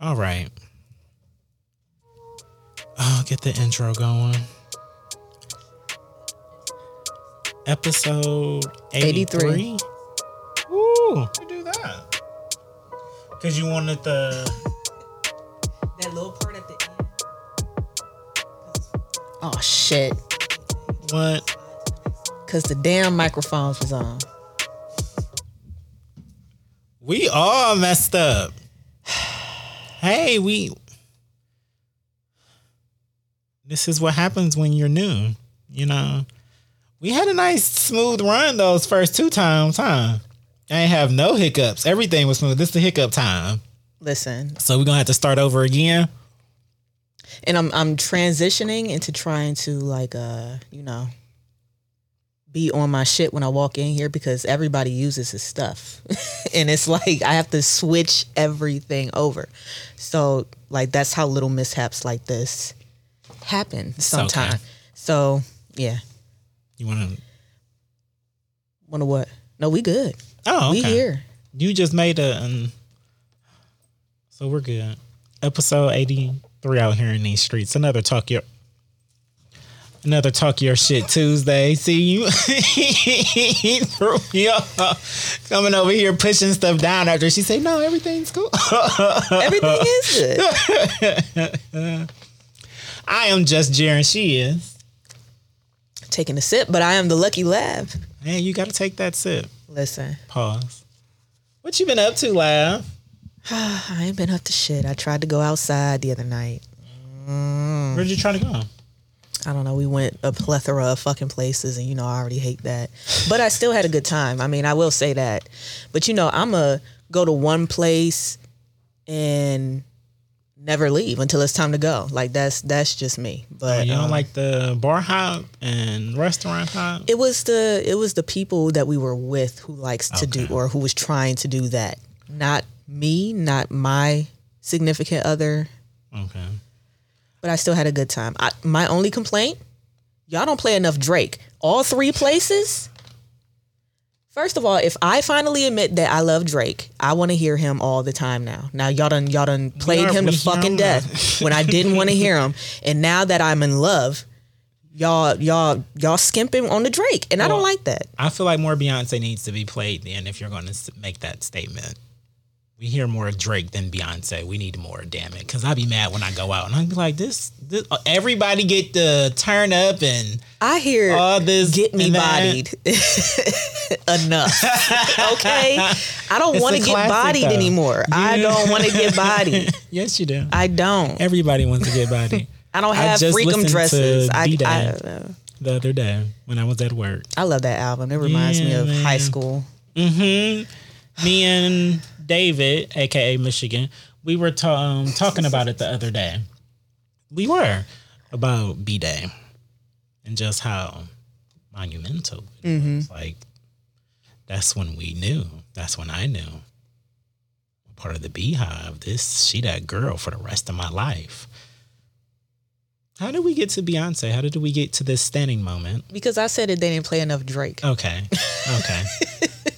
All right. I'll get the intro going. Episode 83. 83. Woo! You do that. Because you wanted the. That little part at the end. Oh shit! What? Cause the damn microphones was on. We all messed up. Hey, we. This is what happens when you're new. You know, we had a nice smooth run those first two times, huh? I ain't have no hiccups. Everything was smooth. This is the hiccup time. Listen, So we're gonna have to start over again. and I'm I'm transitioning into trying to like uh you know be on my shit when I walk in here because everybody uses his stuff, and it's like I have to switch everything over. So like that's how little mishaps like this happen sometimes. okay. So yeah, You wanna? wonder what? No, we good. Oh, okay. We here. You just made a. Um, so we're good. Episode eighty three out here in these streets. Another talk your. Another talk your shit Tuesday. See you he threw me off. coming over here pushing stuff down after she said no everything's cool. Everything is good. I am just Jaren. She is. Taking a sip, but I am the lucky lav. Hey, you got to take that sip. Listen, Pause. What you been up to, Lav? I ain't been up to shit. I tried to go outside the other night. Where'd you try to go? I don't know. We went a plethora of fucking places, and you know I already hate that. But I still had a good time. I mean, I will say that. But you know, I'm a go to one place and never leave until it's time to go. Like that's that's just me. But You don't um, like the bar hop and restaurant hop? it was the it was the people that we were with who likes to do or who was trying to do that. Not me, not my significant other. Okay. But I still had a good time. I, my only complaint, y'all don't play enough Drake. All three places. First of all, if I finally admit that I love Drake, I want to hear him all the time now. Now y'all done y'all done played him to fucking death when I didn't want to hear him, and now that I'm in love, y'all y'all y'all skimping on the Drake, and I don't like that. I feel like more Beyonce needs to be played then if you're going to make that statement. We hear more Drake than Beyonce. We need more, damn it. Because I'd be mad when I go out and I'd be like, this, this everybody get the turn up and I hear all this. get me bodied enough. okay, I don't want to get bodied though. anymore. I don't want to get bodied. Yes, you do. I don't. Everybody wants to get bodied. I don't I have just freakum dresses. I. I, uh, the other day when I was at work. I love that album. It reminds me Yeah, of high school. Mm-hmm. Me and David, aka Michigan, we were um, talking about it the other day. We were about B'Day and just how monumental it was. Like that's when we knew. That's when I knew. Part of the beehive. This she that girl for the rest of my life. How did we get to Beyonce? How did we get to this standing moment? Because I said that they didn't play enough Drake. Okay. Okay.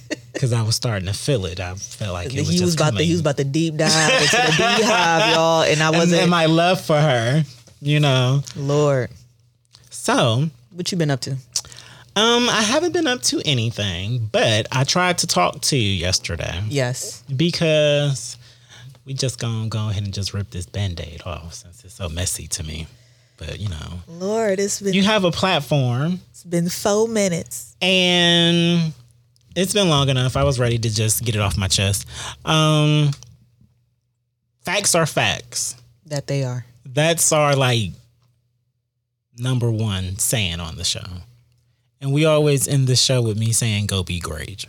Because I was starting to feel it. I felt like it was he just was about to coming. he was about to deep dive into the beehive, y'all, and I wasn't. and my love for her, you know. Lord, So, what you been up to? um, I haven't been up to anything, but I tried to talk to you yesterday Yes, because we just gonna go ahead and just rip this band-aid off since it's so messy to me. But you know, Lord, it's been you have a platform it's been four minutes. and it's been long enough. I was ready to just get it off my chest. Um, facts are facts. That they are. That's our like number one saying on the show. And we always end the show with me saying, go be great.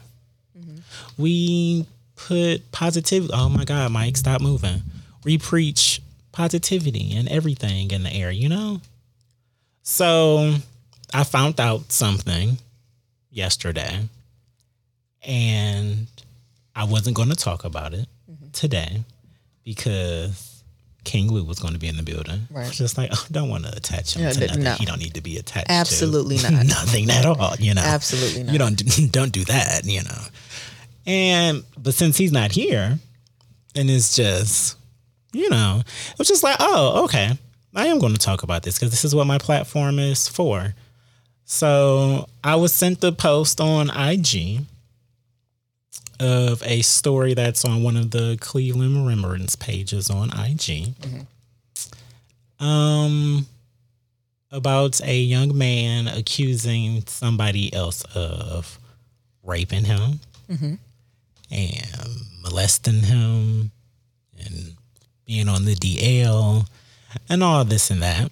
We put positivity. Oh my God, Mike, stop moving. We preach positivity and everything in the air, you know? So I found out something yesterday and I wasn't going to talk about it mm-hmm. today because King Lou was going to be in the building. Right. Just like, oh, don't want to attach him Yeah, to nothing no. he don't need to be attached Absolutely to. not. Nothing at all, you know. Absolutely not. You don't do- don't do that, you know. And but since he's not here, and it's just you know, it was just like, oh, okay, I am going to talk about this because this is what my platform is for. So I was sent the post on IG of a story that's on one of the Cleveland Remembrance pages on IG. Um, about a young man accusing somebody else of raping him and molesting him and being on the DL and all this and that.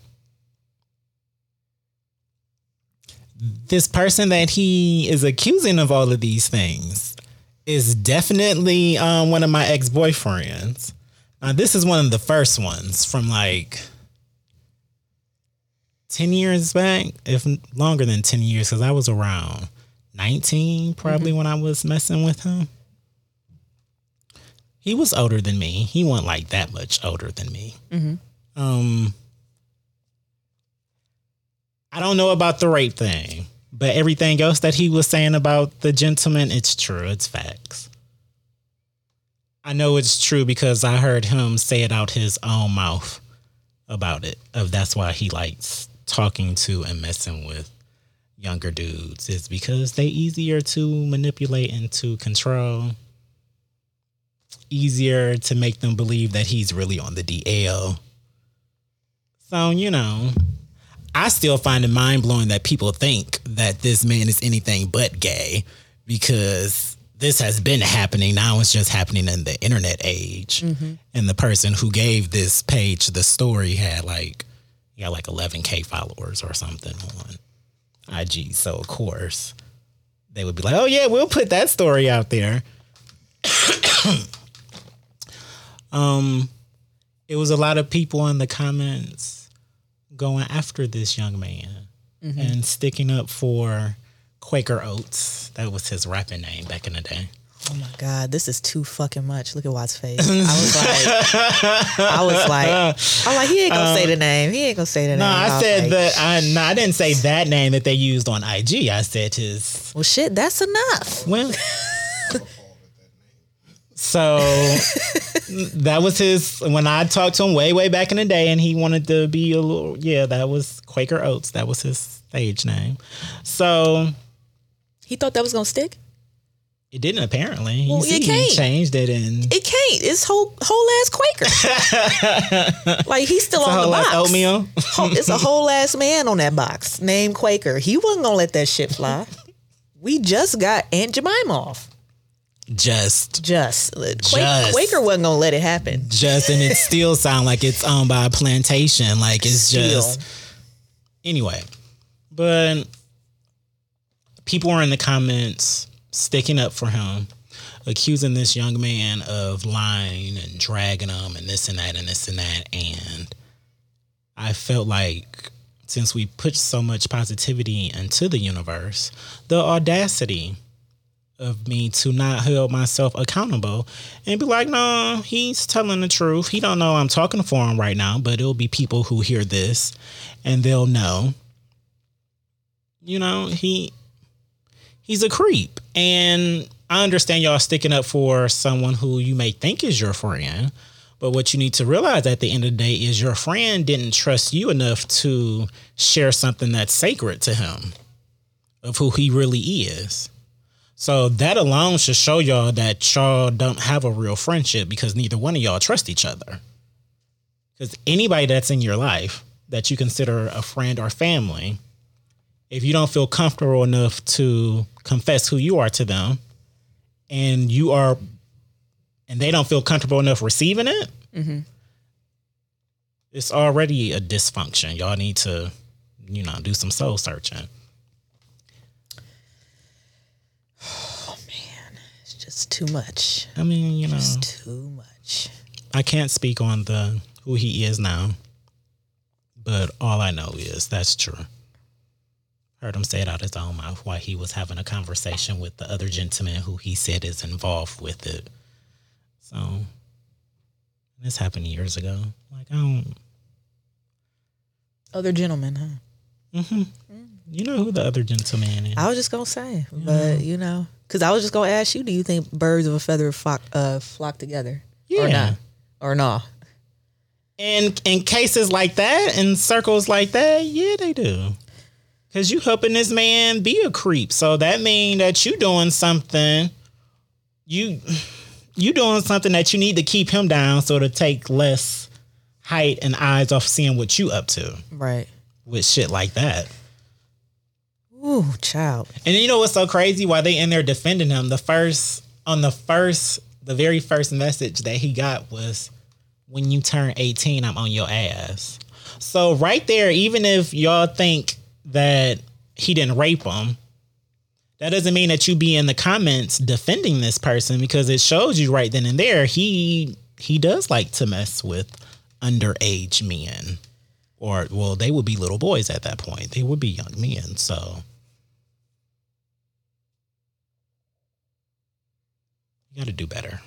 This person that he is accusing of all of these things is definitely um, one of my ex boyfriends. Now, this is one of the first ones from like 10 years back, if longer than 10 years, because I was around 19 probably when I was messing with him. He was older than me. He wasn't like that much older than me. Um, I don't know about the rape thing, but everything else that he was saying about the gentleman, it's true. It's facts. I know it's true because I heard him say it out his own mouth about it. Of that's why he likes talking to and messing with younger dudes is because they easier to manipulate and to control. Easier to make them believe that he's really on the DL. So, you know, I still find it mind blowing that people think that this man is anything but gay because this has been happening. Now it's just happening in the internet age. And the person who gave this page the story had like, he got like 11K followers or something on IG. So, of course, they would be like, oh, yeah, we'll put that story out there. um, it was a lot of people in the comments going after this young man mm-hmm. and sticking up for Quaker Oats. That was his rapping name back in the day. Oh my God, this is too fucking much. Look at Watt's face. I was like, I was like, I'm like, he ain't gonna say the um, name. He ain't gonna say the No, name. No, I was said like, that. I, no, I didn't say that name that they used on IG. I said his. Well, shit, that's enough. Well, so that was his. When I talked to him way, way back in the day, and he wanted to be a little. Yeah, that was Quaker Oats. That was his stage name. So He thought that was gonna stick. it didn't apparently. He, Well, see, it he can't. changed it and. It can't. It's whole whole ass Quaker. like he's still on the box. oatmeal. It's a whole ass man on that box named Quaker. He wasn't gonna let that shit fly. We just got Aunt Jemima off. Just, Just, Quaker, Just. Quaker wasn't gonna let it happen. just, and it still sound like it's owned by a plantation. Like it's Still. just. Anyway, but people were in the comments sticking up for him, accusing this young man of lying and dragging him and this and that and this and that. And I felt like since we put so much positivity into the universe, the audacity of me to not hold myself accountable and be like, no, he's telling the truth. He don't know I'm talking for him right now, but it'll be people who hear this and they'll know. You know, he he's a creep. And I understand y'all sticking up for someone who you may think is your friend. But what you need to realize at the end of the day is your friend didn't trust you enough to share something that's sacred to him of who he really is. So that alone should show y'all that y'all don't have a real friendship because neither one of y'all trust each other. Because anybody that's in your life that you consider a friend or family, if you don't feel comfortable enough to confess who you are to them, and you are, and they don't feel comfortable enough receiving it, mm-hmm. it's already a dysfunction. Y'all need to, you know, do some soul searching. It's too much. I mean, you know, It's too much. I can't speak on the who he is now, but all I know is that's true. Heard him say it out his own mouth while he was having a conversation with the other gentleman who he said is involved with it. So this happened years ago. Like I don't, Other gentleman, huh? Mm-hmm. you know who the other gentleman is? I was just gonna say, but you know, because I was just gonna ask you, do you think birds of a feather flock uh, flock together, or not, or no? in in cases like that, in circles like that, yeah, they do. Cause you helping this man be a creep, so that mean that you doing something. You you doing something that you need to keep him down, so to take less height and eyes off seeing what you up to Right. with shit like that. Ooh, child. And you know what's so crazy? Why they in there defending him? The first on the first, the very first message that he got was, "When you turn eighteen, I'm on your ass." So right there, even if y'all think that he didn't rape him, that doesn't mean that you be in the comments defending this person because it shows you right then and there he he does like to mess with underage men. Or well, they would be little boys at that point. They would be young men. So You got to do better.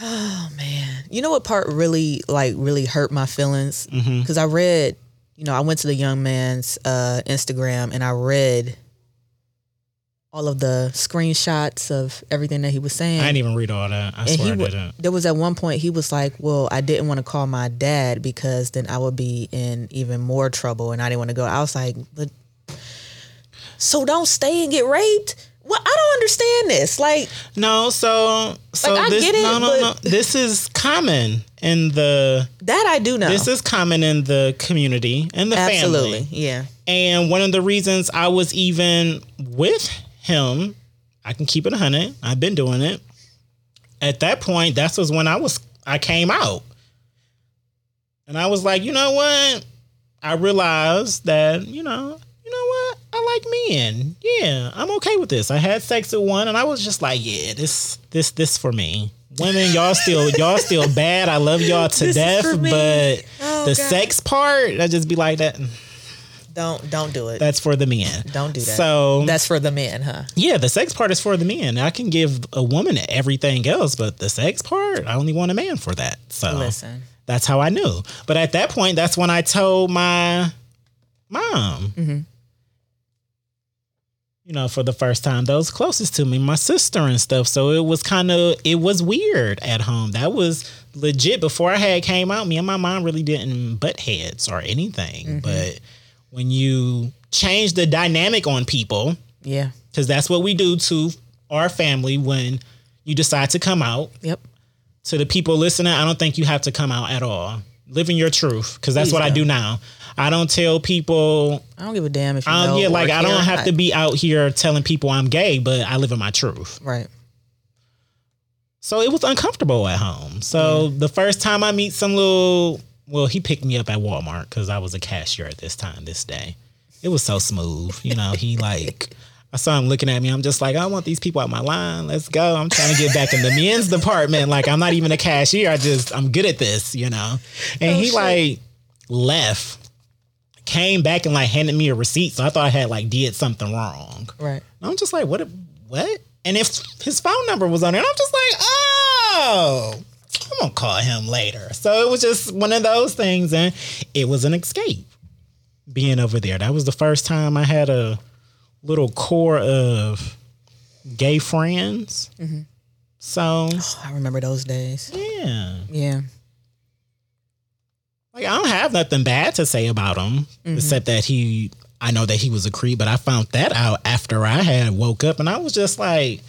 Oh man. You know what part really like really hurt my feelings? Because I read, you know, I went to the young man's uh, Instagram and I read all of the screenshots of everything that he was saying. I didn't even read all that. I and swear he I didn't. there was at one point he was like, "Well, I didn't want to call my dad because then I would be in even more trouble, and I didn't want to go." I was like, "But so don't stay and get raped." Well, I don't understand this. Like, No, so so Like, I this get it, no no no. This is common in the that I do know. this is common in the community and the family. Absolutely, family. yeah. And one of the reasons I was even with him, I can keep it hundred. I've been doing it. At that point, that was when I was I came out. And I was like, you know what? I realized that, you know, you know what? I like men. Yeah, I'm okay with this. I had sex with one and I was just like, yeah, this this this for me. Women, y'all still y'all still bad. I love y'all to This death, but Oh, the God. sex part, I just be like that. Don't don't do it. That's for the men. don't do that. So That's for the men, huh? yeah, the sex part is for the men. I can give a woman everything else, but the sex part, I only want a man for that. So Listen. that's how I knew. But at that point, that's when I told my mom. Mhm. You know, for the first time, those closest to me, my sister and stuff. So it was kind of it was weird at home. That was legit. Before I had came out, me and my mom really didn't butt heads or anything. Mm-hmm. But when you change the dynamic on people, Yeah. because that's what we do to our family when you decide to come out. Yep. To the people listening, I don't think you have to come out at all. Living your truth, because that's Please what I don't. do now. I don't tell people, I don't give a damn if you um, know. yeah, like I don't have to be out here telling people I'm gay, but I live in my truth. Right. So it was uncomfortable at home. So the first time I meet some little, well, he picked me up at Walmart because I was a cashier at this time, this day. It was so smooth. You know, he like, I saw him looking at me. I'm just like, I want these people out my line. Let's go. I'm trying to get back in the men's department. Like, I'm not even a cashier. I just, I'm good at this, you know? And Oh, he shit. like left, came back and like handed me a receipt. So I thought I had like did something wrong. Right. I'm just like, what? What? And if his phone number was on there, I'm just like, oh, I'm gonna call him later. So it was just one of those things, and it was an escape being over there. That was the first time I had a little core of gay friends. Mm-hmm. So Oh, I remember those days. yeah, Yeah. like I don't have nothing bad to say about him, mm-hmm. except that he. I know that he was a creep, but I found that out after I had woke up, and I was just like,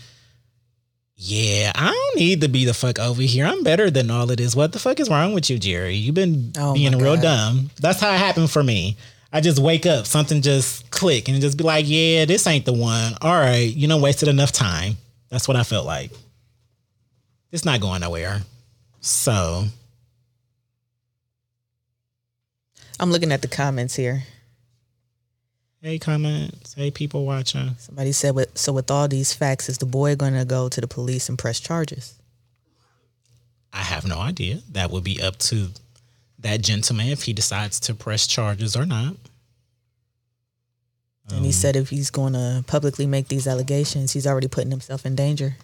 "Yeah, I don't need to be the fuck over here. I'm better than all of this. What the fuck is wrong with you, Jerry? You've been Oh, being real dumb." That's how it happened for me. I just wake up, something just click, and just be like, "Yeah, this ain't the one." All right, you know, wasted enough time. That's what I felt like. It's not going nowhere. So I'm looking at the comments here. Hey, comments. Hey, people watching. Somebody said, with, "So with all these facts, is the boy going to go to the police and press charges?" I have no idea. That would be up to that gentleman if he decides to press charges or not. And Um, he said, if he's going to publicly make these allegations, he's already putting himself in danger.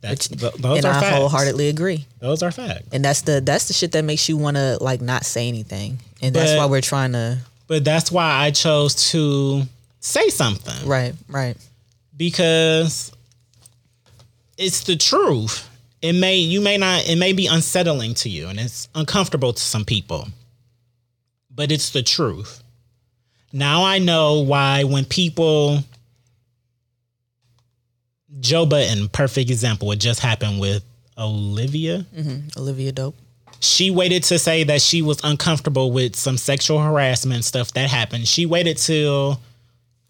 That's, th- those and are I facts. wholeheartedly agree. Those are facts. And that's the that's the shit that makes you want to like not say anything. And that's why we're trying to. But that's why I chose to say something Right. Right. because it's the truth. it may you may not it may be unsettling to you and it's uncomfortable to some people but it's the truth now i know why when people joe budden perfect example it just happened with olivia mm-hmm. Olivia Dope. she waited to say that she was uncomfortable with some sexual harassment stuff that happened she waited till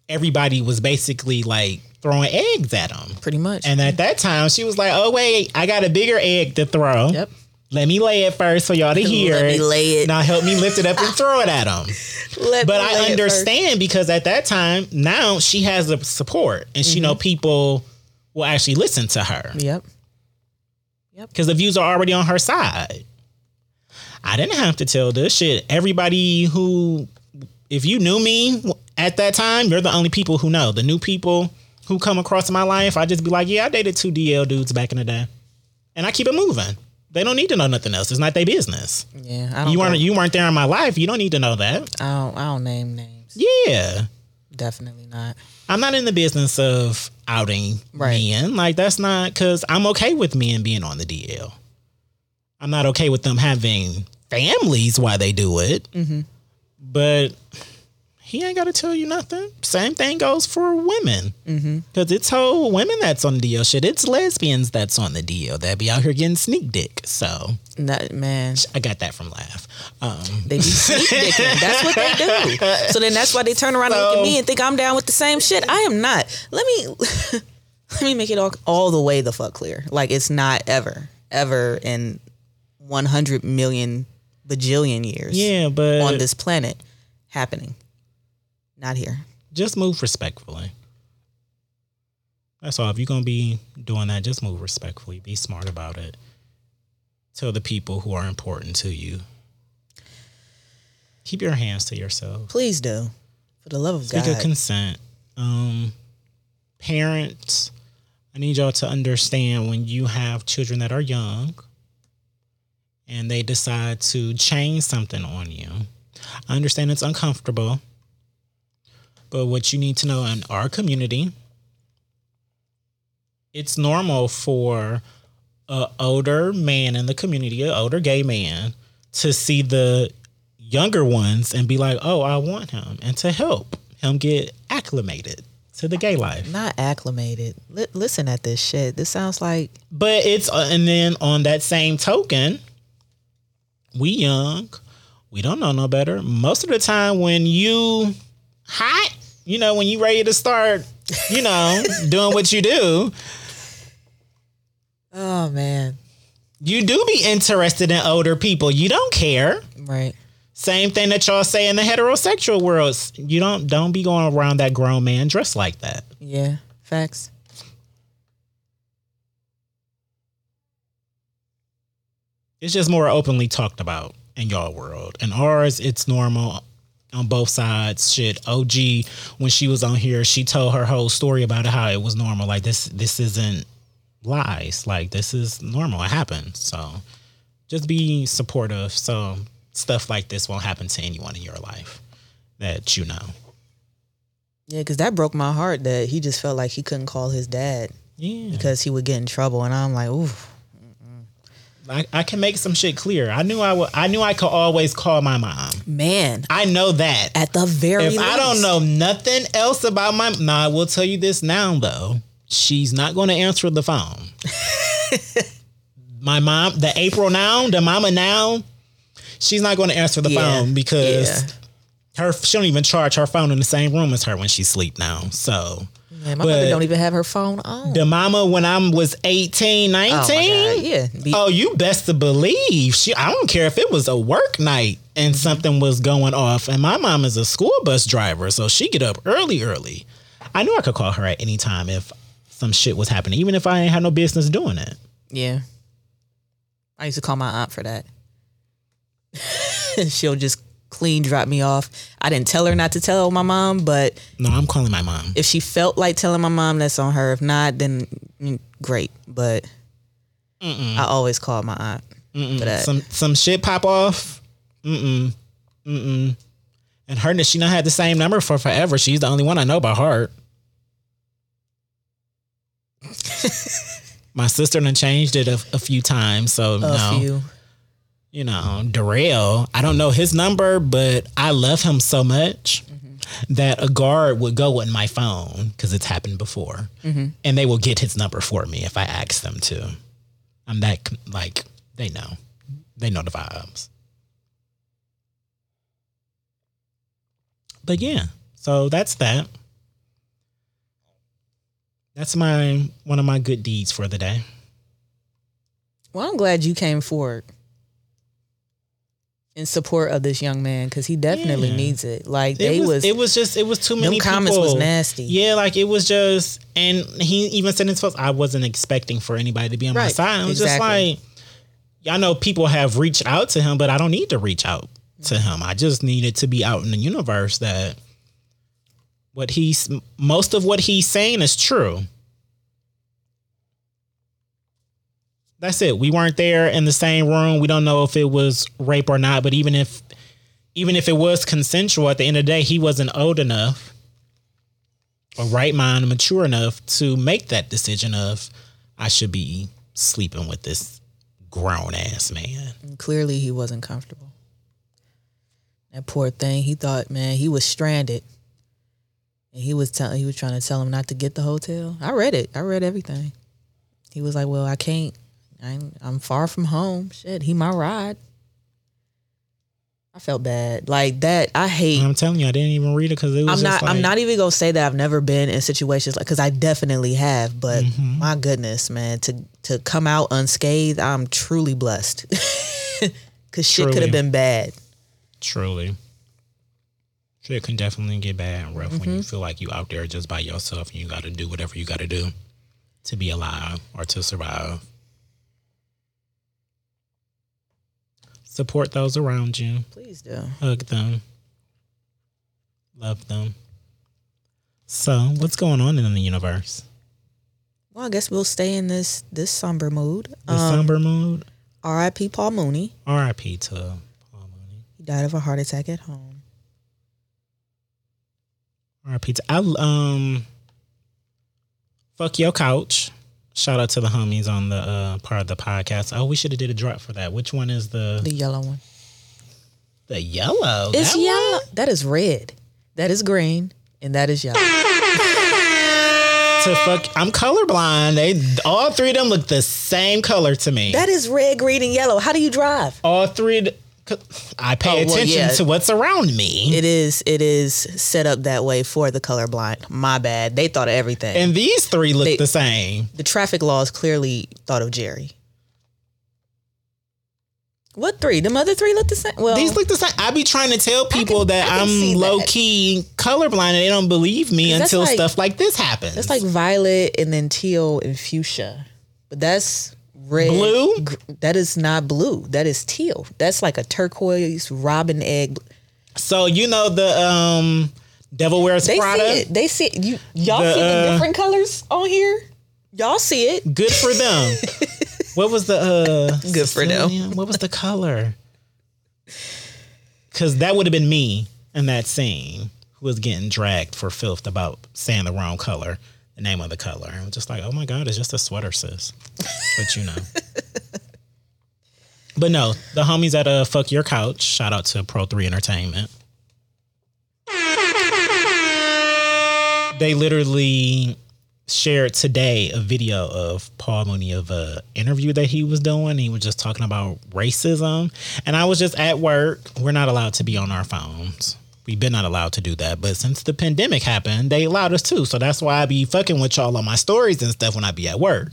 everybody was basically like throwing eggs at them Pretty much. and at that time, she was like, "Oh wait, I got a bigger egg to throw. Yep. Let me lay it first for y'all to hear. Let me it. lay it. Now help me lift it up and throw it at them." Let But I understand because at that time, now she has the support, and she know mm-hmm. people will actually listen to her first. Yep. because the views are already on her side. I didn't have to tell this shit. Everybody who, if you knew me at that time, you're the only people who know. The new people who come across my life, I just be like, yeah, I dated two DL dudes back in the day, and I keep it moving. They don't need to know nothing else. It's not their business. Yeah. I don't. You weren't you weren't there in my life. You don't need to know that. I don't. I don't name names. Yeah. Definitely not. I'm not in the business of outing Right. men. Like that's not because I'm okay with men being on the DL. I'm not okay with them having families while they do it. Mm-hmm. But he ain't got to tell you nothing. Same thing goes for women. Because it's whole women that's on the deal shit. It's lesbians that's on the DL that be out here getting sneak dick. So That man. I got that from Laugh. Um, They be sneak dicking. That's what they do. So then that's why they turn around and look at me and think I'm down with the same shit. I am not. Let me let me make it all all the way the fuck clear. Like it's not ever, ever in one hundred million bajillion years yeah, but on this planet happening. Not here. just move respectfully. That's all. If you're gonna be doing that, just move respectfully. Be smart about it. Tell the people who are important to you. Keep your hands to yourself. Please do. For the love of Speak God. of consent. Um, parents, I need y'all to understand when you have children that are young and they decide to change something on you. I understand it's uncomfortable, but what you need to know in our community, it's normal for a older man in the community, an older gay man, to see the younger ones and be like, "Oh, I want him," and to help him get acclimated to the gay life. not acclimated. Li- listen at this shit. This sounds like But it's uh, and then on that same token, we young, we don't know no better. Most of the time when you hot, you know, when you ready to start, you know, doing what you do, oh man. you do be interested in older people. You don't care. Right. Same thing that y'all say in the heterosexual world. You don't don't be going around that grown man dressed like that. Yeah. Facts. It's just more openly talked about in y'all world. In ours, it's normal on both sides. Shit, OG when she was on here, she told her whole story about how it was normal. Like this, this isn't lies. Like this is normal. It happens. So just be supportive. So stuff like this won't happen to anyone in your life that you know. Yeah, because that broke my heart that he just felt like he couldn't call his dad Yeah, because he would get in trouble, and I'm like, ooh, I, I can make some shit clear. I knew I would. I knew I could always call my mom. man. I know that. At the very if least, I don't know nothing else about my, nah, I will tell you this now though. She's not going to answer the phone. my mom, the April now, the mama now, she's not going to answer the Yeah, phone because yeah. her she don't even charge her phone in the same room as her when she sleep now. So Man, my But- mother don't even have her phone on. the mama when I was 18, 19, oh yeah. Be- Oh, you best to believe she. I don't care if it was a work night and mm-hmm. something was going off. And my mom is a school bus driver, so she get up early, early. I knew I could call her at any time if some shit was happening, even if I ain't had no business doing it. yeah. I used to call my aunt for that. She'll just clean drop me off. I didn't tell her not to tell my mom, but No, I'm calling my mom. if she felt like telling my mom, that's on her. If not, then mm, great. But I always call my aunt for that. Some some shit pop off. Mm mm mm mm. And her, she not had the same number for forever. She's the only one I know by heart. My sister done changed it a, a few times, so A no. few. You know, Darrell, I don't know his number, but I love him so much mm-hmm. that a guard would go in my phone because it's happened before, mm-hmm. and they will get his number for me if I ask them to. I'm that like they know, they know the vibes. But yeah, so that's that. That's my one of my good deeds for the day. Well, I'm glad you came forward in support of this young man because he definitely Yeah. needs it. Like It they was, was, it was just it was too them many comments was nasty. Yeah, like it was just, and he even said in his post, I wasn't expecting for anybody to be on my side. It was exactly. just like, y'all know people have reached out to him, but I don't need to reach out to mm-hmm. him. I just needed to be out in the universe that what he's most of what he's saying is true. That's it. We weren't there in the same room. We don't know if it was rape or not, but even if even if it was consensual at the end of the day, he wasn't old enough or right mind mature enough to make that decision of I should be sleeping with this grown ass man. And clearly he wasn't comfortable. That poor thing. He thought, man, he was stranded. And he was telling he was trying to tell him not to get the hotel. I read it. I read everything. He was like, Well, I can't. I'm I'm far from home. Shit, he my ride. I felt bad. Like that, I hate I'm telling you, I didn't even read it because it was I'm not. I'm not even gonna say that I've never been in situations like because I definitely have. But Mm-hmm. my goodness, man, to to come out unscathed, I'm truly blessed. Because shit could have been bad. Truly. Shit can definitely get bad and rough when Mm-hmm. you feel like you out there just by yourself and you got to do whatever you got to do to be alive or to survive. Support those around you. Please do. Hug them. Love them. So, what's going on in the universe? Well, I guess we'll stay in this this somber mood. The Um, somber mood? R.I.P. Paul Mooney. R.I.P. to Paul Mooney. He died of a heart attack at home. R.I.P. to I um. Fuck your couch. Shout out to the homies on the uh, part of the podcast. Oh, we should have did a drop for that. Which one is the The yellow one. the yellow? It's That one? yellow. That is red. That is green, and that is yellow. To fuck, I'm colorblind. They all three of them look the same color to me. that is red, green, and yellow. How do you drive? all three. I pay Oh, well, attention yeah. to what's around me. It is. It is set up that way for the colorblind. My bad. They thought of everything. and these three look They- the same. the traffic laws clearly thought of Jerry. What three? The other three look the same. Well, These look the same. I be trying to tell people can- that I'm that. low key colorblind and they don't believe me until like- stuff like this happens. It's like violet and then teal and fuchsia, but that's red. Blue? gr- That is not blue. That is teal. That's like a turquoise robin egg. so you know the um Devil Wears They Prada. see it. They see it. You y'all The, see the uh, different colors on here. Y'all see it. Good for them. what was the uh Good for them. What was the color? Cause that would have been me in that scene who was getting dragged for filth about saying the wrong color, the name of the color. I was just like, oh my God, it's just a sweater, sis. But you know. but no, the homies at uh Fuck Your Couch, shout out to Pro 3 Entertainment. They literally shared today a video of Paul Mooney of a interview that he was doing. He was just talking about racism, and I was just at work. We're not allowed to be on our phones. We've been not allowed to do that, but since the pandemic happened, they allowed us to. So that's why I be fucking with y'all on my stories and stuff when I be at work.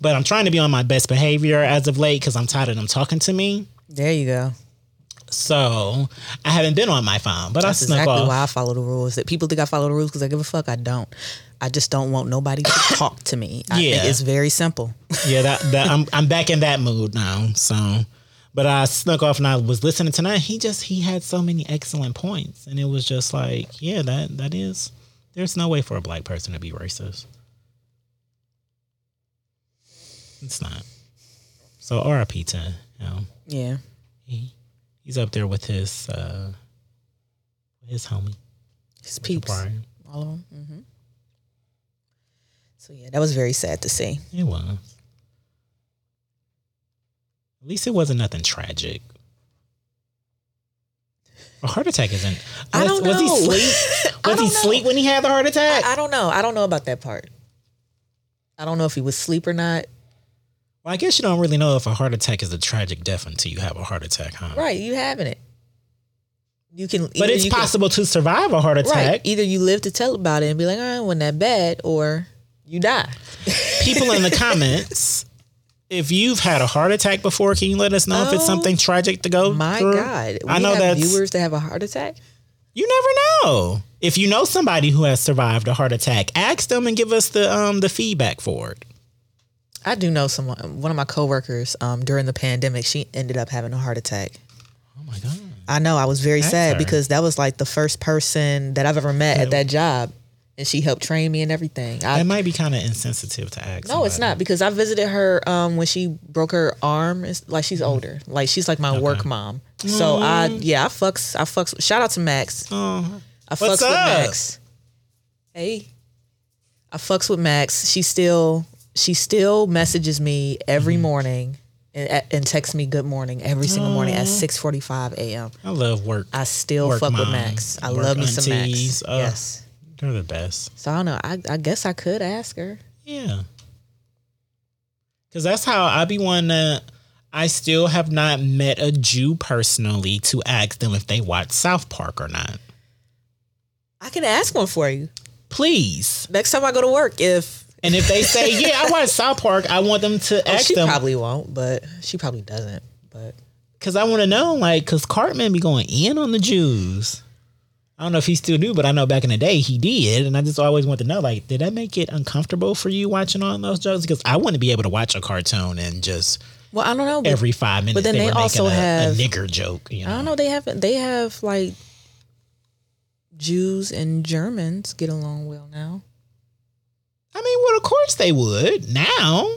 But I'm trying to be on my best behavior as of late because I'm tired of them talking to me. There you go. So I haven't been on my phone, but That's I snuck exactly off. why I follow the rules. That people think I follow the rules because I give a fuck. I don't. I just don't want nobody to talk to me. I think Yeah. it's very simple. yeah, that, that I'm I'm back in that mood now. So, but I snuck off and I was listening tonight. He just he had so many excellent points, and it was just like, yeah, that that is. There's no way for a black person to be racist. It's not. So R.I.P. to him. Yeah. He he's up there with his uh his homie. His peeps. All of them. Mm-hmm. So yeah, that was very sad to see. It was. At least it wasn't nothing tragic. A heart attack isn't. I was- don't know. Was he sleep? Was he know. sleep when he had the heart attack? I don't know. I don't know about that part. I don't know if he was sleep or not. well, I guess you don't really know if a heart attack is a tragic death until you have a heart attack, huh? Right, you having it. You can, But it's you can- possible to survive a heart attack. right? Either you live to tell about it and be like, "Oh, it wasn't that bad," or you die. People in the comments, if you've had a heart attack before, can you let us know if it's Oh, something tragic to go through? My through? God, we I know that viewers that have a heart attack. You never know. If you know somebody who has survived a heart attack, ask them and give us the um the feedback for it. I do know someone. One of my coworkers um, during the pandemic, she ended up having a heart attack. Oh my god. I know. I was very Ask sad her. because that was like the first person that I've ever met at that job, and she helped train me and everything. I, That might be kind of insensitive to ask. no, it's not because I visited her um, when she broke her arm. It's like she's mm. older. Like she's like my work mom. So I mm. yeah I fucks I fucks. Shout out to Max. Oh, I fucks What's with up? Max. Hey, I fucks with Max. She still she still messages me every mm. morning and, and texts me good morning every single morning at uh-huh. six forty five a.m. I love work. I still Work fuck with Max. I work love me some aunties. Max. Oh. yes. They're the best. So I don't know. I, I guess I could ask her. Yeah. Cause that's how I be one that I still have not met a Jew personally to ask them if they watch South Park or not. I can ask one for you Please. next time I go to work. If And if they say, yeah, I watch South Park, I want them to oh, ask she them. probably won't, but she probably doesn't. But Cause I want to know, like, cause Cartman be going in on the Jews. I don't know if he still do, but I know back in the day he did, and I just always want to know, like, did that make it uncomfortable for you watching all those jokes? Because I wouldn't be able to watch a cartoon and just well, I don't know. But every five minutes but then they, they also a, have- a nigger joke. You know? I don't know. They have they have like Jews and Germans get along well now. I mean, well, of course they would now.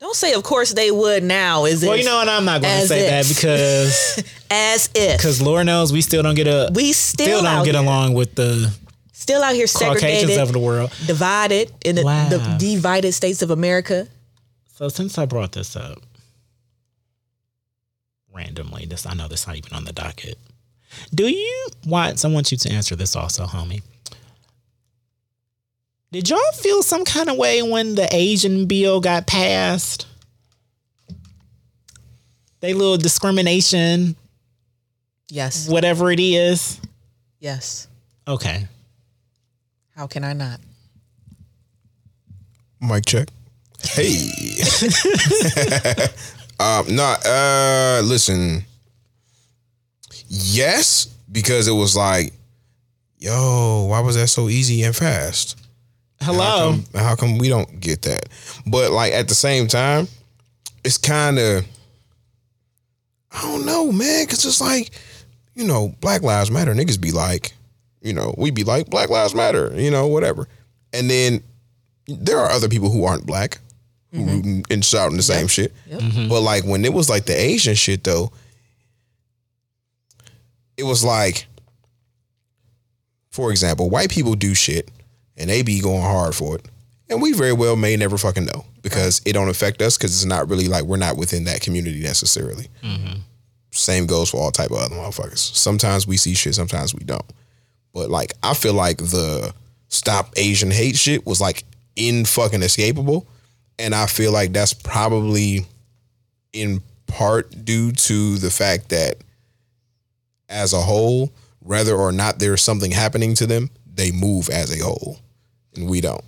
Don't say, of course they would now. Is it Well, if, you know what? I'm not going to say that because as if because Lord knows we still don't get a we still, still don't get here, along with the still out here Caucasians segregated, of the world. divided in the, Wow. the divided states of America. So since I brought this up randomly, this I know this not even on the docket. Do you want? I want you to answer this also, homie. Did y'all feel some kind of way when the Asian bill got passed? They little discrimination, Yes, whatever it is. yes. Okay. How can I not? Mic check. Hey. um, no, uh, listen. Yes, because it was like, yo, why was that so easy and fast? How Hello. come, how come we don't get that? But like at the same time, it's kind of, I don't know, man, because it's like, you know, Black Lives Matter. Niggas be like, you know, we be like Black Lives Matter, you know, whatever. And then there are other people who aren't black who mm-hmm. rooting and shouting the same shit. Yep. Mm-hmm. But like when it was like the Asian shit though, it was like, for example, white people do shit and they be going hard for it. And we very well may never fucking know because it don't affect us because it's not really like we're not within that community necessarily. Mm-hmm. Same goes for all type of other motherfuckers. Sometimes we see shit, sometimes we don't. But like I feel like the stop Asian hate shit was like in fucking escapable. And I feel like that's probably in part due to the fact that as a whole, whether or not there's something happening to them, they move as a whole. And we don't.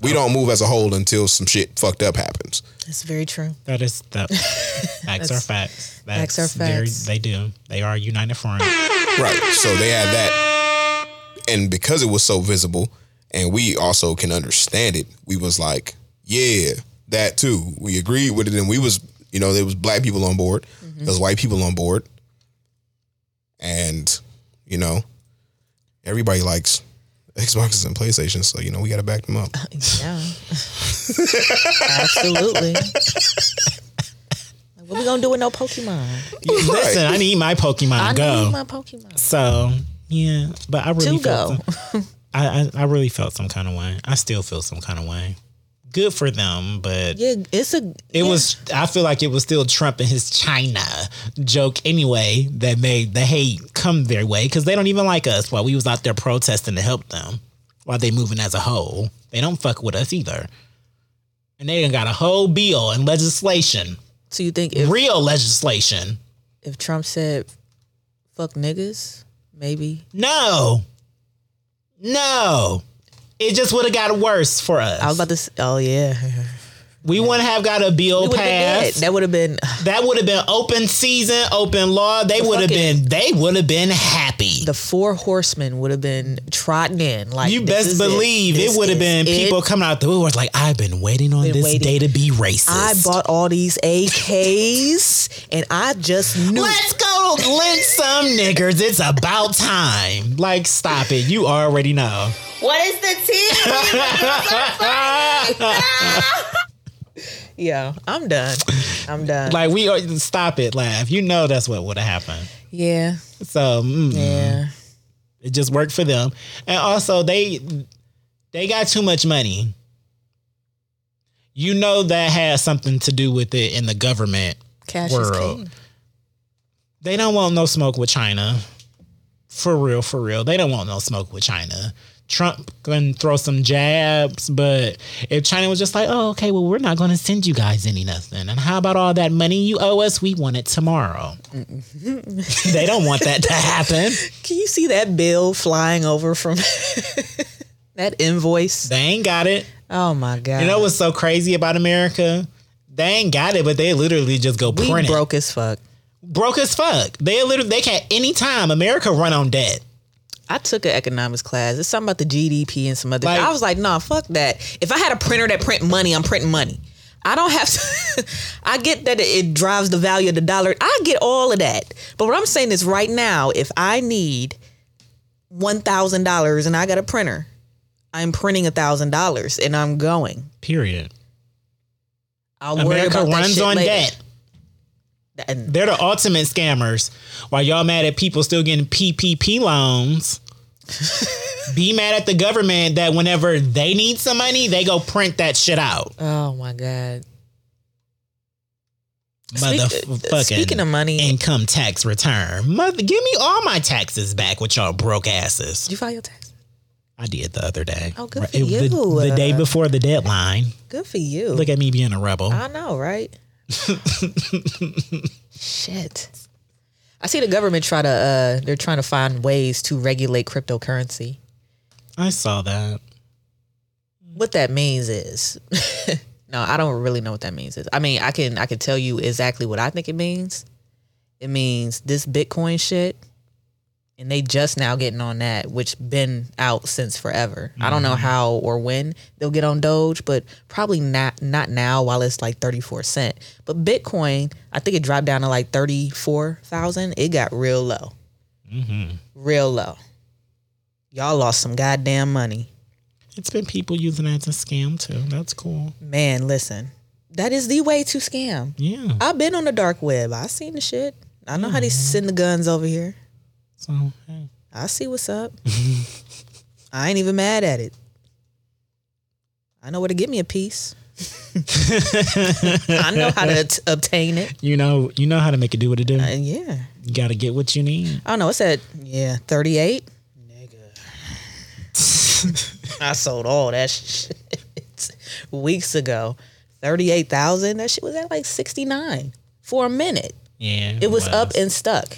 We don't move as a whole until some shit fucked up happens. That's very true. That is that. facts are facts. Facts are facts. they do. They are united front. Right. So they had that. And because it was so visible and we also can understand it, we was like, yeah, that too. We agreed with it and we was, you know, there was black people on board. Mm-hmm. There was white people on board. And, you know, everybody likes Xboxes and PlayStations, so you know, we gotta back them up. Yeah, absolutely. What we gonna do with no Pokemon? Listen, I need my Pokemon I go. need my Pokemon So yeah, but I really to felt go. some- I, I I really felt some kind of way. I still feel some kind of way. Good for them, but Yeah, it's a. it yeah. was. I feel like it was still Trump and his China joke anyway that made the hate come their way because they don't even like us while we was out there protesting to help them while they moving as a whole. They don't fuck with us either, and they done got a whole bill and legislation, So you think if real legislation. if Trump said "fuck niggas," maybe No, no, it just would have got worse for us. I was about to. s oh yeah, we wouldn't have got a bill We would've been passed. that would have been. That would have been open season, open law. They would have been. They would have been happy. The four horsemen would have been trotting in. Like you best believe it, This would have been people coming out the woodworks like, I've been waiting on Been this waiting. day to be racist. I bought all these AKs, and I just knew. Let's go lynch some niggers. It's about time. Like, stop it. You already know. What is the tea? Yeah, I'm done. I'm done. Like, we are, stop it, laugh. You know that's what would have happened. yeah, So, mm, yeah. it just worked for them. And also, they they got too much money. You know that has something to do with it in the government Cash world. They don't want no smoke with China. For real, for real. They don't want no smoke with China. Trump can throw some jabs, but if China was just like, oh, okay, well, we're not going to send you guys any nothing. And how about all that money you owe us? We want it tomorrow. they don't want that to happen. Can you see that bill flying over from that invoice? They ain't got it. Oh my god! You know what's so crazy about America? They ain't got it, but they literally just go we print it. broke as fuck. Broke as fuck. They literally they can't, anytime America run on debt. I took an economics class. It's something about the GDP and some other. Like- I was like, nah, fuck that. If I had a printer that print money, I'm printing money. I don't have to. I get that it drives the value of the dollar. I get all of that. But what I'm saying is, right now, if I need one thousand dollars and I got a printer, I'm printing a thousand dollars and I'm going. Period. I'll worry America about that runs shit on later. debt. They're the ultimate scammers. While y'all mad at people still getting PPP loans, be mad at the government that whenever they need some money, they go print that shit out. oh my god. Motherfucking uh, speaking of money, income tax return. Mother, give me all my taxes back with y'all broke asses. did you file your tax? I did the other day. Oh, good for it- the, you. the day before the deadline. Good for you. Look at me being a rebel. I know, right? Shit. I see the government try to uh they're trying to find ways to regulate cryptocurrency. I saw that. What that means is No, I don't really know what that means. is. I mean, I can I can tell you exactly what I think it means. It means this Bitcoin shit and they just now getting on that, which been out since forever. I don't know how or when they'll get on Doge, but probably not not now while it's like thirty four cent. But Bitcoin, I think it dropped down to like thirty four thousand. It got real low, mm-hmm. real low. Y'all lost some goddamn money, It's been people using that to scam too. That's cool. man. Listen, that is the way to scam. Yeah. I've been on the dark web. I seen the shit. I know how they send the guns over here. So hey. I see what's up. I ain't even mad at it. I know where to get me a piece. I know how to t- obtain it. you know, you know how to make it do what it do. And yeah. You got to get what you need. I don't know. It said, yeah, 38. Nigga. I sold all that shit weeks ago. 38,000. That shit was at like 69 for a minute. Yeah. It was up and stuck.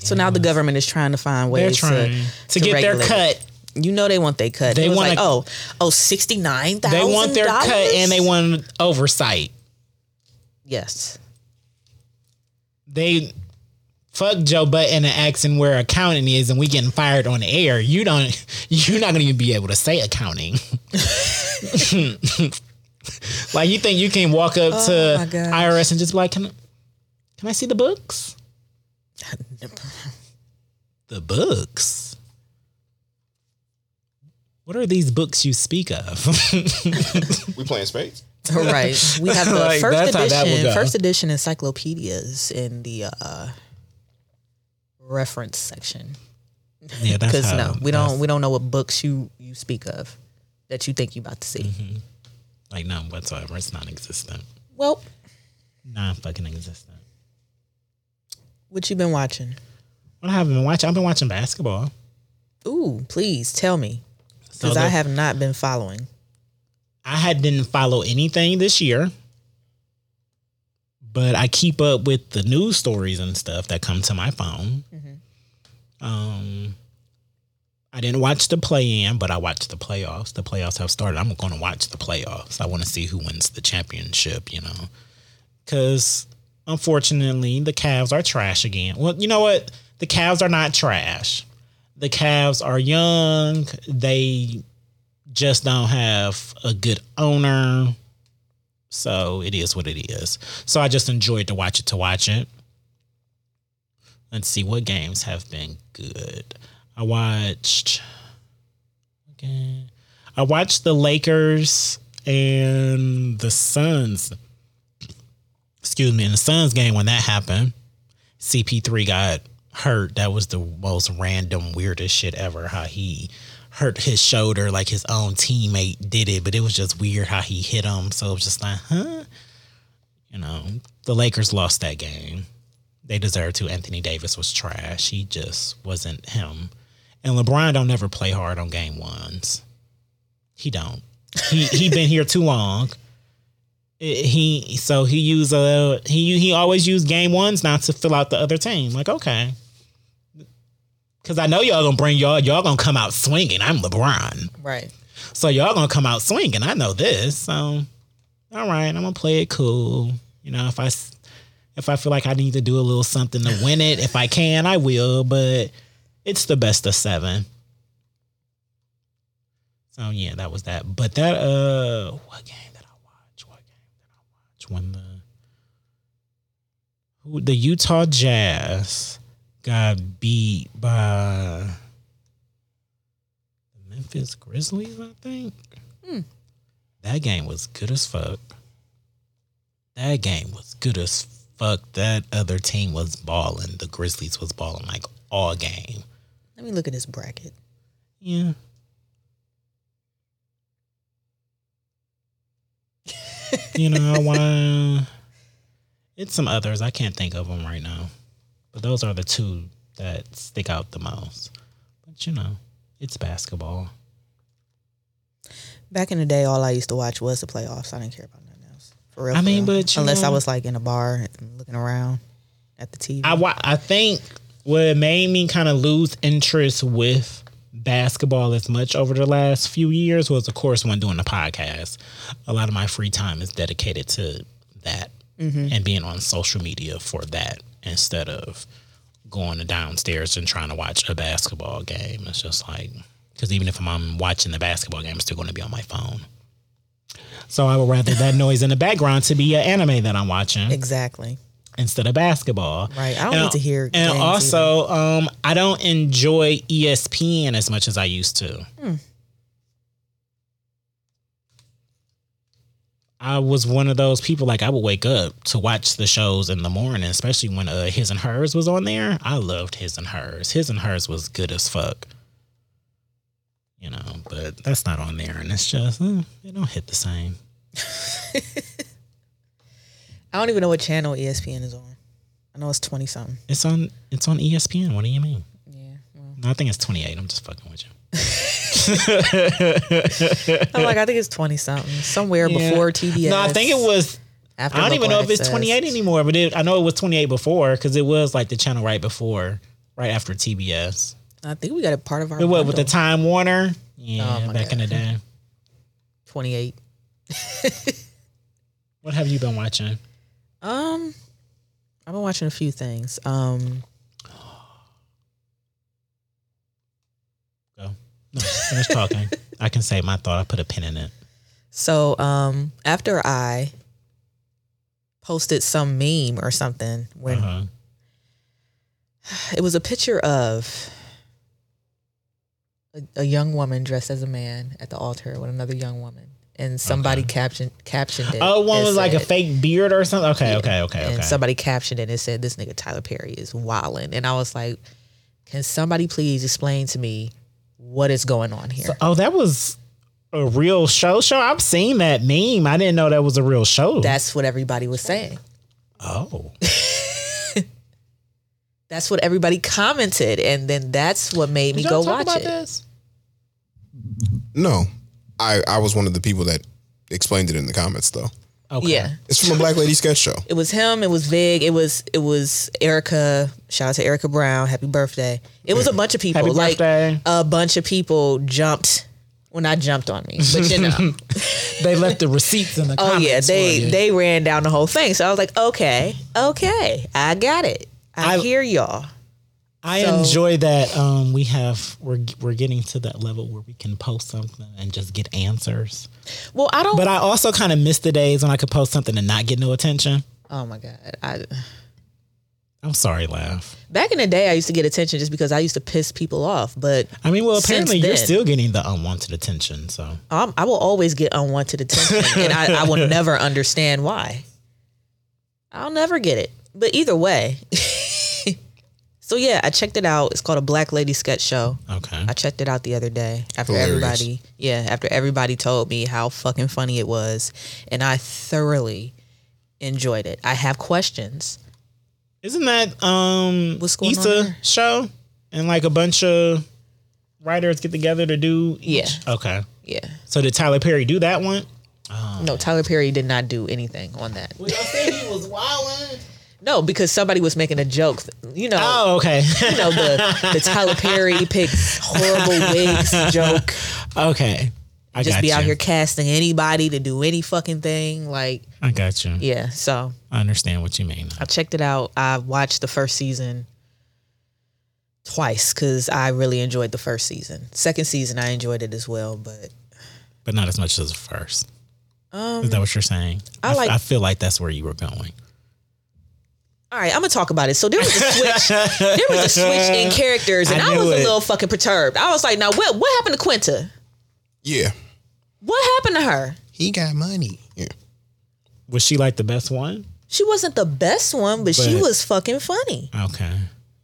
So now the government is trying to find ways trying to, to, get their it. cut. You know they want their cut. They wanna- like, oh, oh, sixty nine thousand. They want their cut and they want oversight. yes. They fuck Joe Budden and asking where accounting is, and we getting fired on the air. You don't. You're not gonna even be able to say accounting. like you think you can walk up Oh to. IRS and just be like, can, can I see the books? the books. What are these books you speak of? We playing spades. right. We have the Like, first that's how that would edition, first edition encyclopedias in the uh, reference section. Yeah, that's Because how. no, we don't we don't know what books you you speak of that you think you about to see. Mm-hmm. like none whatsoever. It's non-existent. Well, Non fucking existent. What you been watching? What I have I been watching? I've been watching basketball. Ooh, please tell me So because I have not been following. I had didn't follow anything this year, but I keep up with the news stories and stuff that come to my phone. Um, I didn't watch the play-in, but I watched the playoffs. The playoffs have started. I'm going to watch the playoffs. I want to see who wins the championship. You know, because unfortunately the Cavs are trash again. Well, you know what? The Cavs are not trash. The Cavs are young. They just don't have a good owner. So it is what it is. So I just enjoyed to watch it to watch it. Let's see what games have been good. I watched okay. I watched the Lakers and the Suns. Excuse me, in the Suns game when that happened, CP3 got hurt. That was the most random, weirdest shit ever. How he hurt his shoulder like his own teammate did it, but it was just weird how he hit him. So it was just like, huh? You know, the Lakers lost that game. They deserved to. Anthony Davis was trash. He just wasn't him. And LeBron don't never play hard on game ones. He don't. He he been here too long. He so he use a he he always use game ones now to fill out the other team. Like okay, because I know y'all gonna bring y'all y'all gonna come out swinging. I'm LeBron, Right. so y'all gonna come out swinging. I know this. So all right, I'm gonna play it cool. You know if I if I feel like I need to do a little something to win it, if I can, I will. But it's the best of seven. So yeah, that was that. But that uh what game did I watch? What game did When the who the Utah Jazz got beat by the Memphis Grizzlies, I think. Hmm. That game was good as fuck. That game was good as fuck. That other team was balling. The Grizzlies was balling like all game. Let me look at this bracket. Yeah. You know, I want it's some others. I can't think of them right now. But those are the two that stick out the most. But you know, it's basketball. Back in the day, all I used to watch was the playoffs. I didn't care about nothing else. For real. I mean, real. but unless I was like in a bar and looking around at the TV. I wa- I think what made me kind of lose interest with basketball as much over the last few years was, of course, when doing the podcast. A lot of my free time is dedicated to that mm-hmm. and being on social media for that instead of going downstairs and trying to watch a basketball game. It's just like because even if I'm watching the basketball game, I'm still going to be on my phone. So I would rather that noise in the background to be an anime that I'm watching exactly. Instead of basketball. Right. I don't And- need to hear. And also, um, I don't enjoy ESPN as much as I used to. Hmm. I was one of those people like I would wake up to watch the shows in the morning, especially when uh, His and Hers was on there. I loved His and Hers. His and Hers was good as fuck. You know, but that's not on there, and it's just eh, it don't hit the same. I don't even know what channel ESPN is on. I know it's twenty something. It's on it's on ESPN. What do you mean? Yeah. Well, No, I think it's twenty eight. I'm just fucking with you. I'm like, I think it's twenty something. Somewhere Yeah. before TBS. No, I think it was After I don't even know if it's 28 anymore, but it, I know it was 28 before because it was like the channel right before, right after TBS. I think we got a part of our. It was with the. Time Warner. Yeah, Oh, back in the day. Twenty eight. What have you been watching? Um, I've been watching a few things. Um, Go. No, finish talking. I can say my thought. I put a pin in it. so um, after I posted some meme or something when Uh-huh. it was a picture of a, a young woman dressed as a man at the altar with another young woman, and somebody Okay. captioned captioned it. Oh, one It was like a fake beard or something. Okay, okay, okay, and okay. somebody captioned it and said, "This nigga Tyler Perry is wilding," and I was like, Can somebody please explain to me what is going on here? Oh, that was a real show. Show. I've seen that meme. I didn't know that was a real show. That's what everybody was saying. oh, That's what everybody commented, and then that's what made me Did go watch about it. This? No, I I was one of the people that explained it in the comments though. Okay. Yeah, It's from a Black Lady sketch show. it was him. It was Vig. It was it was Erica. Shout out to Erica Brown. Happy birthday. It was a bunch of people. Happy like birthday. a bunch of people jumped. Well, not jumped on me, but you know. They left the receipts in the Oh comments. Oh yeah, they for you. they ran down the whole thing. So I was like, okay, okay, I got it. I, I- hear y'all. I So- enjoy that um, we have we're we're getting to that level where we can post something and just get answers. Well, I don't. But I also kind of miss the days when I could post something and not get no attention. oh my god, I, I'm sorry, laugh. back in the day, I used to get attention just because I used to piss people off. But I mean, well, apparently you're still getting the unwanted attention. So um, I will always get unwanted attention, and I, I will never understand why. I'll never get it. But either way. so yeah, I checked it out. It's called a Black Lady Sketch Show. okay, I checked it out the other day after Hilarious. everybody, yeah, after everybody told me how fucking funny it was, and I thoroughly enjoyed it. I have questions. isn't that um What's going on Issa there? show and like a bunch of writers get together to do? each? Yeah. Okay. Yeah. So did Tyler Perry do that one? No, Tyler Perry did not do anything on that. Well, y'all said he was wilding. No, because somebody was making a joke. You know, Oh, okay. you know the the Tyler Perry picks horrible wigs joke. okay. I Just be you. out here casting anybody to do any fucking thing. Like, I got you. yeah. So I understand what you mean. I checked it out. I watched the first season twice because I really enjoyed the first season. Second season, I enjoyed it as well. But But not as much as the first. um, Is that what you're saying? I f- like- I feel like that's where you were going. All right, I'm gonna talk about it. So there was a switch. there was a switch in characters, and I I, knew was a little fucking perturbed. I was like, "Now what? What happened to Quinta? Yeah, What happened to her? he got money. Yeah. Was she like the best one? She wasn't the best one, but, she was fucking funny. Okay.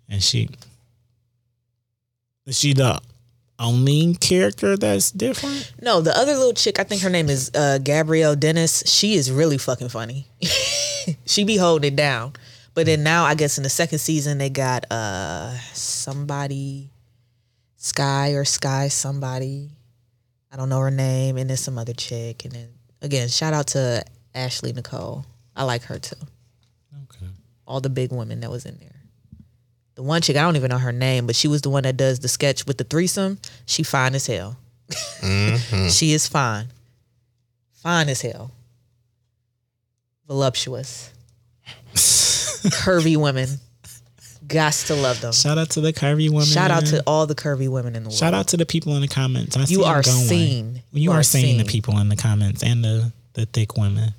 And she is she the only character that's different? No, the other little chick, I think her name is uh, Gabrielle Dennis. She is really fucking funny. she be holding it down. But then now, I guess in the second season, they got uh somebody, Sky or Sky somebody. I don't know her name, and then some other chick. And then again, shout out to Ashley Nicole. I like her too. Okay. All the big women that was in there. The one chick, I don't even know her name, but she was the one that does the sketch with the threesome. She fine as hell. Mm-hmm. She is fine. Fine as hell. Voluptuous. Curvy women. Gots to love them. Shout out to the curvy women. Shout out to all the curvy women in the world. Shout out to the people in the comments. I You are seen. You, You are, are seeing the people in the comments and the the thick women.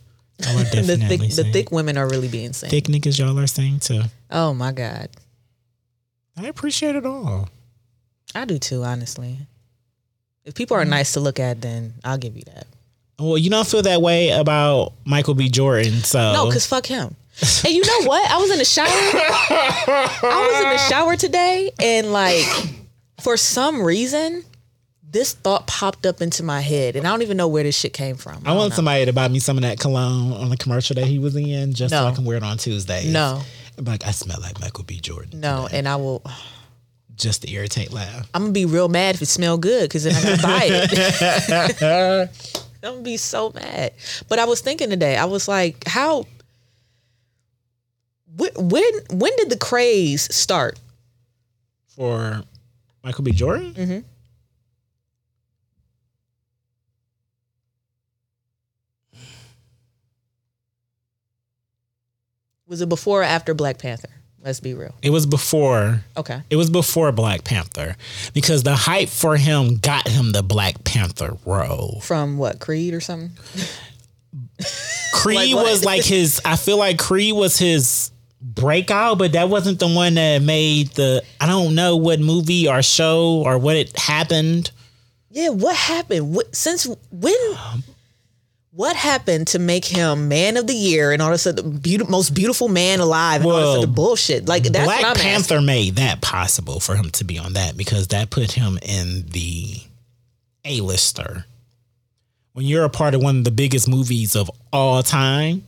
Are the definitely thick, the thick women are really being seen. thick niggas. Y'all are saying too. Oh my God. I appreciate it all. I do too, honestly. If people are mm. nice to look at, then I'll give you that. Well, you don't feel that way about Michael B. Jordan, so No, because fuck him. And you know what? I was in the shower. I was in the shower today, and like, for some reason, this thought popped up into my head, and I don't even know where this shit came from. I don't want know. somebody to buy me some of that cologne on the commercial that he was in, just so I can wear it on Tuesdays. No, I'm like I smell like Michael B. Jordan. no, and I will. just to irritate laugh. I'm gonna be real mad if it smell good, because then I gotta buy it. I'm gonna be so mad. But I was thinking today, I was like, how? When when, when did the craze start? For Michael B. Jordan, Mm-hmm. Was it before or after Black Panther? Let's be real. it was before. Okay. It was before Black Panther because the hype for him got him the Black Panther role. From what Creed or something? Creed Like was like his. I feel like Creed was his breakout, but that wasn't the one that made the. I don't know what movie or show or what it happened. Yeah. What happened? What, since when? What happened to make him man of the year and all this other beautiful, most beautiful man alive and all Well, this other bullshit? Like that's Black Panther asking. made that possible for him to be on that because that put him in the A-lister. When you're a part of one of the biggest movies of all time,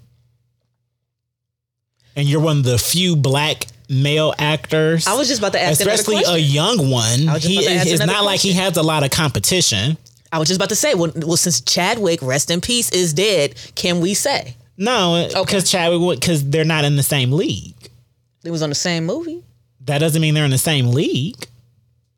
and you're one of the few black male actors, I was just about to ask especially a young one. I was just He about to ask it's not like he has a lot of competition. I was just about to say, well, well, since Chadwick, rest in peace, is dead, can we say No, because Chadwick, because they're not in the same league. they was on the same movie? that doesn't mean they're in the same league.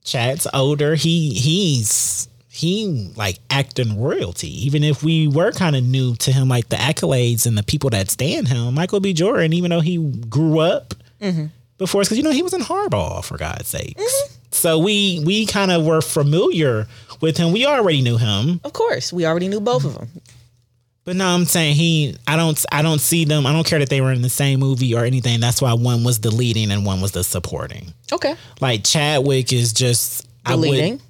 Chad's older. He he's he like acting royalty. Even if we were kind of new to him, like the accolades and the people that stand him, Michael B. Jordan, even though he grew up mm-hmm. before, us, because you know he was in Hardball for God's sakes. Mm-hmm. So we we kind of were familiar with him. We already knew him, Of course, we already knew both of mm-hmm. them. but no, I'm saying he. I don't. I don't see them. I don't care that they were in the same movie or anything. That's why one was the leading and one was the supporting. Okay, Like Chadwick is just I the would- leading.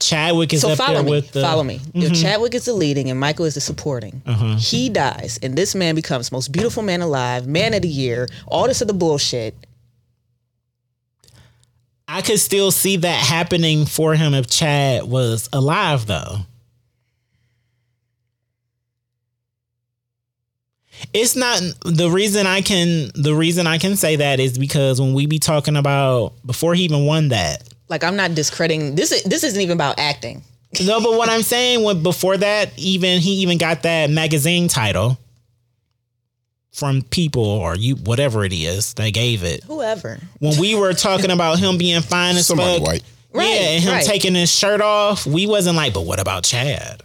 Chadwick is So up follow there me. with the. Mm-hmm. follow me. If Chadwick is the leading and Michael is the supporting, Uh-huh. he dies, and this man becomes most beautiful man alive, man of the year, all this other bullshit. I could still see that happening for him if Chad was alive, though. It's not the reason I can the reason I can say that is because when we be talking about before he even won that. Like I'm not discrediting this. Is, this isn't even about acting. No, but what I'm saying when before that, even he even got that magazine title from people or you whatever it is they gave it. Whoever. when we were talking about him being fine as Somebody fuck, white. Right, yeah, and him right. taking his shirt off, we wasn't like, but what about Chad?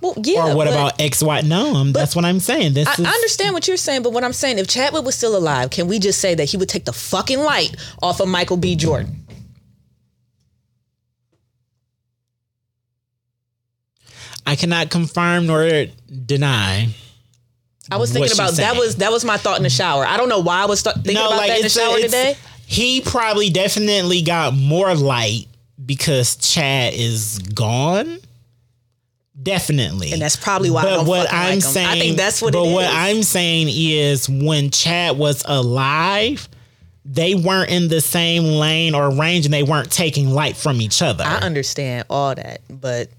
Well, yeah. Or what but about X Y? No, um, that's what I'm saying. This I, is I understand what you're saying, but what I'm saying, if Chadwick was still alive, can we just say that he would take the fucking light off of Michael B. Jordan? I cannot confirm nor deny. I was thinking about that. Was that was my thought in the shower? I don't know why I was th- thinking about that in the it's a- shower today. He probably definitely got more light because Chad is gone. Definitely, And that's probably why I But don't what I'm like saying, I think that's what But what is. I'm saying is, when Chad was alive, they weren't in the same lane or range, and they weren't taking light from each other. I understand all that, but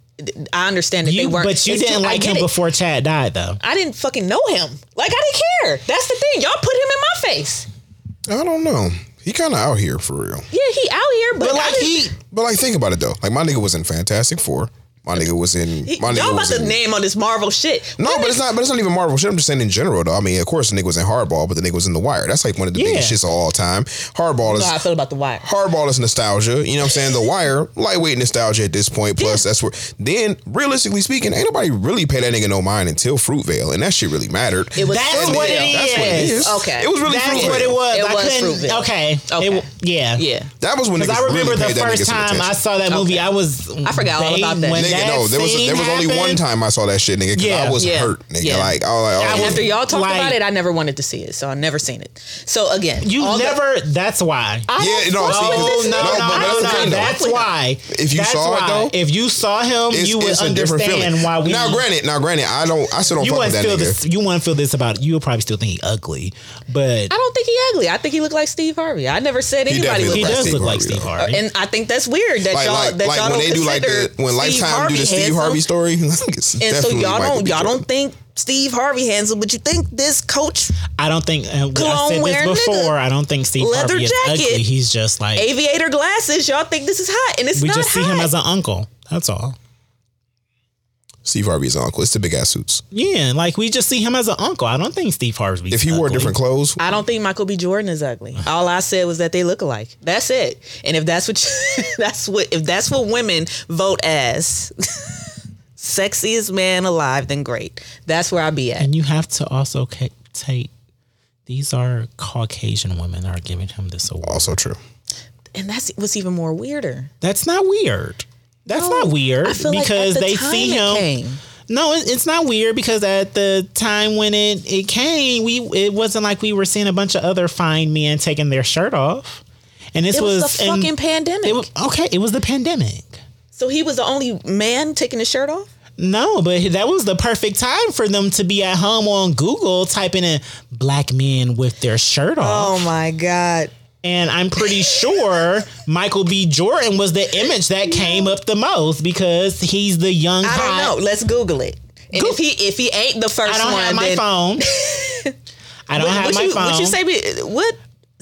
I understand that you, they weren't. but you didn't like him it. before Chad died, though. I didn't fucking know him. Like I didn't care. That's the thing. Y'all put him in my face. I don't know. He kind of out here for real. Yeah, he out here, but, But like he, But like, think about it though. Like my nigga was in Fantastic Four. My nigga was in. he- My nigga y'all about was to in. name on this Marvel shit. No, but it's not. But it's not even Marvel shit. I'm just saying in general, though. I mean, of course, the nigga was in Hardball, but the nigga was in The Wire. That's like one of the Yeah. biggest shits of all time. Hardball You is know how I feel about the wire. Hardball is nostalgia. You know what I'm saying? The Wire, lightweight nostalgia at this point. Plus, that's where. Then, realistically speaking, ain't nobody really pay that nigga no mind until Fruitvale, and that shit really mattered. It was That's Fruitvale. what it That's what it is. is. Okay. It was really that's Fruitvale. what it was. It I was couldn't. Fruitvale. Okay. It Okay. w- yeah. Yeah. That was when Because I remember really the paid that nigga first time I saw that movie, I was. I forgot all about that. When Nigga, no, there was scene there was only one time I saw that shit, nigga. Cause Yeah. I was Yeah. hurt, nigga. Yeah. Like I was like, I oh, was- After y'all talked Like- about it, I never wanted to see it, so I never seen it. So again, You all the- never. that's why. I Yeah, don't no, fuck see, with Oh no, no, no, no, that's no, the thing, though. That's why. If you saw it, though, if you saw him, you would it's a different feeling. understand why we. now, granted, now, granted, I don't, I still don't you fuck with that feel nigga. this. You wouldn't feel this about. You would probably still think he ugly, but I don't think he ugly. I think he looked like Steve Harvey. I never said anybody definitely looked he does look like Steve. Harvey. And I think that's weird that y'all like, that y'all when don't they do like the consider when Steve Lifetime Harvey do the Steve handsome. Harvey story. And so y'all Michael don't y'all don't think Steve Harvey handsome, but you think this coach I don't think. Uh, I Cologne said wearing this before. nigga. I don't think Steve Leather Harvey is ugly. He's just like aviator glasses, y'all think this is hot, and it's we not just see hot. him as an uncle. That's all. Steve Harvey's uncle. It's the big ass suits. Yeah, like we just see him as an uncle. I don't think Steve Harvey. If he wore different clothes, I don't think Michael B. Jordan is ugly. All I said was that they look alike. That's it. And if that's what you, that's what if that's what women vote as sexiest man alive, then great. That's where I be at. And you have to also ca- take these are Caucasian women that are giving him this award. also true. And that's what's even more weirder. That's not weird. That's No, not weird like because at the they see him. came. No, it's not weird because at the time when it, it came, we it wasn't like we were seeing a bunch of other fine men taking their shirt off. And this It was, the in- fucking pandemic. It was, okay, it was the pandemic. so he was the only man taking his shirt off. No, but that was the perfect time for them to be at home on Google typing in black men with their shirt off. Oh my god. And I'm pretty sure Michael B. Jordan was the image that came up the most because he's the young I hot. don't know. Let's Google it. And Go- if he if he ain't the first I don't one, have my then phone. I don't what, have what my you, phone. What you say? me- What?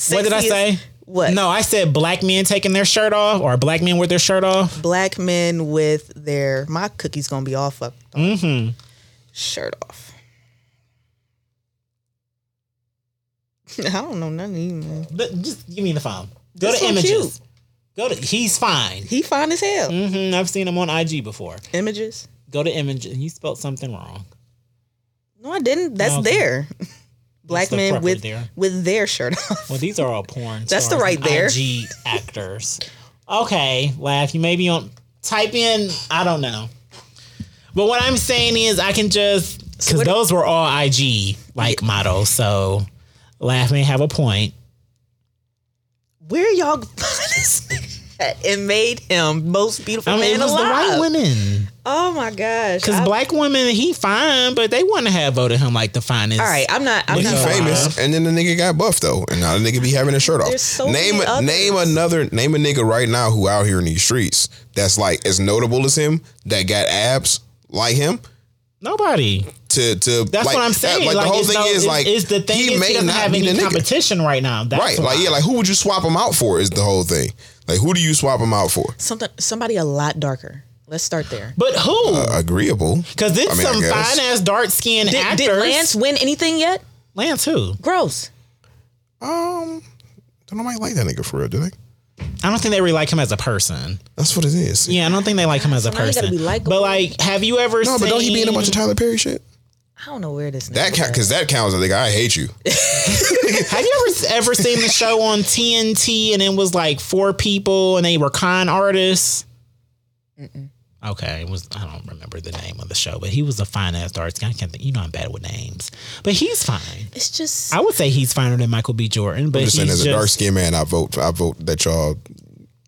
What did I say? What? No, I said black men taking their shirt off or black men with their shirt off. Black men with their my cookie's gonna be all fucked. Mm-hmm. Shirt off. I don't know none of you. Man. But just give me the phone. Go to so images. cute. Go to. He's fine. He fine as hell. hmm I've seen him on IG before. Images. Go to images. You spelled something wrong. No, I didn't. That's Okay. there. Black the men with there. with their shirt off. Well, these are all porn. That's the right there. IG actors. Okay, laugh. You may be on. Type in. I don't know. But what I'm saying is, I can just because those were all IG like models. So, laugh may have a point. Where y'all find this nigga? It made him most beautiful I mean, man it was the alive. white women. Oh my gosh. Because black women, he fine, but they wouldn't have voted him like the finest. all right, I'm not. I'm He not. He's famous, and then the nigga got buff though, and now the nigga be having his shirt off. So name many name another name a nigga right now who out here in these streets that's like as notable as him that got abs like him. Nobody. To to That's like, what I'm saying. Like, Like, the whole thing no- is like it's the thing he is he may doesn't not have be any the competition right now. That's Right, why. like yeah, like who would you swap him out for? Is the whole thing. Like who do you swap him out for? Something. Somebody a lot darker. Let's start there. But who? Agreeable. Because this I mean, some fine ass dark skinned Did, actors. did Lance win anything yet? Lance who? Gross. Um, don't nobody like that nigga for real, do they? I don't think they really like him as a person. That's what it is. Yeah, I don't think they like him as a So now you gotta person. be likable. but like, have you ever No, seen? but don't he be in a bunch of Tyler Perry shit? I don't know where this. Is. That nigga count because that counts. I think I hate you. Have you ever ever seen the show on TNT and it was like four people and they were con artists? Okay, it was I don't remember the name of the show, but he was a fine ass dark skin. I can't think. You know I'm bad with names, but he's fine. It's just. I would say he's finer than Michael B. Jordan, but I'm just he's saying, as just, a dark skinned man, I vote. I vote that y'all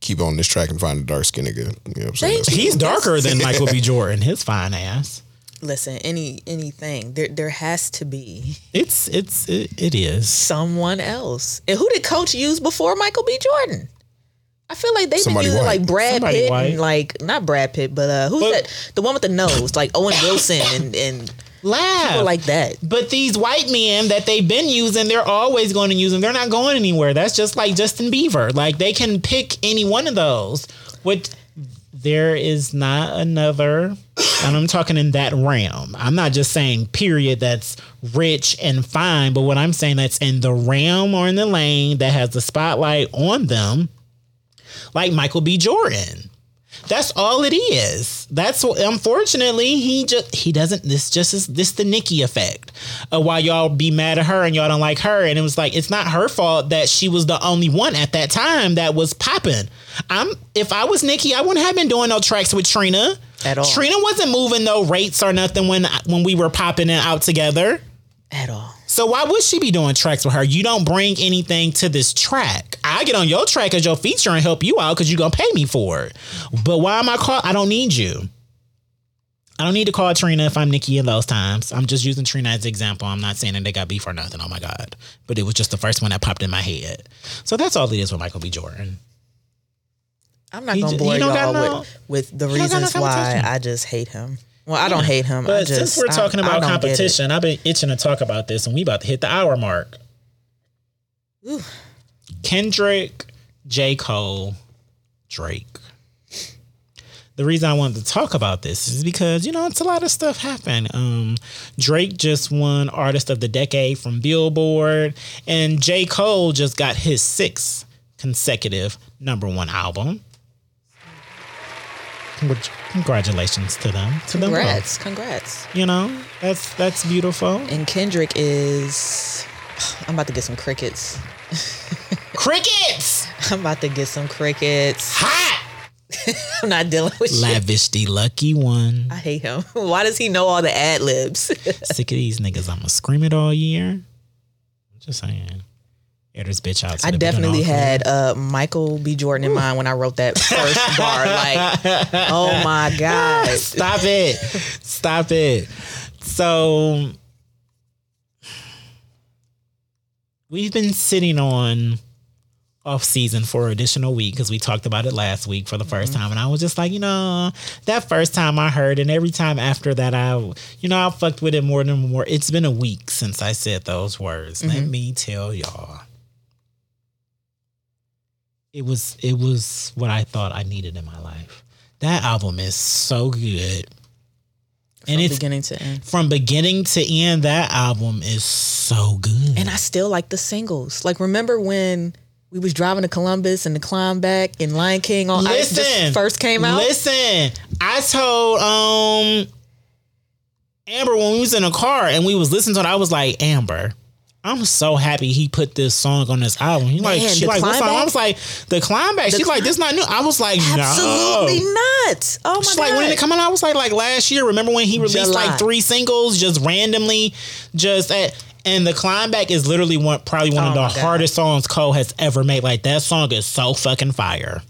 keep on this track and find a dark skinned nigga. You know what I'm saying? Thank That's- he's darker than Michael B. Jordan. His fine ass. Listen, any anything. There there has to be It's it's it, it is. someone else. And who did Coach use before Michael B. Jordan? I feel like they've been using white. like Brad Somebody Pitt white. and like not Brad Pitt, but uh who's But- that? The one with the nose, like Owen Wilson and and Laugh. people like that. But these white men that they've been using, they're always going to use them. They're not going anywhere. That's just like Justin Bieber. Like they can pick any one of those. What there is not another, and I'm talking in that realm. I'm not just saying period that's rich and fine, but what I'm saying that's in the realm or in the lane that has the spotlight on them, like Michael B. Jordan. That's all it is. That's what, unfortunately he just he doesn't. This just is this the Nicki effect. Uh, while y'all be mad at her and y'all don't like her, and it was like it's not her fault that she was the only one at that time that was popping. I'm if I was Nicki, I wouldn't have been doing no tracks with Trina At all. Trina wasn't moving no rates or nothing when when we were popping it out together. At all. So why would she be doing tracks with her? You don't bring anything to this track. I get on your track as your feature and help you out because you're gonna pay me for it. But why am I call? I don't need you. I don't need to call Trina if I'm Nicki in those times. I'm just using Trina as an example. I'm not saying that they got beef or nothing. Oh my god! But it was just the first one that popped in my head. So that's all it is with Michael B. Jordan. I'm not He gonna j- bore y'all no- with, with the reasons why. I just hate him. Well, I don't hate him. I But just, since we're talking I about it. competition, I've been itching to talk about this, and we about to hit the hour mark. Ooh. Kendrick, J. Cole, Drake. The reason I wanted to talk about this is because you know it's a lot of stuff happened. Um, Drake just won Artist of the Decade from Billboard, and J. Cole just got his sixth consecutive number one album. Congrat- Congratulations to them. To them both. Congrats, congrats. You know, that's that's beautiful. And Kendrick is. I'm about to get some crickets. Crickets! I'm about to get some crickets. Hot! I'm not dealing with shit. Lavish the lucky one. I hate him. Why does he know all the ad libs? Sick of these niggas. I'ma scream it all year. I'm just saying. Bitch out. I the bit and definitely had uh, Michael B. Jordan in mind when I wrote that first bar. Like, oh my god, Stop it. Stop it. So we've been sitting on off season for an additional week because we talked about it last week for the 1st time. And I was just like, you know, that first time I heard, and every time after that, I, you know, I fucked with it more than more. It's been a week since I said those words. Let me tell y'all. It was it was what I thought I needed in my life. That album is so good. And from it's beginning to end. from beginning to end, that album is so good. And I still like the singles. Like, remember when we was driving to Columbus and the climb back and Lion King on Ice just first came out? Listen, I told um Amber when we was in a car and we was listening to it, I was like, Amber, I'm so happy he put this song on this album. He like, Man, she the like, what song? I was like, the climb back. She's like, this not new. I was like, Absolutely no. not. Oh my She's god. like, when did it come out? I was like, like last year. Remember when he released July. like three singles just randomly, just at, and the climb back is literally one probably one Oh of the hardest songs Cole has ever made. Like that song is so fucking fire.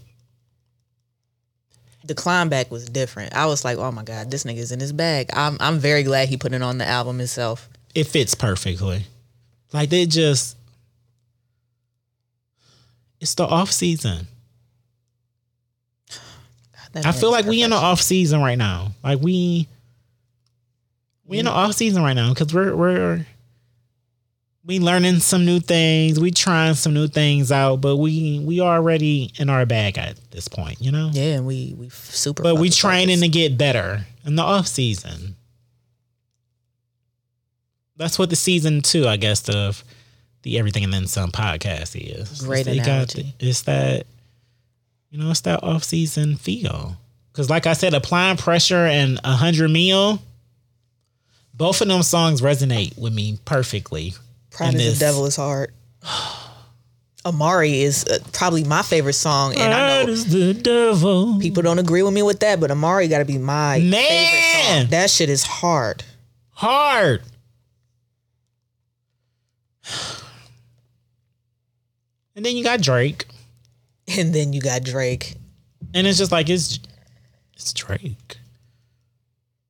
the climb back was different. I was like, oh my god, this nigga's in his bag. I'm I'm very glad he put it on the album himself. It fits perfectly. Like they just, it's the off season. That I feel like we in the off season right now. Like we, we in the off season right now because we're we're we learning some new things. We trying some new things out, but we we already in our bag at this point, you know. Yeah, and we we super. But we training focused. to get better in the off season. That's what the season two, I guess, of the Everything and Then Some podcast is. Great It's- it got- analogy. it's that, you know, it's that off season feel. Because, like I said, applying pressure and a hundred meal, both of them songs resonate with me perfectly. Pride is this. the Devil is hard. Amari is uh, probably my favorite song, and I know is the devil. people don't agree with me with that, but Amari got to be my favorite Man! song. That shit is hard. Hard. And then you got Drake. And then you got Drake. And it's just like it's it's Drake.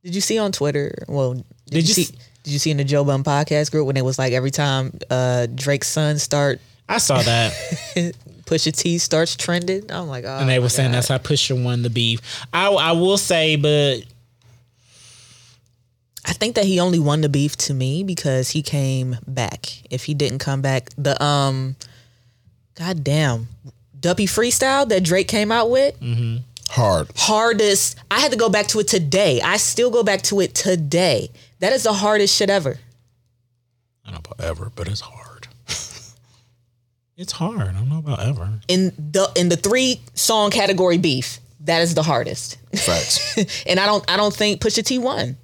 Did you see on Twitter? Well, did, Did you see? Did you see in the Joe Budden podcast group when it was like every time uh, Drake's son start I saw that. Pusha T starts trending? I'm like, oh, and they were saying God. that's how Pusha won the beef. I I will say, but I think that he only won the beef to me because he came back. If he didn't come back, the um, goddamn, Duppy freestyle that Drake came out with, Mm-hmm. Hard. hardest. I had to go back to it today. I still go back to it today. That is the hardest shit ever. I don't know about ever, but it's hard. it's hard. I don't know about ever. In the in the three song category beef, that is the hardest. Facts. and I don't I don't think Pusha T won.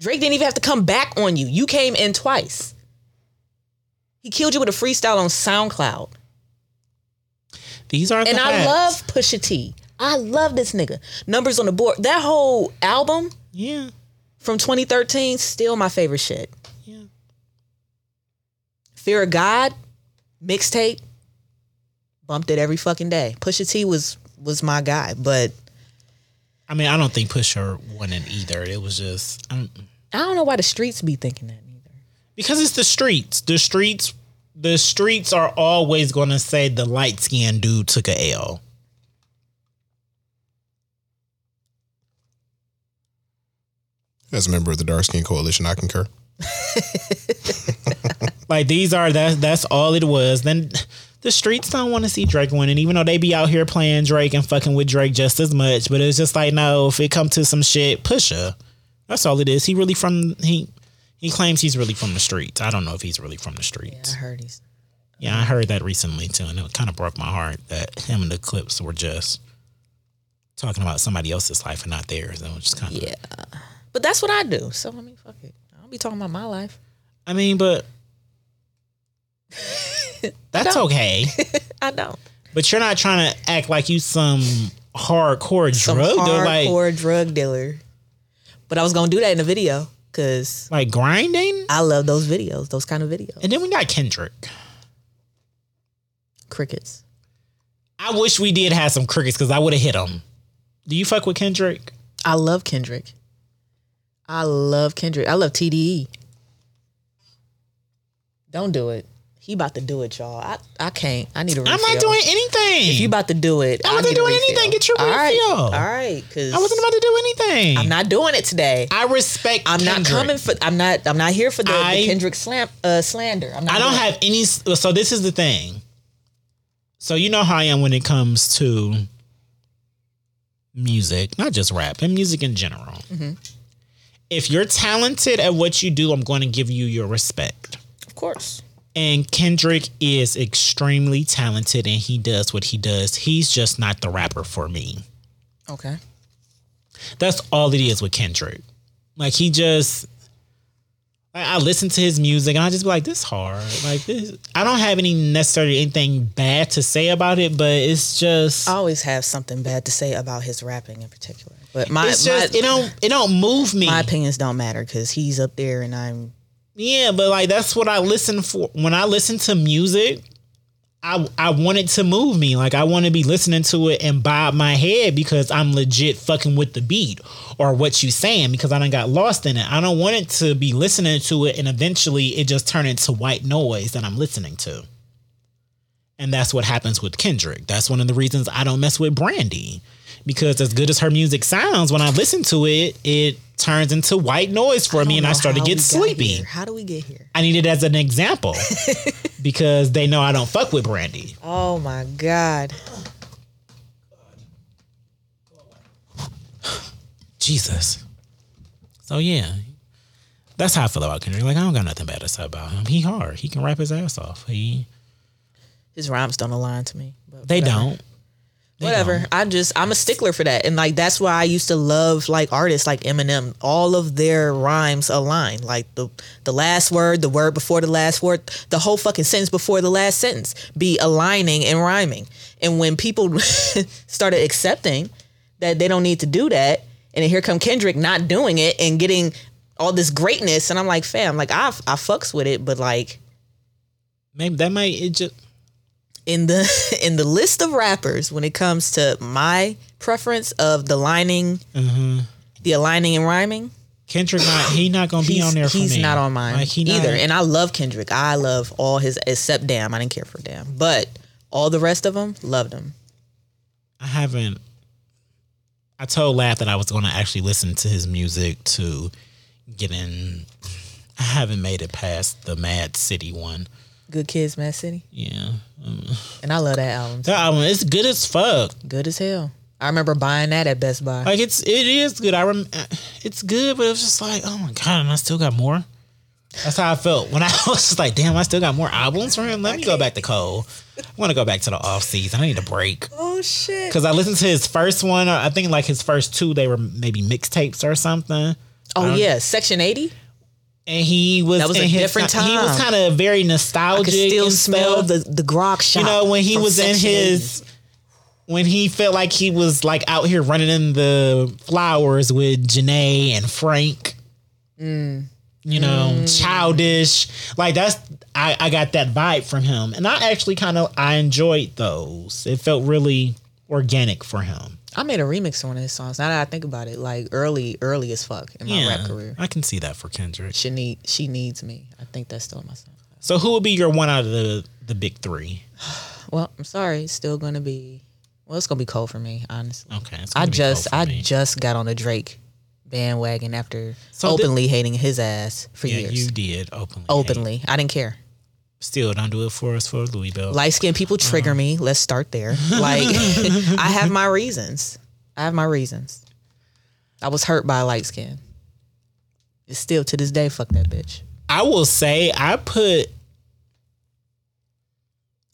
Drake didn't even have to come back on you. You came in twice. He killed you with a freestyle on SoundCloud. These are the And I love Pusha T. I love this nigga. Numbers on the board. That whole album Yeah. from 2013 still my favorite shit. Yeah. Fear of God mixtape bumped it every fucking day. Pusha T was was my guy, but I mean, I don't think Pusha won it either. It was just I don't, I don't know why the streets be thinking that. Because it's the streets. The streets. The streets are always going to say the light skinned dude took a L. As a member of the Dark Skin Coalition, I concur. Like these are that that's all it was. Then the streets don't want to see Drake winning, even though they be out here playing Drake and fucking with Drake just as much. But it's just like no, if it come to some shit, Pusha. That's all it is. He really from he he claims he's really from the streets. I don't know if he's really from the streets. Yeah, I heard he's Yeah, I heard that recently too, and it kind of broke my heart that him and the Clipse were just talking about somebody else's life and not theirs. And it was just kind of yeah. But that's what I do. So I mean, fuck it. I don't be talking about my life. I mean, but that's okay. I don't. But you're not trying to act like you some hardcore Some drug dealer, like hardcore drug dealer. But I was gonna do that in a video because like grinding. I love those videos, those kind of videos. And then we got Kendrick. Crickets. I wish we did have some crickets because I would have hit them. Do you fuck with Kendrick? I love Kendrick. I love Kendrick. I love TDE. Don't do it. He about to do it, y'all. I, I can't. I need a refill. I'm not doing anything. If you about to do it, I wasn't need doing anything. Get your All right. refill. All right, because I wasn't about to do anything. I'm not doing it today. I respect. I'm not coming for. I'm not. I'm not here for the, I- the Kendrick slam, uh, slander. I'm not I don't doing it. have any. So this is the thing. So you know how I am when it comes to music, not just rap, and music in general. Mm-hmm. If you're talented at what you do, I'm going to give you your respect. Of course. And Kendrick is extremely talented, and he does what he does. He's just not the rapper for me. Okay. That's all it is with Kendrick. Like he just, I, I listen to his music and I just be like, this hard. Like this, I don't have any necessarily anything bad to say about it, but it's just, I always have something bad to say about his rapping in particular. But my it's just my, it don't it don't move me. my opinions don't matter because he's up there and I'm. Yeah, but like that's what I listen for. When I listen to music, I I want it to move me. Like I want to be listening to it and bob my head because I'm legit fucking with the beat or what you saying because I don't got lost in it. I don't want it to be listening to it and eventually it just turn into white noise that I'm listening to. And that's what happens with Kendrick. That's one of the reasons I don't mess with Brandy. Because as good as her music sounds, when I listen to it, it turns into white noise for me and I start to get sleepy. here. How do we get here? I need it as an example because they know I don't fuck with Brandy. Oh my god. Jesus. So yeah, that's how I feel about Kendrick. Like I don't got nothing bad to say about him. He hard. He can rap his ass off. He His rhymes don't align to me. But they whatever. don't. Whatever. I just I'm a stickler for that, and like that's why I used to love like artists like Eminem. All of their rhymes align. Like the the last word, the word before the last word, the whole fucking sentence before the last sentence be aligning and rhyming. And when people started accepting that they don't need to do that, and then here come Kendrick not doing it and getting all this greatness, and I'm like, fam, like I I fucks with it, but like Maybe that might it just in the in the list of rappers when it comes to my preference of the lining, Mm-hmm. the aligning and rhyming. Kendrick not he not gonna be on there for he's me. not on mine Like, he not- either. And I love Kendrick. I love all his except Damn. I didn't care for Damn, but all the rest of them loved him. I haven't. I told Lav that I was going to actually listen to his music to get in. I haven't made it past the Mad City one. Good Kids, Mad City, Yeah, and I love that album. that album it's good as fuck. Good as hell. I remember buying that at Best Buy. Like it's it is good. I rem- it's good, but it was just like, oh my god, and I still got more. That's how I felt when I was just like, damn, I still got more albums from him. Let me go back to Cole. I want to go back to the off season. I need a break oh shit! because I listened to his first one. I think like his first two, they were maybe mixtapes or something. Oh yeah, Section eighty. And he was That was a his- different He was kind of very I nostalgic. could still smell stuff. the the grog shop. you know when he was in his when he felt like he was like out here running in the flowers with Janae and Frank. Mm. You know, childish. Like that's I, I got that vibe from him. And I actually kind of I enjoyed those. It felt really organic for him. I made a remix on one of his songs. Now that I think about it, like early, early as fuck in my Yeah. rap career. I can see that for Kendrick. She need she needs me. I think that's still my song. So who would be your one out of the the big three? Well, I'm sorry, it's still gonna be well, it's gonna be Cole for me, honestly. Okay. I just I me. just got on the Drake bandwagon after So openly hating his ass for yeah, years. you did openly. openly. I didn't care. Still don't do it for us for Louisville. Light skinned people trigger um, me. Let's start there. Like I have my reasons. I have my reasons. I was hurt by light skin. It's still to this day, fuck that bitch. I will say I put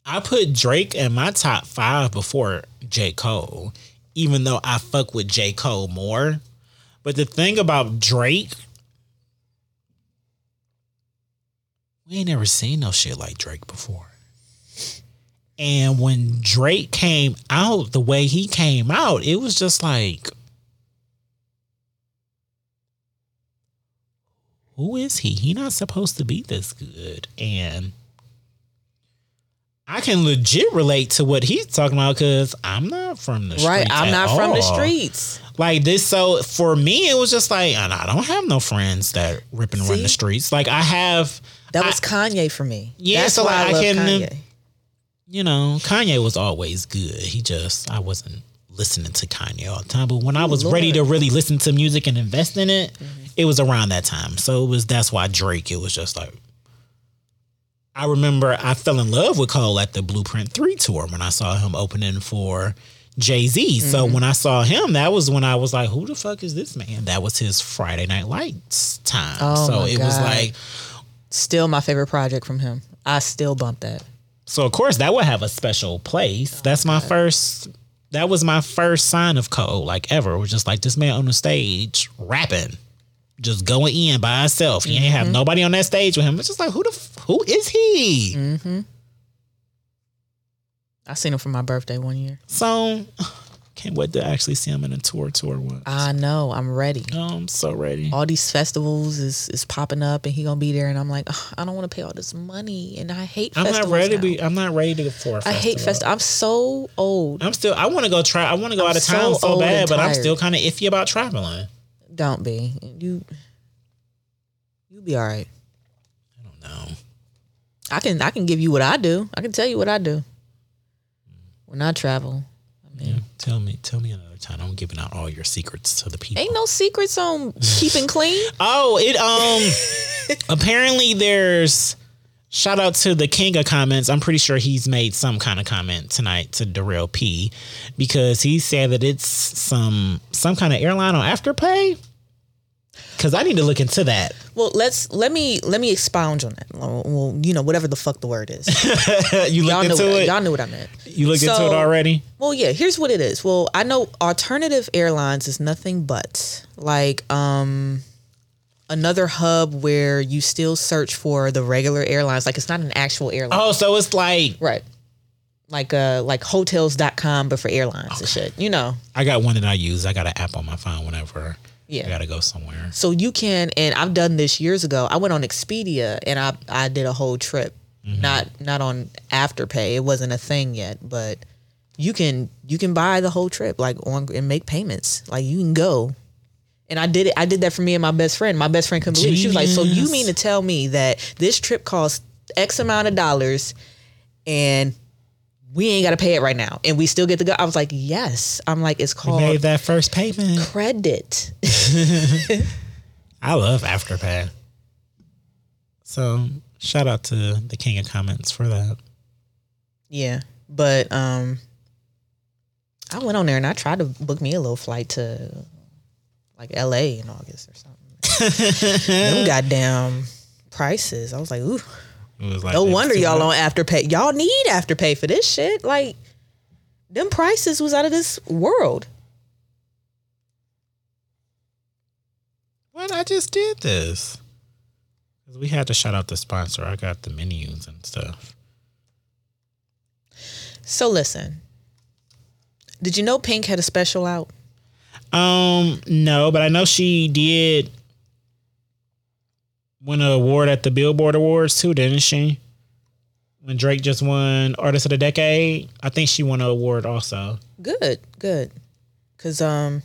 I put Drake in my top five before J. Cole, even though I fuck with J. Cole more. But the thing about Drake, we ain't never seen no shit like Drake before. And when Drake came out the way he came out, it was just like, who is he? He not supposed to be this good. And I can legit relate to what he's talking about because I'm not from the streets. Right. I'm not from the streets. Like this, so for me, it was just like, and I don't have no friends that rip and run the streets. Like I have, That was I- Kanye for me. Yeah, That's so, why like, I I love can- Kanye. you know, Kanye was always good. He just, I wasn't listening to Kanye all the time. But when I was ready to really listen to music and invest in it, it was around that time. So it was that's why Drake. It was just like. I remember I fell in love with Cole at the Blueprint 3 tour when I saw him opening for Jay Z. So Mm-hmm. when I saw him, that was when I was like, who the fuck is this man? That was his Friday Night Lights time. Oh so it was like, Still my favorite project from him. I still bump that. so of course that would have a special place. That's my first. That was my first sign of Cole, like ever. It was just like this man on the stage rapping, just going in by himself. He ain't have nobody on that stage with him. It's just like who the f- who is he? Mm-hmm. I seen him for my birthday one year. So can't wait to actually see him in a tour tour once. I know. I'm ready. Oh, I'm so ready. All these festivals is is popping up, and he gonna be there, and I'm like, "Ugh, I don't want to pay all this money, and I hate. I'm not ready to be. I'm not ready to go for a I festival. I hate fest. I'm so old. I'm still. I want to go try. I want to go I'm out of so town so, bad, but I'm still kind of iffy about traveling. Don't be you. You be all right. I don't know. I can I can give you what I do. I can tell you what I do. When I travel. Tell me. Tell me another time. I'm giving out all your secrets to the people. ain't no secrets on keeping clean. Oh, it um apparently there's shout out to the king of comments. I'm pretty sure he's made some kind of comment tonight to Darrell P because he said that it's some some kind of airline on afterpay. Cause I need to look into that. Well, let's let me let me expound on that. Well, you know, whatever the fuck the word is. you Y'all into it. y'all knew what I meant. you looked into it already. Well, yeah, here's what it is. Well, I know alternative airlines is nothing but like um another hub where you still search for the regular airlines. Like it's not an actual airline. Oh, so it's like Right. Like uh like hotels.com but for airlines and shit. You know. I got one that I use. I got an app on my phone whenever Yeah. I gotta go somewhere. So you can, and I've done this years ago. I went on Expedia and I I did a whole trip, mm-hmm. not not on Afterpay. It wasn't a thing yet, but you can you can buy the whole trip like on and make payments. Like you can go. And I did it. I did that for me and my best friend. My best friend couldn't believe it. She was like, "So you mean to tell me that this trip costs X amount of dollars, and we ain't got to pay it right now, and we still get to go?" I was like, "Yes." I'm like, "It's You called made that first payment. credit." I love Afterpay. So shout out to the king of comments for that. Yeah, but um, I went on there and I tried to book me a little flight to like L.A. in August or something. Them goddamn prices. I was like, ooh, It was like no wonder y'all much. on afterpay. Y'all need afterpay for this shit. Like, them prices was out of this world. What I just did this. 'Cause We had to shout out the sponsor. I got the menus and stuff. So listen, did you know Pink had a special out? Um, no, but I know she did win an award at the Billboard Awards too, didn't she? When Drake just won Artist of the Decade, I think she won an award also. Good, good. Cause um,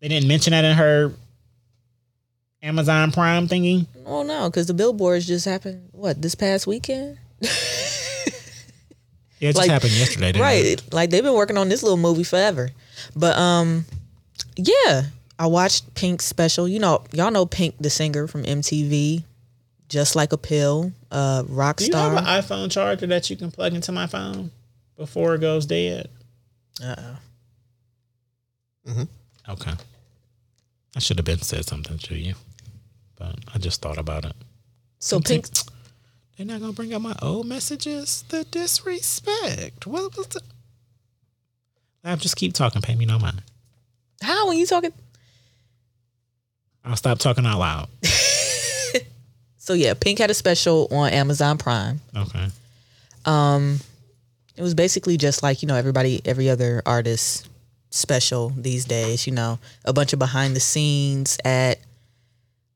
They didn't mention that in her Amazon Prime thingy. oh no, cause the billboards just happened. What this past weekend? Yeah, it just Like, happened yesterday. Didn't right It? like they've been working on this little movie forever but um yeah i watched pink's special you know y'all know pink the singer from mtv just like a pill uh rock Do you have star an iPhone charger that you can plug into my phone before it goes dead? uh-uh. Okay. I should have been said something to you, but I just thought about it. so pink They're not gonna bring up my old messages. The disrespect. What was the? I just keep talking. Pay me no mind. how when you talking I'll stop talking out loud. so yeah pink had a special on amazon prime Okay. um it was basically just like you know everybody every other artist special these days you know a bunch of behind the scenes at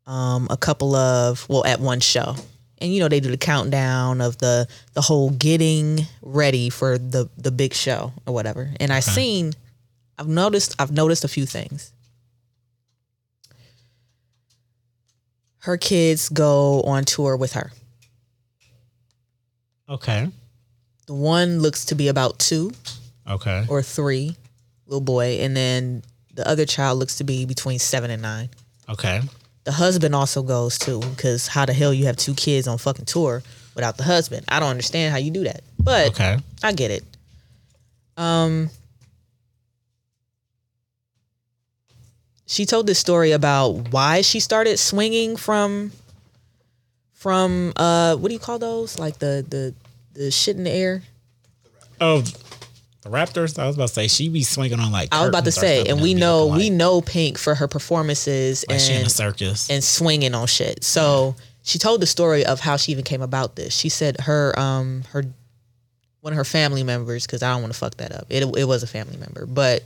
um a couple of well at one show and you know they do the countdown of the the whole getting ready for the the big show or whatever. And I seen, I've noticed, I've noticed a few things. Her kids go on tour with her. Okay. The one looks to be about two Okay. or three, little boy, and then the other child looks to be between seven and nine. Okay. The husband also goes too, because how the hell you have two kids on fucking tour without the husband? I don't understand how you do that, but Okay. I get it. Um, she told this story about why she started swinging from from uh what do you call those like the the the shit in the air Oh, the Raptors. I was about to say she be swinging on like. I was about to say, and we know we know Pink for her performances like she in a and circus. and swinging on shit. So she told the story of how she even came about this. She said her um her one of her family members because I don't want to fuck that up. It it was a family member, but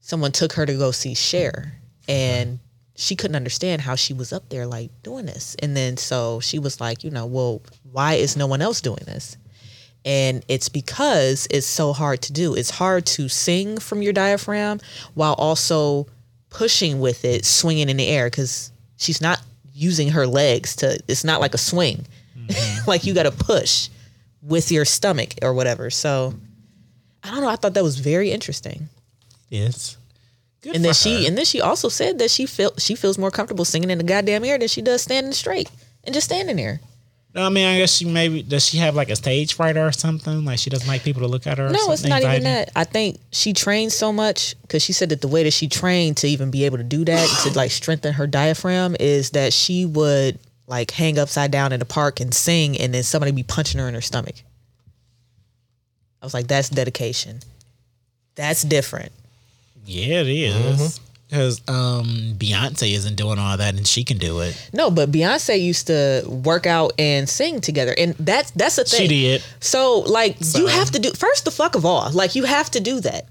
someone took her to go see Cher, Mm-hmm. and she couldn't understand how she was up there like doing this. And then so she was like, you know, well, why is no one else doing this? And it's because it's so hard to do. It's hard to sing from your diaphragm while also pushing with it, swinging in the air because she's not using her legs to, it's not like a swing. Mm-hmm. like you got to push with your stomach or whatever. So I don't know. I thought that was very interesting. yes. Good And then for she and then she also said that she felt she feels more comfortable singing in the goddamn air than she does standing straight and just standing there. No, I mean, I guess she maybe does she have like a stage fright or something? Like she doesn't like people to look at her. or No, it's not even that. I think she trained so much because she said that the way that she trained to even be able to do that to like strengthen her diaphragm is that she would like hang upside down in the park and sing, and then somebody be punching her in her stomach. I was like, that's dedication. That's different. Yeah, it Mm-hmm. Because um, Beyonce isn't doing all that, and she can do it. No, but Beyonce used to work out and sing together, and that's that's the thing. She did. So like So- you have to do first the fuck of all, like you have to do that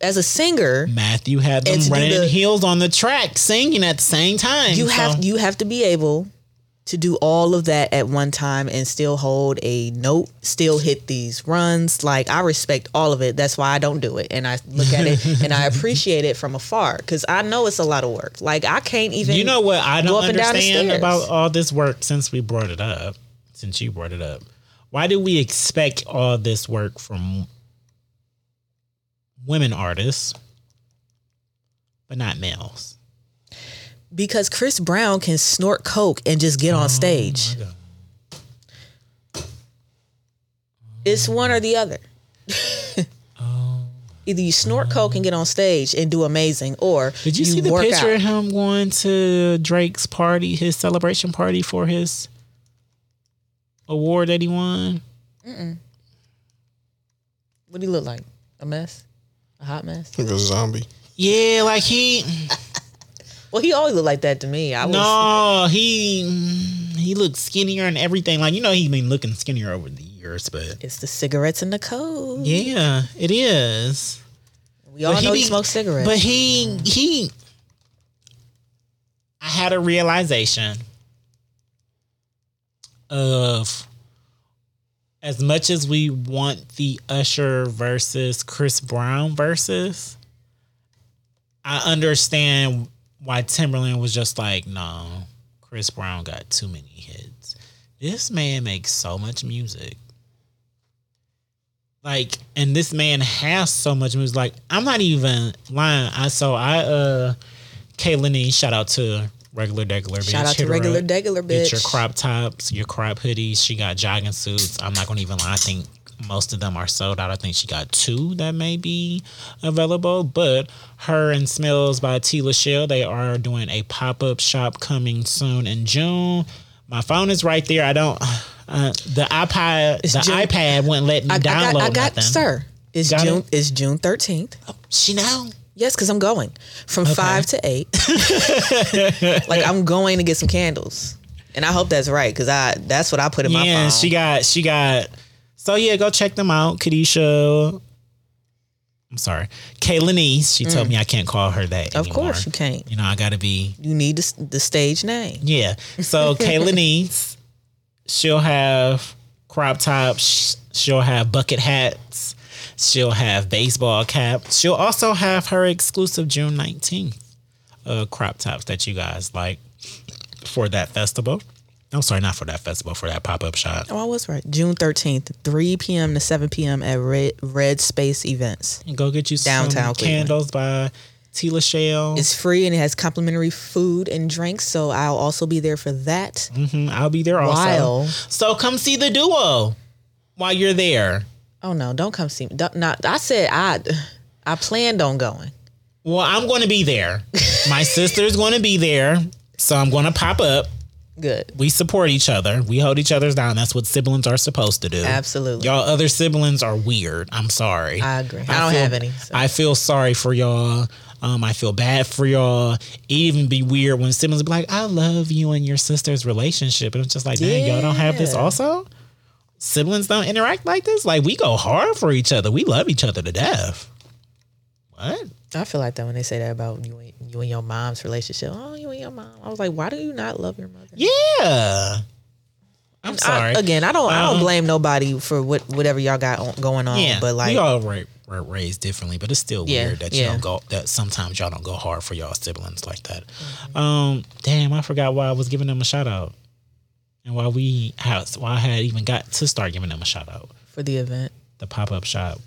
as a singer. Matthew had them And to do running the- heels on the track, singing at the same time. You so- have you have to be able to do all of that at one time and still hold a note, still hit these runs. Like I respect all of it. That's why I don't do it, and I look at it and I appreciate it from afar because I know it's a lot of work. Like I can't even. You know what I don't up and down the understand about all this work since we brought it up, since you brought it up. Why do we expect all this work from women artists, but not males? Because Chris Brown can snort coke and just Oh get on mm, stage. It's one or the other. Um, Either you snort coke and get on stage and do amazing, or Did you, see the work picture out. of him going to Drake's party, his celebration party for his award that he won? What do you look like? A mess? A hot mess? Like a zombie. Yeah, like he Well, he always looked like that to me. I was no, he he looked skinnier and everything. Like you know, he's been looking skinnier over the years, but it's the cigarettes and the coke. yeah, it is. We all But know he be- smokes cigarettes. But he he I had a realization of as much as we want the Usher versus Chris Brown versus I understand why Timbaland was just like, no, Chris Brown got too many hits. This man makes so much music. Like, and this man has so much music. Like, I'm not even lying. I so I uh Kaylin E, shout out to regular degular bitch. Shout out to regular degular Get your crop tops, your crop hoodies. She got jogging suits. I'm not gonna even lie. I think most of them are sold out. I think she got two that may be available. But her and Smells by T. Lachelle, they are doing a pop up shop coming soon in June. My phone is right there. I don't. Uh, the iPad, It's the June- iPad wouldn't let me I, I download got, I got nothing. sir. It's Got June. it? It's June thirteenth. She know. Yes, because I'm going from five to eight. like I'm going to get some candles, and I hope that's right because I that's what I put in my Yeah, phone. she got she got. So yeah, go check them out. Kadisha. I'm sorry, Kaylinese. She told me I can't call her that. Mm. of anymore. course you can't. You know, I got to be. You need the, the stage name. Yeah. So Kaylinese. she'll have crop tops. She'll have bucket hats. She'll have baseball caps. She'll also have her exclusive June 19th uh, crop tops that you guys like for that festival. I'm sorry, not for that festival, for that pop up shop. Oh, I was right. June 13th, 3 p.m. to 7 p.m. at Red, Red Space Events. And go get you Downtown candles by T. Lachelle. It's free and it has complimentary food and drinks, so I'll also be there for that. Mhm, I'll be there also. While- So come see the duo while you're there. Oh no, don't come see me. Don't, not, I said I I planned on going. Well, I'm going to be there. My sister's going to be there. So I'm going to pop up. Good. We support each other. We hold each other's down. That's what siblings are supposed to do. Absolutely. Y'all other siblings are weird. I'm sorry. I agree. I don't feel- have any, so. I feel sorry for y'all. Um, I feel bad for y'all. It even be weird when siblings be like, "I love you and your sister's relationship," and it's just like, "Dang, y'all don't have this also." Siblings don't interact like this. Like we go hard for each other. We love each other to death. What? I feel like that when they say that about you and, you and your mom's relationship. Oh, you your mom. I was like, why do you not love your mother? Yeah. I'm I- sorry. again, I don't. I Um, don't blame nobody for what whatever y'all got on, going on. yeah, but like, we all were raised differently, but it's still Yeah, weird that you yeah. don't go. That sometimes y'all don't go hard for y'all siblings like that. Mm-hmm. Um, damn, I forgot why I was giving them a shout out, and why we had why I had even got to start giving them a shout out. for the event. The pop up shop.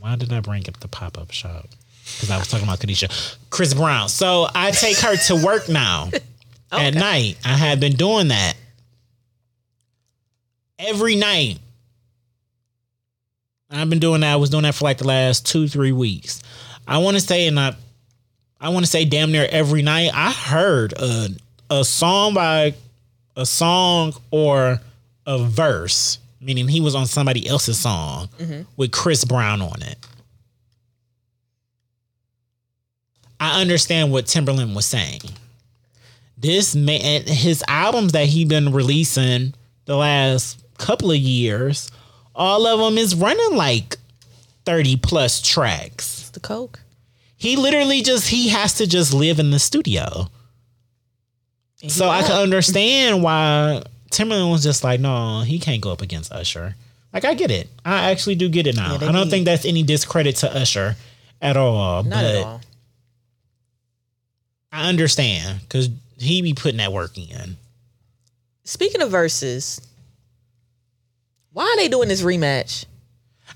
Why did I bring up the pop up shop? Because I was talking about Kadisha, Chris Brown. So I take her to work now at night. I had been doing that every night. I've been doing that. I was doing that for like the last two, three weeks. I want to say, and I, I want to say, damn near every night. I heard a a song by a song or a verse, meaning he was on somebody else's song mm-hmm. with Chris Brown on it. I understand what Timbaland was saying. This man, his albums that he been releasing the last couple of years, all of them is running like 30 plus tracks. It's the coke. He literally just he has to just live in the studio. So I can understand why Timbaland was just like, no, he can't go up against Usher. Like I get it. I actually do get it now. Yeah, I don't think that's any discredit to Usher at all. Not but at all. I understand because he be putting that work in. Speaking of verses, why are they doing this rematch?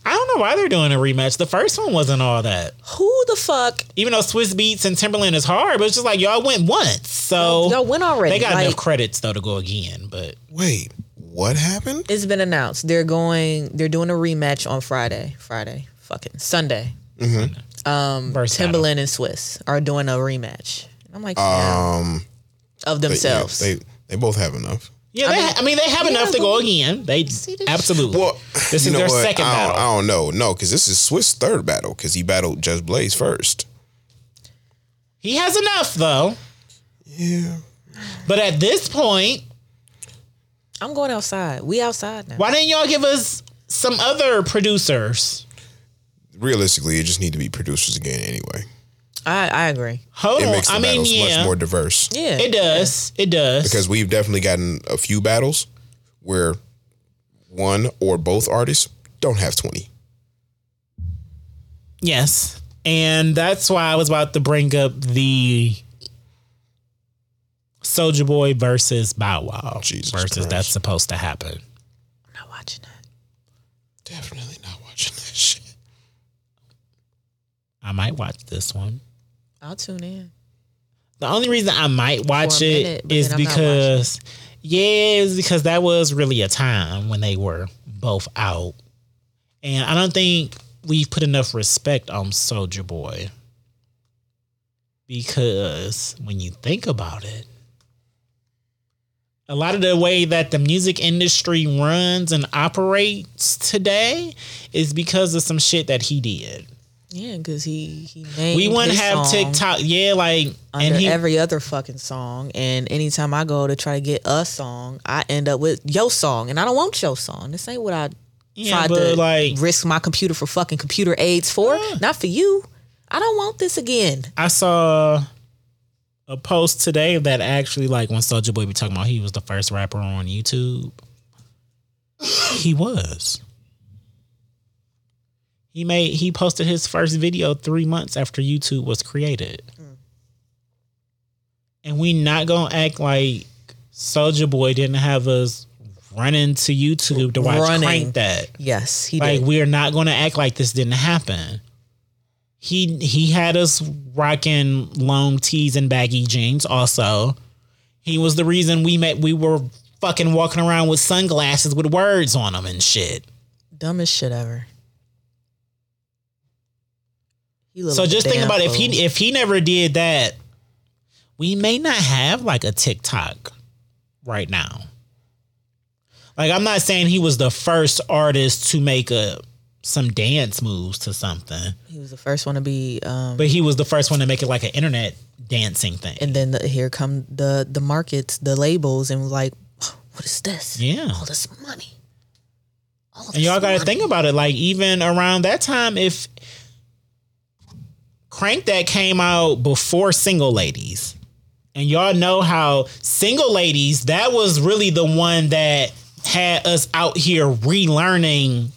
I don't know why they're doing a rematch. The first one wasn't all that. Who the fuck? Even though Swizz Beatz and Timbaland is hard, but it's just like y'all went once. So Y'all went already. they got Like, enough credits though to go again. But Wait, what happened? It's been announced. They're going. They're doing a rematch on Friday. Friday. Fucking Sunday. Um, Verse Timbaland and Swizz are doing a rematch. I'm like, yeah, Um, of but yeah, themselves. they they both have enough. yeah, they, I mean, they have enough to go again. They absolutely. Well, this is know their what? second I don't, battle. I don't know. No, because this is Swizz' third battle because he battled Just Blaze first. He has enough though. Yeah. But at this point, I'm going outside. We outside now. why didn't y'all give us some other producers? Realistically, it just need to be producers again anyway. I I agree. Hold It on. makes the I mean, battles yeah, much more diverse. Yeah, it does. It does. Because we've definitely gotten a few battles where one or both artists don't have 20. Yes. And that's why I was about to bring up the Soulja Boy versus Bow Wow Jesus versus Christ. that's supposed to happen. I'm not watching that. Definitely not watching that shit. I might watch this one. I'll tune in. The only reason I might watch it minute, but is then I'm not because yeah, it's because that was really a time when they were both out. And I don't think we've put enough respect on Soulja Boy. Because when you think about it, a lot of the way that the music industry runs and operates today is because of some shit that he did. Yeah, because he he named We wouldn't have TikTok. Yeah, like under and he every other fucking song. And anytime I go to try to get a song, I end up with your song, and I don't want your song. This ain't what I Yeah, tried to like risk my computer for fucking computer aids for. Yeah. Not for you. I don't want this again. I saw a post today that actually like when Soulja Boy be talking about he was the first rapper on YouTube. he was. He made he posted his first video three months after YouTube was created. And we not gonna act like Soulja Boy didn't have us running to YouTube to watch Running. Crank That. Yes, he Like did. we're not gonna act like this didn't happen. He he had us rocking long tees and baggy jeans. Also, he was the reason we met. We were fucking walking around with sunglasses with words on them and shit. Dumbest shit ever. He looked So just think about it. if he if he never did that, we may not have like a TikTok right now. Like I'm not saying he was the first artist to make a some dance moves to something, he was the first one to be um but he was the first one to make it like an internet dancing thing. and then the, here come the the markets, the labels, and like, what is this? Yeah. all this money. All And y'all got to think about it. Like even around that time, if Crank That came out before Single Ladies, and y'all know how Single Ladies that was really the one that had us out here relearning,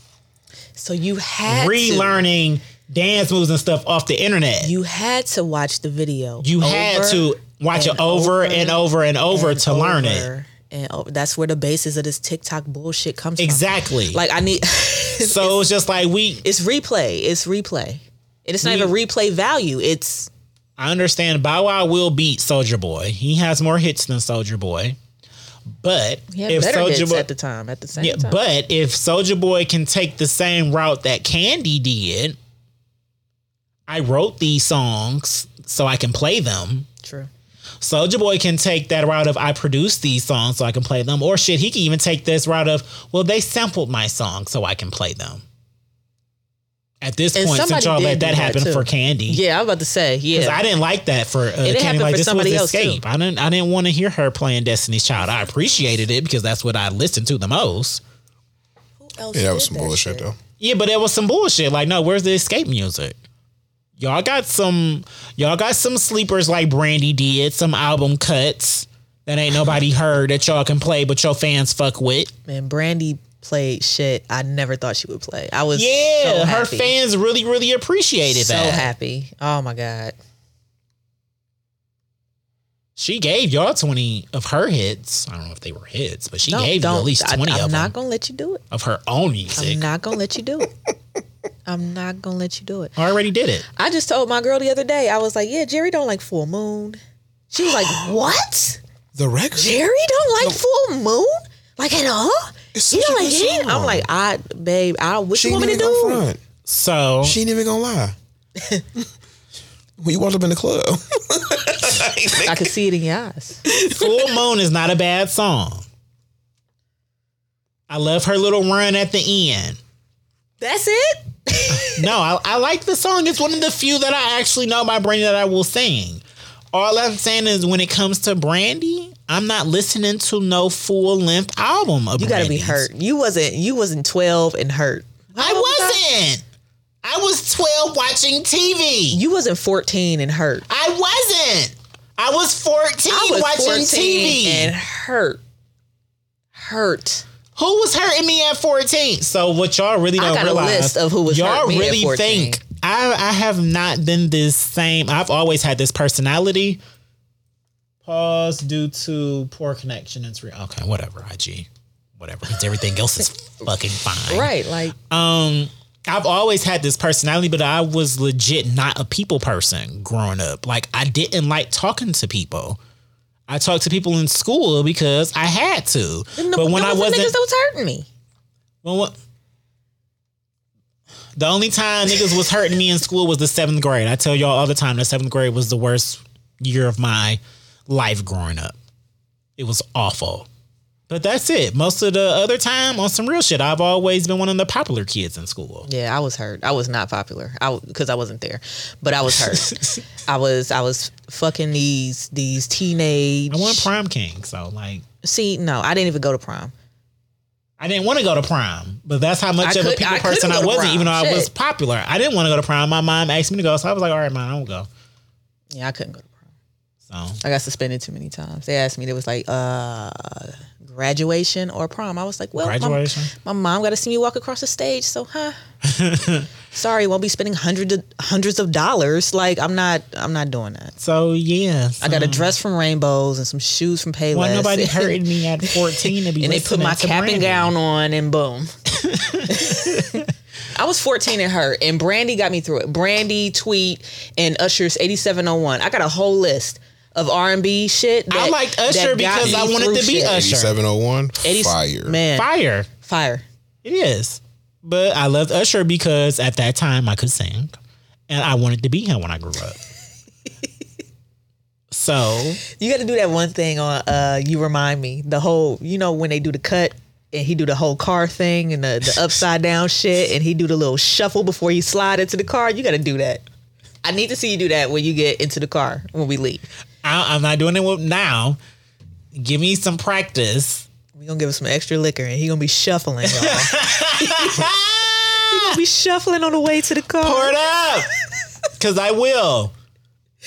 So you had to, relearning dance moves and stuff off the internet. You, had to watch the video. You had to watch it over over and over and over and to learn it. And oh, that's where the basis of this TikTok bullshit comes Exactly. from. Exactly. Like I need. so it's just like we it's replay. It's replay. And it's not even replay value. It's I understand Bow Wow will beat Soulja Boy. He has more hits than Soulja Boy. But if Soulja Boy, at the time. At the same yeah, time. but if Soulja Boy can take the same route that Kandi did, I wrote these songs so I can play them. True. Soulja Boy can take that route of I produced these songs so I can play them, or shit, he can even take this route of well, they sampled my song so I can play them. At this And point, since y'all let that that happen too. for Kandi, Yeah, I was about to say. because Yeah. I didn't like that for uh, it Kandi. Like for this somebody was else, too. Xscape. I didn't. I didn't want to hear her playing Destiny's Child. I appreciated it because that's what I listened to the most. Who else did? Yeah, that was did some bullshit shit? though. Yeah, but it was some bullshit. Like, no, where's the Xscape music? Y'all got some. Y'all got some sleepers like Brandy did. Some album cuts that ain't nobody heard that y'all can play, but your fans fuck with. Man, Brandy played shit I never thought she would play. I was Yeah, so her fans really, really appreciated so that. So happy. Oh my god. She gave y'all twenty of her hits. I don't know if they were hits, but she No, gave you at least I, twenty I'm of not them gonna let you do it. of her own music. I'm not gonna let you do it. I'm not gonna let you do it. I already did it. I just told my girl the other day. I was like, "Yeah, Jerry don't like full moon." She was like, "What? The record. Jerry don't like full moon? Like at all? It's You such don't a like good song. I'm like, "I, babe, I what She you ain't want me to gonna do?" front. So She ain't even gonna lie. when you walked up in the club, I could see it in your eyes. Full Moon is not a bad song. I love her little run at the end. That's it. No, I, I like the song. It's one of the few that I actually know by Brandy that I will sing. All I'm saying is when it comes to Brandy, I'm not listening to no full length album of You got to be hurt. You wasn't. You wasn't 12 and hurt. I wasn't. I was 12 watching TV. You wasn't 14 and hurt. I wasn't. I was 14 I was watching 14 TV. and hurt. Hurt. Who was hurting me at 14? So what y'all really don't got a realize list of who was y'all hurting me at really 14. think I I have not been this same. I've always had this personality. Pause due to poor connection. It's real. Okay, whatever. IG, whatever. Because everything else is fucking fine. Right. Like, Um, I've always had this personality, but I was legit not a people person growing up. Like I didn't like talking to people. I talked to people in school because I had to. no, but when I wasn't, niggas was hurting me. well, what? The only time niggas was hurting me in school was the seventh grade. I tell y'all all the time the seventh grade was the worst year of my life growing up. It was awful. But that's it. Most of the other time, on some real shit, I've always been one of the popular kids in school. Yeah, I was hurt. I was not popular. I because I wasn't there, but I was hurt. I was I was fucking these these teenage. I won prom king, so like See, no, I didn't even go to prom. I didn't want to go to prom, but that's how much I of a people I person I wasn't, prom. even though I was popular. I didn't want to go to prom. My mom asked me to go, so I was like, all right, mom, I won't go. Yeah, I couldn't go. So I got suspended too many times. They asked me, they was like, uh, graduation or prom. I was like, well, my- Graduation? My, mom got to see me walk across the stage, so huh. Sorry, won't be spending hundreds of hundreds of dollars. Like I'm not, I'm not doing that. so yeah. I got a dress from Rainbows and some shoes from Payless. Well, nobody hurting me at 14 to be and they put my cap Brandy. and gown on, and boom. I was 14 and hurt, and Brandy got me through it. Brandy, Tweet, and Usher's 8701. I got a whole list of R&B shit. I liked Usher because I wanted to be shit. Usher. 8701. 80 Fire. Man, Fire. fire. It is. But I loved Usher because at that time I could sing and I wanted to be him when I grew up. so You got to do that one thing on uh you remind me. The whole, you know when they do the cut and he do the whole car thing and the, the upside down shit and he do the little shuffle before you slide into the car. You got to do that. I need to see you do that when you get into the car when we leave. I, I'm not doing it with now. Give me some practice. We gonna give him some extra liquor and he gonna be shuffling, y'all. he gonna be shuffling on the way to the car. Pour it up. Cause I will.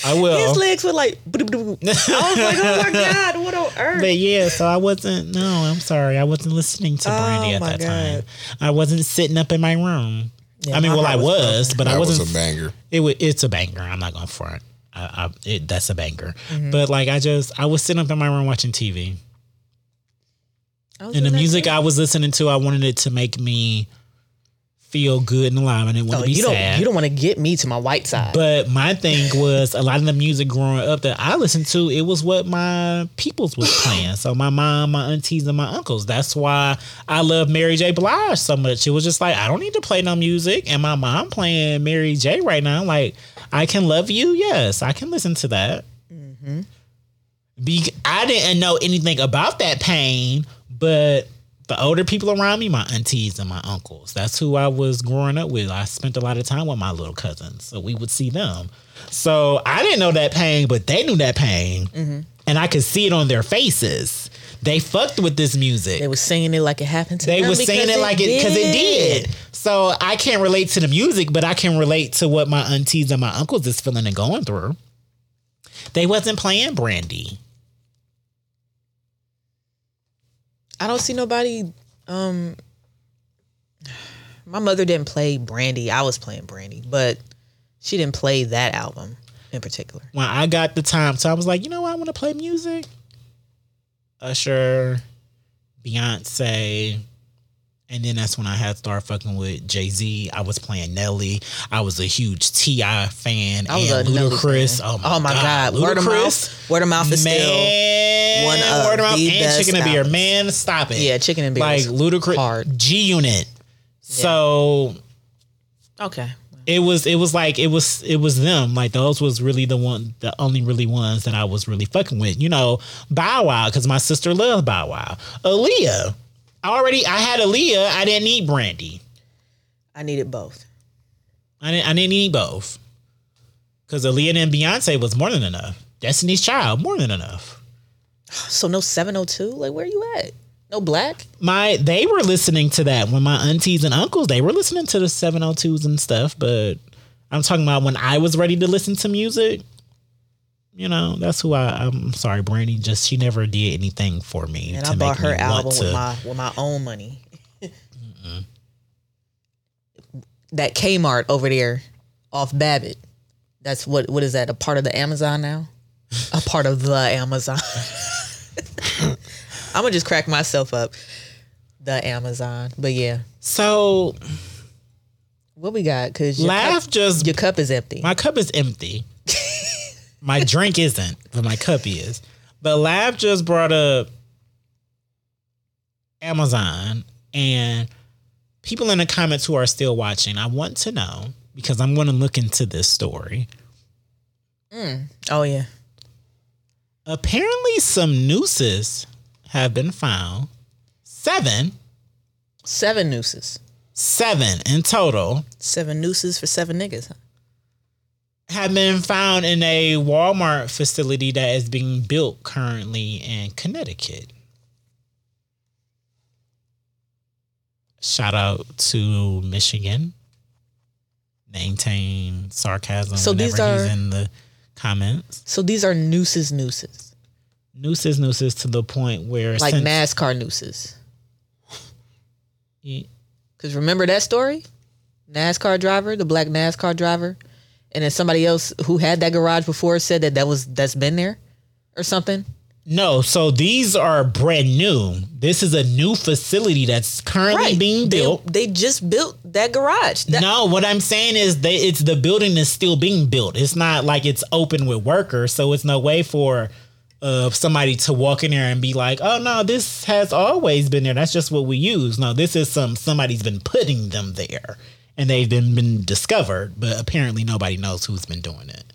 I will. His legs were like. I was like, oh my god, what on earth? But yeah, so I wasn't. No, I'm sorry. I wasn't listening to Brandy Oh, at that God. time. I wasn't sitting up in my room. Yeah, I mean, well, I was was, broken. but I wasn't. was a banger. it wa it's a banger. I'm not going to front. I, I, it, that's a banger. Mm-hmm. But like, I just I was sitting up in my room watching TV, and the music. I was listening to, I wanted it to make me feel good and alive. I didn't want Oh, to be you sad. don't. You don't want to get me to my white side. But my thing was a lot of the music growing up that I listened to, it was what my peoples was playing. So my mom, my aunties, and my uncles. That's why I love Mary J. Blige so much. It was just like I don't need to play no music, and my mom playing Mary J. right now. Like I can love you. Yes, I can listen to that. Mm-hmm. Be- I didn't know anything about that pain, but the older people around me, my aunties and my uncles, that's who I was growing up with. I spent a lot of time with my little cousins, so we would see them. So I didn't know that pain, but they knew that pain, mm-hmm. and I could see it on their faces. They fucked with this music. they were singing it like it happened to They them was saying because it like it because it did. So I can't relate to the music, but I can relate to what my aunties and my uncles is feeling and going through. They wasn't playing Brandy. I don't see nobody. Um, my mother didn't play Brandy. I was playing Brandy, but she didn't play that album in particular. when I got the time, so I was like, you know what, I want to play music. Usher, Beyonce, and then that's when I had to start fucking with Jay Z. I was playing Nelly. I was a huge T.I. fan I was and a Nelly Ludacris. fan. Oh my, god, Word of mouth. Word of mouth is still. One of word of the and best Chicken and Beer. albums. Man, stop it. Yeah, Chicken and Beer Like was hard. G Unit. So Okay. it was it was like it was it was them like those was really the one the only really ones that I was really fucking with you know Bow Wow because my sister loved Bow Wow Aaliyah I already I had Aaliyah I didn't need Brandy I needed both. I didn't I didn't need both because Aaliyah and Beyonce was more than enough Destiny's Child more than enough So no 702? Like where you at? No Blaque? my they were listening to that when my aunties and uncles they were listening to the 702s and stuff but i'm talking about when i was ready to listen to music you know that's who i i'm sorry brandy just she never did anything for me And to I bought make her album to with my with my own money. that Kmart over there off Babbitt. That's what what is that? A part of the Amazon now? A part of the Amazon. I'm gonna just crack myself up. The Amazon. But yeah. so What we got? Cause your laugh cup, just your cup is empty. my cup is empty my drink isn't but my cup is but Lav just brought up amazon and people in the comments who are still watching i want to know because i'm going to look into this story mm. oh yeah. Apparently some nooses have been found seven Seven nooses. seven in total Seven nooses for seven niggas. Huh? have been found in a walmart facility that is being built currently in connecticut shout out to michigan maintain sarcasm So these are- in the comments. So these are nooses, nooses, Nooses, nooses to the point where like since- NASCAR nooses. Ye- Because remember that story? NASCAR driver, the black NASCAR driver, and then somebody else who had that garage before said that that was that's been there or something. No, so these are brand new. This is a new facility that's currently being They- built. They, just built that garage. That- no, what I'm saying is that it's the building is still being built. It's not like it's open with workers, so it's no way for uh, somebody to walk in there and be like, "Oh no, this has always been there. That's just what we use." No, this is some somebody's been putting them there, and they've been been discovered, but apparently nobody knows who's been doing it.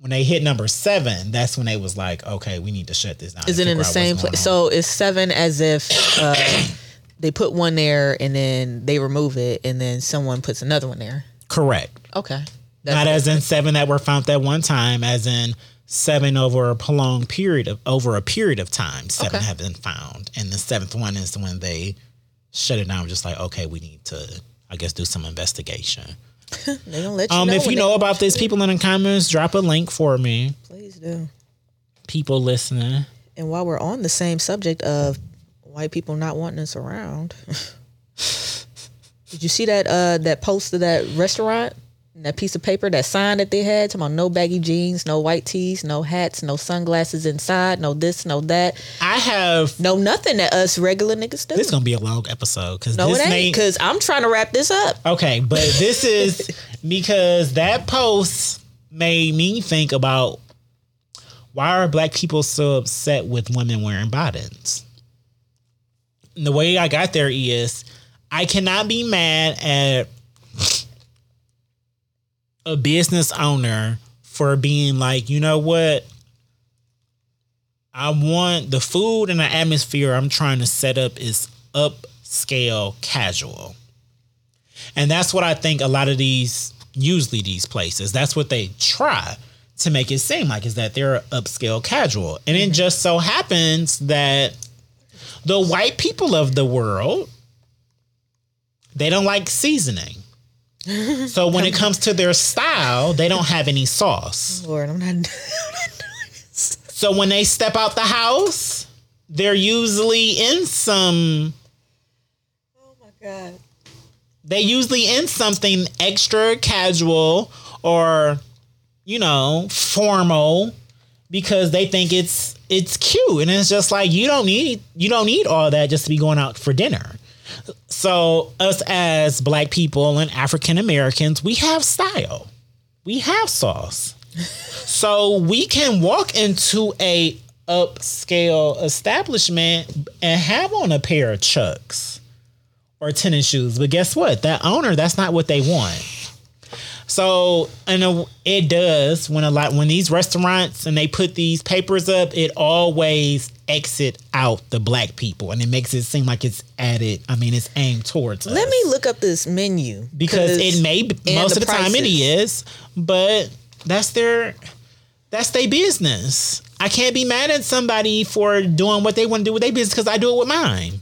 When they hit number seven, that's when they was like, "Okay, we need to shut this down." Is it in the same place? So it's seven as if uh, they put one there and then they remove it and then someone puts another one there. correct. Okay. not as in seven that were found at one time, as in seven over a prolonged period of over a period of time. Seven Okay. have been found, and the seventh one is when they shut it down. Just like okay, we need to, I guess, do some investigation. They don't let you Um, know. if you know about this, people in the comments, drop a link for me. please do. People listening, And while we're on the same subject of white people not wanting us around, did you see that uh that post of that restaurant? And That piece of paper, that sign that they had, talking about no baggy jeans, no white tees, no hats, no sunglasses inside, no this, no that, I have. no nothing that us regular niggas do. This is gonna be a long episode because no, this it ain't, may because I'm trying to wrap this up. Okay, but this is because that post made me think about why are black people so upset with women wearing bottoms? And the way I got there is I cannot be mad at a business owner for being like, you know what? I want the food and the atmosphere I'm trying to set up is upscale casual. And that's what I think a lot of these, usually these places, that's what they try to make it seem like is that they're upscale casual. And it mm-hmm. just so happens that the white people of the world, they don't like seasoning. So when it comes to their style, they don't have any sauce. Lord, I'm not. So when they step out the house, they're usually in some oh my god. they usually in something extra casual or you know formal because they think it's it's cute and it's just like you don't need you don't need all that just to be going out for dinner so us as black people and african americans we have style we have sauce so we can walk into a upscale establishment and have on a pair of chucks or tennis shoes. But guess what? That owner, that's not what they want. So, and uh, it does when a lot when these restaurants and they put these papers up, it always exit out the black people, and it makes it seem like it's added. I mean, it's aimed towards us. Let me look up this menu because it may be- most the of the time it is, but that's their that's their business. I can't be mad at somebody for doing what they want to do with their business because I do it with mine.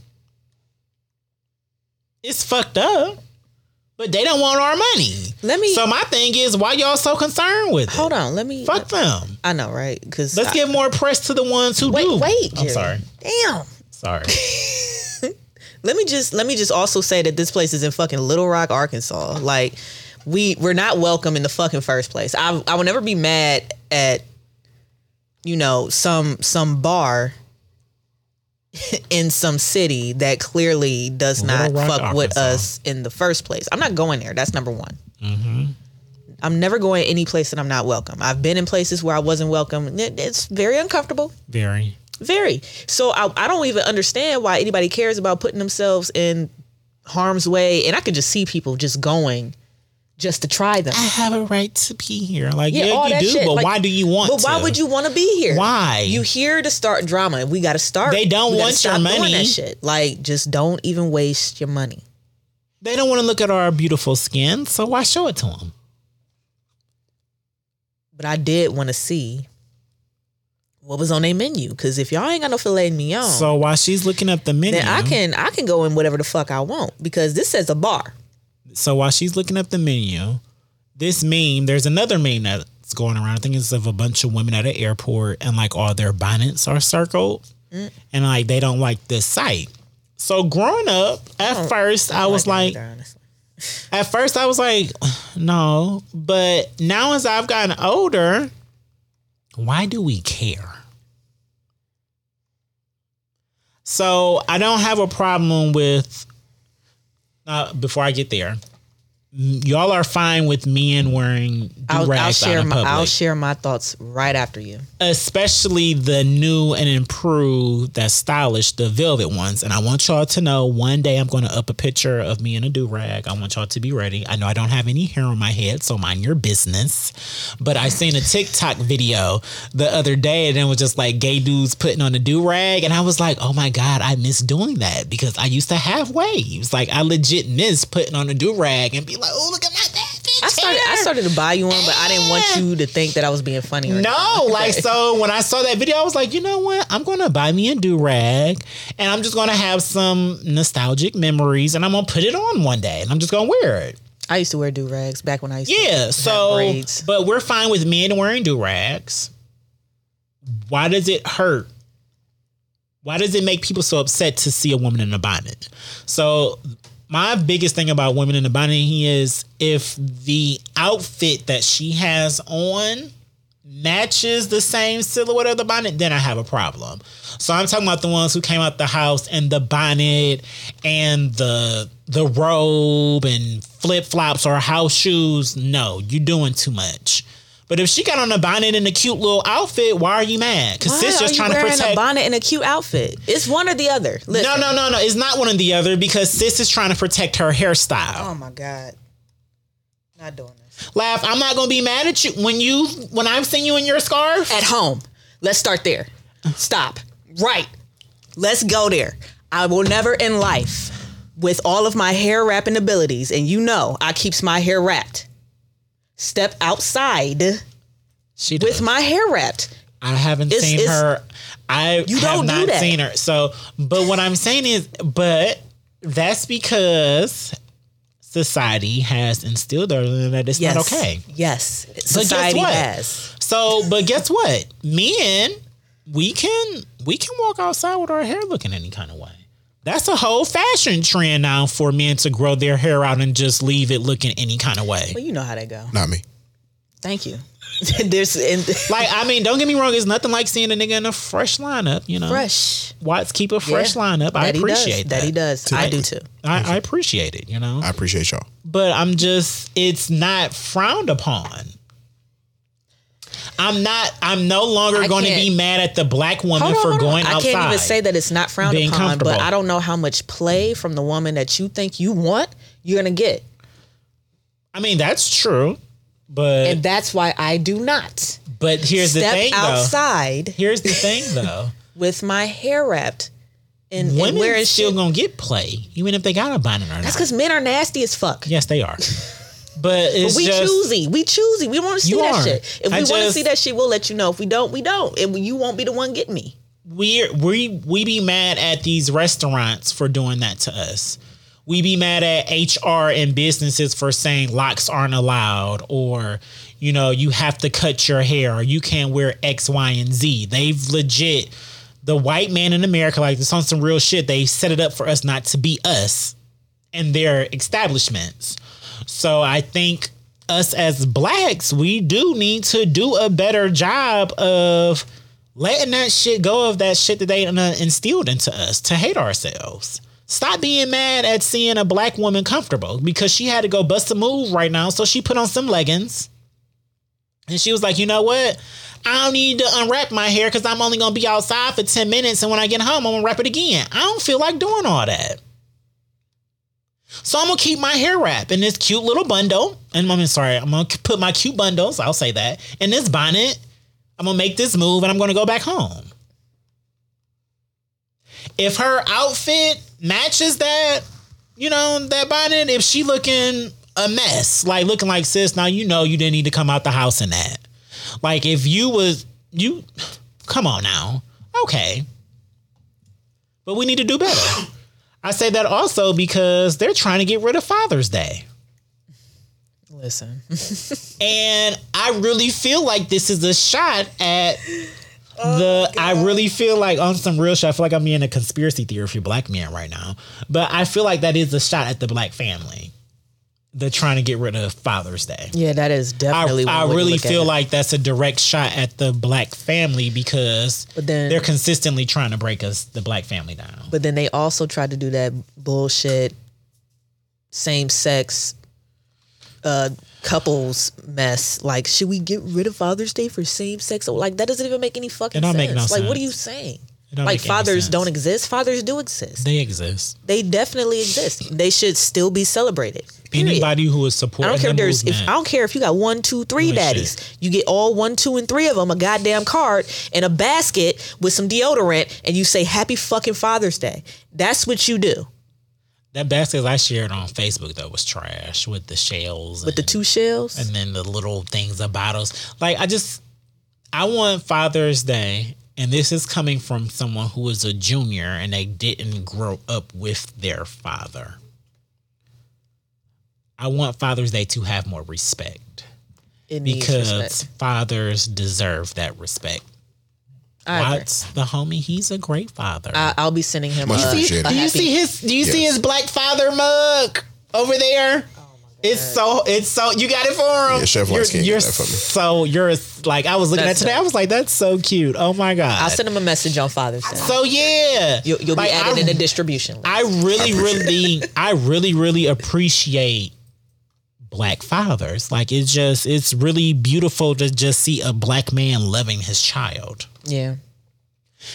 It's fucked up, but they don't want our money. Let me So my thing is, why y'all so concerned with it? hold on. Let me. Fuck them. I know, right? Because Let's give more press to the ones who Wait, do. wait. I'm Jerry. sorry. Damn. Sorry. Let me just let me just also say that this place is in fucking Little Rock, Arkansas. Like we we're not welcome in the fucking first place. I I will never be mad at you know some some bar in some city that clearly does not Rock, fuck with Arkansas. us in the first place. I'm not going there. That's number one. Mm-hmm. I'm never going any place that I'm not welcome. I've been in places where I wasn't welcome. It- It's very uncomfortable. Very. Very. So I, I don't even understand why anybody cares about putting themselves in harm's way. And I could just see people just going just to try them. I have a right to be here. Like, Yeah, yeah, you do, shit. but Like, why do you want But why to? would you want to be here? Why? You here to start drama. We got to start. They don't we want your money. That shit. Like, just don't even waste your money. They don't want to look at our beautiful skin, so why show it to them? But I did want to see what was on their menu. Because if y'all ain't got no filet mignon, So while she's looking up the menu, then I can I can go in whatever the fuck I want. Because this says a bar. So while she's looking up the menu, this meme, there's another meme that's going around. I think it's of a bunch of women at an airport and like all their bonnets are circled, Mm. and like they don't like this sight. So growing up, at first I was like, Either, at first I was like, no, but now as I've gotten older, why do we care? So I don't have a problem with. Uh, before I get there, y'all are fine with men wearing I'll, I'll share my public, I'll share my thoughts right after you. especially the new and improved, that stylish, the velvet ones. And I want y'all to know one day I'm going to up a picture of me in a do rag. I want y'all to be ready. I know I don't have any hair on my head, so mind your business. But I seen a TikTok video the other day, and it was just like gay dudes putting on a do rag, and I was like, oh my god, I miss doing that because I used to have waves. Like I legit miss putting on a do rag and be like, oh look at my bad bitch I started I started to buy you one, but I didn't want you to think that I was being funny. Or No, like so when I saw that video, I was like, you know what? I'm gonna buy me a do rag and I'm just gonna have some nostalgic memories and I'm gonna put it on one day and I'm just gonna wear it. I used to wear do rags back when I used to Yeah, so but we're fine with men wearing do rags. Why does it hurt? Why does it make people so upset to see a woman in a bonnet? So my biggest thing about women in a bonnet is if the outfit that she has on matches the same silhouette of the bonnet, then I have a problem. So I'm talking about the ones who came out the house and the bonnet and the the robe and flip flops or house shoes. No, you're doing too much. But if she got on a bonnet and a cute little outfit, why are you mad? Because sis just trying to wearing protect. a bonnet and a cute outfit? It's one or the other. Listen. no, no, no, no. It's not one or the other because sis is trying to protect her hairstyle. Oh my god, not doing this Lav. I'm not gonna be mad at you when you when I've seen you in your scarf. at home. Let's start there. Stop. Right. Let's go there. I will never in life, with all of my hair wrapping abilities, and you know I keeps my hair wrapped. Step outside She does. with my hair wrapped. I haven't It's- seen it's- her. I You have don't do not that. seen her. So, but what I'm saying is, but that's because society has instilled her that it's Yes. not okay. Yes. Society has. So, but guess what? Men, we can we can walk outside with our hair looking any kind of way. That's a whole fashion trend now for men to grow their hair out and just leave it looking any kind of way. Well, you know how they go. Not me. Thank you. There's in, Like, I mean, don't get me wrong, it's nothing like seeing a nigga in a fresh lineup, you know. fresh. Watts keep a fresh Yeah. lineup. I That he appreciate that. That he does. I do too. I, I appreciate it, you know. I appreciate y'all. But I'm just it's not frowned upon. I'm not I'm no longer going to be mad at the black woman on, for going I outside. can't even say that it's not frowned upon, but. I don't know how much play from the woman that you think you want you're gonna get, I mean, that's true. But and that's why I do not but here's the thing though. outside Here's the thing though. with my hair wrapped and, and Women wearing still shit. gonna get play, even if they got a bonnet or not. That's because men are nasty as fuck. yes, they are. But it's we just choosy. We choosy. We want to see that are. shit. If we want to see that shit, we'll let you know. If we don't, we don't. And you won't be the one getting me. we we we be mad at these restaurants for doing that to us. We be mad at HR and businesses for saying locks aren't allowed or you know you have to cut your hair or you can't wear X, Y, and Z. They've legit the white man in America like this on some real shit. They set it up for us not to be us and their establishments. So I think us as blacks, we do need to do a better job of letting that shit go of that shit that they instilled into us to hate ourselves. Stop being mad at seeing a black woman comfortable because she had to go bust a move right now. So she put on some leggings. And she was like, you know what? I don't need to unwrap my hair because I'm only going to be outside for 10 minutes. And when I get home, I'm going to wrap it again. I don't feel like doing all that. So I'm gonna keep my hair wrap in this cute little bundle. And I'm sorry, I'm gonna put my cute bundles, I'll say that, in this bonnet. I'm gonna make this move and I'm gonna go back home. If her outfit matches that, you know, that bonnet, if she looking a mess, like looking like sis, now you know you didn't need to come out the house in that. Like if you was you come on now. Okay. But we need to do better. I say that also because they're trying to get rid of Father's Day. Listen, And I really feel like this is a shot at the. Oh, I really feel like on some real shit. I feel like I'm being a conspiracy theory for black men right now, but I feel like that is a shot at the black family. They're trying to get rid of Father's Day. yeah, that is definitely. I to really feel like that's a direct shot at the black family because But then- they're consistently trying to break us, the black family, down. But then they also tried to do that bullshit same sex uh couples mess. Like, should we get rid of Father's Day for same sex? Like that doesn't even make any fucking It don't sense. make no like what are you saying? Like fathers don't exist. Fathers do exist. They exist. They definitely exist. They should still be celebrated. Period. Anybody who is I supporting don't care if the there's if I don't care if you got one, two, three daddies. shit. You get all one, two, and three of them a goddamn card and a basket with some deodorant, and you say Happy fucking Father's Day. That's what you do that basket I shared on Facebook though was trash with the shells with the two shells. and then the little things, the bottles. Like I just, I want Father's Day, and this is coming from someone who is a junior and they didn't grow up with their father. I want Father's Day to have more respect It needs because respect. fathers deserve that respect. I agree. Watts, the homie, he's a great father. I, I'll be sending him. Much a- appreciated. a do you see his? Do you see his black father mug over there? It's so it's so you got it for him. Yeah, Chef you're, can't get you're that for me. So you're like I was looking That's at today. dope. I was like, that's so cute. Oh my god. I'll send him a message on Father's Day. so yeah, You'll, you'll Like, be added I, in the distribution. list. I really, I appreciate really, I really, really appreciate black fathers. Like it's just, it's really beautiful to just see a black man loving his child. yeah,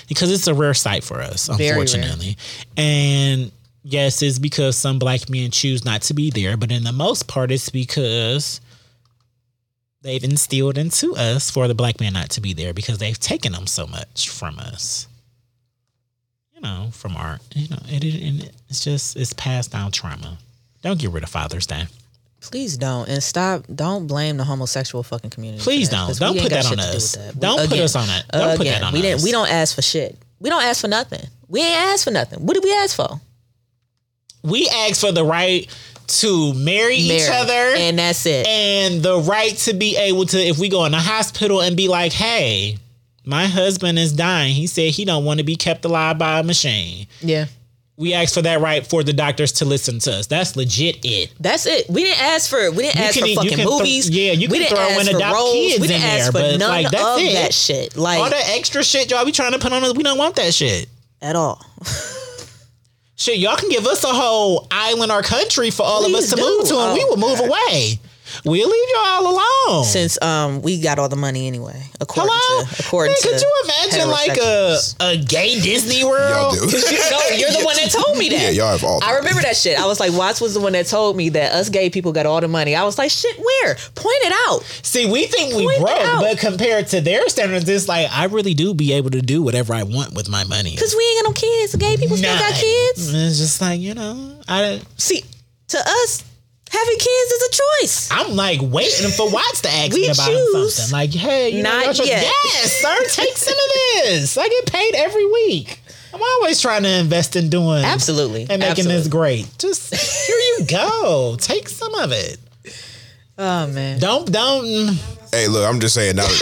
because it's a rare sight for us, Very rare. unfortunately. And yes, it's because some black men choose not to be there, but in the most part, it's because they've instilled into us for the black man not to be there because they've taken them so much from us. You know, from our, you know, it, it's just it's passed down trauma. Don't get rid of Father's Day. please don't and stop. Don't blame the homosexual fucking community. Please that, don't. Don't put that on do us. Don't put us on that. Don't put that on we didn't. us. We don't ask for shit. We don't ask for nothing. We ain't ask for nothing. What did we ask for? We ask for the right to marry, each other and that's it. and the right to be able to if we go in the hospital and be like hey my husband is dying he said he don't want to be kept alive by a machine yeah. we asked for that right for the doctors to listen to us that's legit it That's it. We didn't ask for. We didn't You ask can- for fucking movies. yeah, you we can didn't throw ask in for adopt roles. kids we didn't ask there, for but, none like, that's of it. that shit. Like all that extra shit y'all be trying to put on us we don't want that shit at all. shit y'all can give us a whole island or country for all of us to do. move to and we Oh, will move away we'll leave y'all alone Since um we got all the money anyway, according Hello? to according Man, to could you imagine like a, a gay Disney Y'all World? do. no, you're the one that told me that. Yeah, y'all have all. the I remember that shit. I was like, Watts was the one that told me that us gay people got all the money. I was like, shit, where? Point it out. See, we think we Point it broke, but compared to their standards, it's like I really do be able to do whatever I want with my money. Cause we ain't got no kids. The gay people still got Nah. kids. It's just like you know, I See, to us, having kids is a choice. I'm like waiting for Watts to ask We me about choose something. Like, hey, you know, not y'all should- yet. yes, sir, take some of this. I get paid every week. I'm always trying to invest in doing Absolutely. and making this great. Just here you go, take some of it. Oh man. Don't don't. Hey, look, I'm just saying now. That,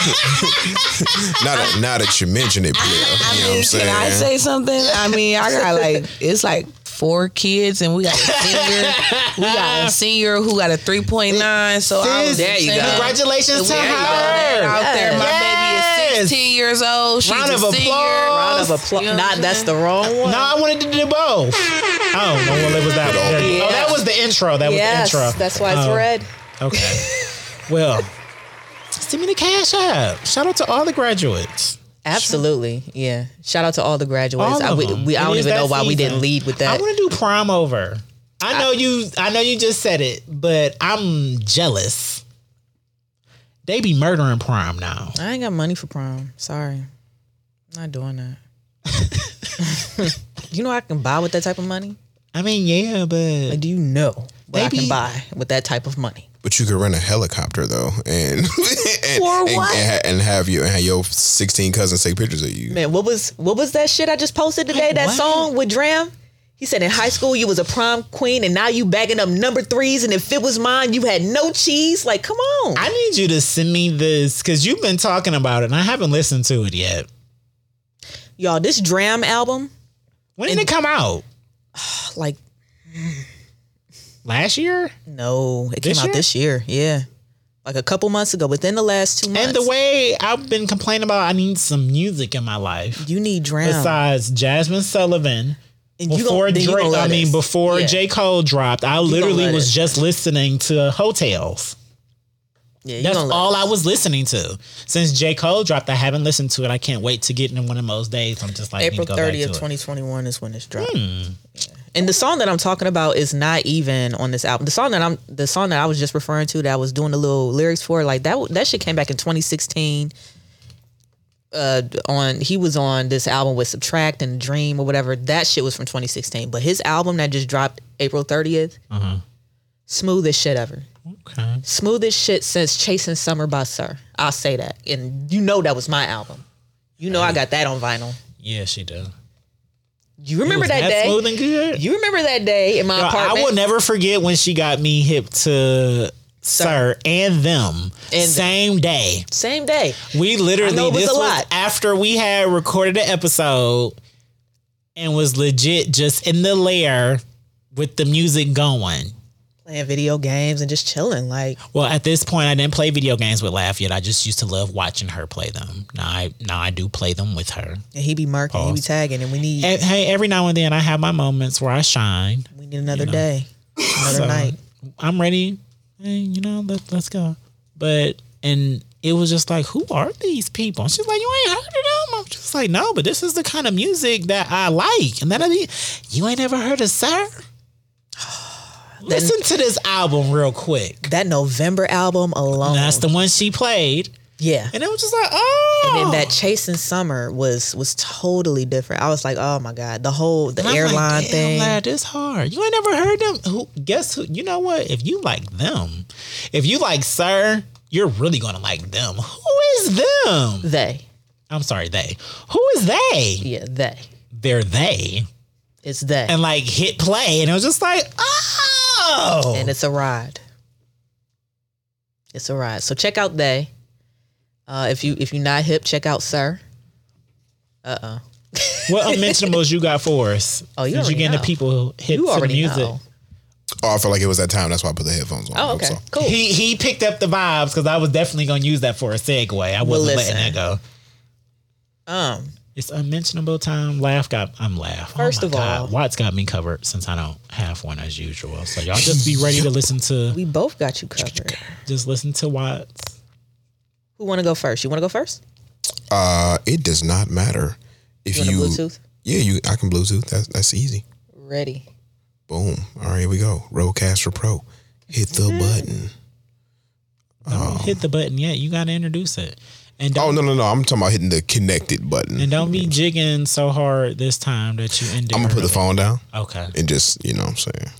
now that now that you mention it, Bill, you know what I'm saying? Can I say something? I mean, I got like it's like four kids, and we got a senior. we got a senior who got a three point nine. So I was Sis, there. You go. Congratulations to There you her. Out there, my baby is sixteen years old. She's Round a of senior. applause. Round of applause. You know what Not I'm that's the wrong one. No, I wanted to do both. Oh, no, well, it was that. all there you go. Oh, that was the intro. That yes, was the intro. that's why it's Oh, red. Okay. well, send me the cash app. Shout out to all the graduates. Absolutely, yeah. Shout out to all the graduates. All I, we, we, I don't even know why we didn't lead with that. I want to do prom over. I know you. I know you just said it, but I'm jealous. They be murdering prom now. I ain't got money for prom. Sorry, I'm not doing that. you know I can buy with that type of money. I mean, yeah, but Like, do you know what I Maybe- can buy with that type of money? But you could rent a helicopter though, and and, For and, what? and, ha- and have you and have your sixteen cousins take pictures of you. Man, what was what was that shit I just posted today? that what? song with Dram. He said in high school you was a prom queen and now you bagging up number threes and if it was mine you had no cheese. Like, come on. I need you to send me this because you've been talking about it and I haven't listened to it yet. Y'all, this Dram album, When did it come out? like, Last year? no, it This came year? out this year. Yeah. Like a couple months ago, within the last two months. And the way I've been complaining about, I need some music in my life. you need Dram. Besides Jazmine Sullivan, and before Drake, I mean, us. before Yeah. J. Cole dropped, I literally was us. just listening to Heaux Tales. Yeah, That's all us. I was listening to. Since J. Cole dropped, I haven't listened to it. I can't wait to get in one of those days. I'm just like, April need to go back 30th, to 2021 is when it's dropped. Hmm. Yeah. And the song that I'm talking about is not even on this album. The song that I'm the song that I was just referring to that I was doing the little lyrics for, like that that shit came back in 2016. Uh, on he was on this album with Subtract and Dream or whatever. That shit was from 2016. But his album that just dropped April 30th, Uh-huh. smoothest shit ever. Okay. Smoothest shit since Chasing Summer by Sir. I'll say that. And you know that was my album. You know I got that on vinyl. Yeah, she did. You remember Was that, day? smooth and good? You remember that day in my Yo, I will never forget when she got me hip to Sir and them And- same day. Same day. We literally I know it was this a was lot. after we had recorded the episode and was legit just in the lair with the music going. Playing video games and just chilling. Like, Well, at this point, I didn't play video games with Lav yet. I just used to love watching her play them. Now I now I do play them with her. and he be marking, he be tagging, and we need And, hey, every now and then I have my moments where I shine. we need another know. day, another So, night. I'm ready. Hey, you know, let, let's go. But and it was just like, who are these people? And she's like, you ain't heard of them. I'm just like, no, but this is the kind of music that I like, and that I be. You ain't ever heard of Sir? Listen to this album real quick. That November album alone. That's the one she played, yeah. and it was just like, oh. And then oh. that Chasing Summer was was totally different. I was like, oh my god, the whole the like, airline "Damn, thing. lad, this hard. You ain't never heard them. Who? Guess who? You know what? If you like them, if you like Sir, you're really gonna like them. Who is them? They, I'm sorry, they. Who is they? yeah, they. They're they. It's they, And like hit play, and it was just like, ah. Oh. and it's a ride. It's a ride. So check out they. Uh, if you if you're not hip, check out Sir. Uh uh what unmentionables you got for us? Oh, you Since you already getting know. the people hip You to the music. know. Oh, I feel like it was that time. That's why I put the headphones on. Oh, okay, So, cool. He he picked up the vibes because I was definitely gonna use that for a segue. I wasn't letting that go. Um, It's unmentionable time. Lav got I'm laugh. First oh of God. all- Watts got me covered since I don't have one as usual. So y'all just be ready to listen to we both got you covered. just listen to Watts. Who want to go first? You want to go first? uh, it does not matter if You you. a Bluetooth? Yeah, you. I can Bluetooth. That's that's easy. Ready. Boom. All right, here we go. Rodecaster Pro. Hit the Mm-hmm. button. Don't hit the button yet. You gotta introduce it. And Oh no no no! I'm talking about hitting the connected button. and don't be jigging so hard this time that you end up I'm gonna put the phone down Okay. and just you know what I'm saying.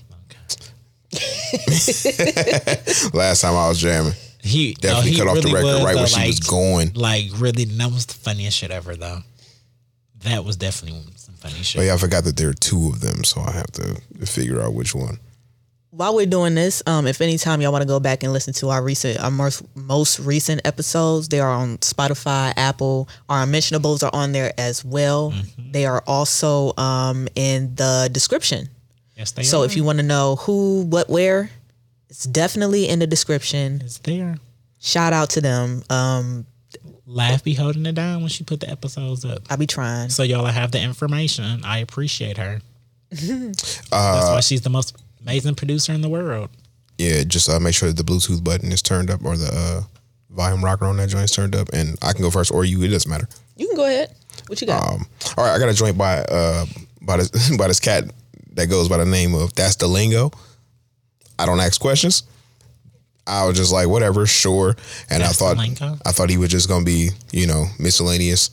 okay. Last time I was jamming, He definitely oh, he cut off the record was, right though, where she was going. Like really, that was the funniest shit ever though. That was definitely some funny oh, shit. But yeah, I forgot that there are two of them, so I have to figure out which one. While we're doing this, um, if anytime y'all want to go back and listen to our recent, our most most recent episodes, they are on Spotify, Apple. Our mentionables are on there as well. Mm-hmm. They are also um in the description. Yes, they are. So are. if you want to know who, what, where, it's definitely in the description. it's there. Shout out to them. Um, Lav be holding it down when she put the episodes up. I'll be trying. So y'all have the information. I appreciate her. That's Uh, why she's the most amazing producer in the world. yeah, just uh, make sure that the Bluetooth button is turned up or the uh, volume rocker on that joint is turned up, and I can go first or you. It doesn't matter. You can go ahead. What you got? Um, all right, I got a joint by uh by this by this cat that goes by the name of DatsDaLingo. I don't ask questions. I was just like, whatever, sure. And That's I thought? I thought he was just gonna be, you know, miscellaneous,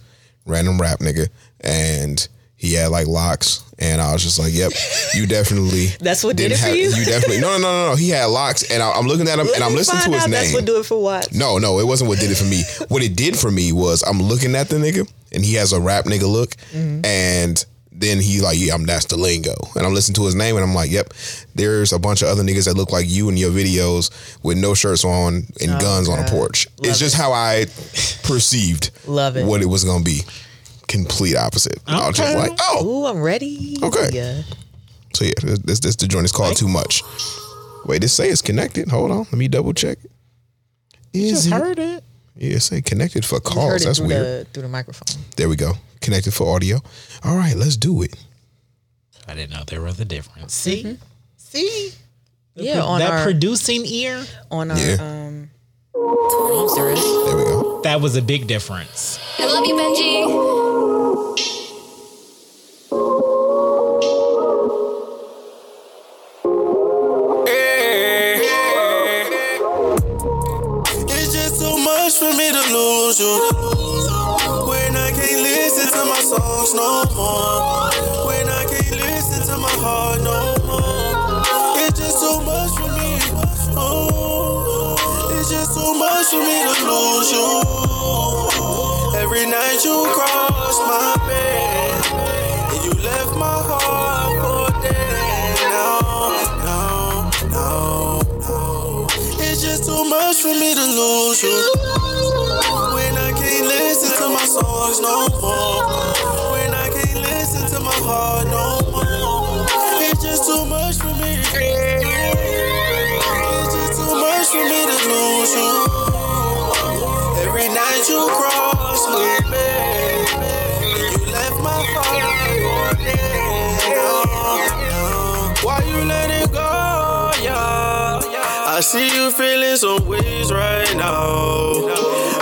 random rap nigga. And he had like locks, and I was just like, "Yep, you definitely." That's what did didn't it for you? You definitely no, no, no, no, no. He had locks, and I, I'm looking at him, and I'm Let listening to his name. That's what do it for what? No, no, it wasn't what did it for me. what it did for me was I'm looking at the nigga and he has a rap nigga look Mm-hmm. and then he like, yeah, I'm DatsDaLingo. And I'm listening to his name and I'm like, yep, there's a bunch of other niggas that look like you in your videos with no shirts on and Oh, guns on a porch. Love it's just how I perceived Love it. what it was gonna be. Complete opposite. I was just like, oh, Ooh, I'm ready. Okay. Yeah. so yeah, this, this, this the joint is called too much. Wait, this say it's connected. Hold on, let me double check. Is Just it? heard it. Yeah, it say connected for You heard calls. it That's through weird. the through the microphone. There we go. Connected for audio. All right, let's do it. I didn't know there was a difference. See, see, Yeah, on that our producing ear. on our Yeah. um there is. There we go. That was a big difference. I love you, Benji. Lose you. When I can't listen to my songs no more. When I can't listen to my heart no more. It's just too much for me. Oh, it's just too much for me to lose you. Every night you cross my bed. And you left my heart for dead. No, no, no, no. It's just too much for me to lose you. To my songs no more. When I can't listen to my heart no more. It's just too much for me. It's just too much for me to lose you. Every night you cross bed. You left my heart. No. Why you let it go? Yeah. I see you feeling some ways right now.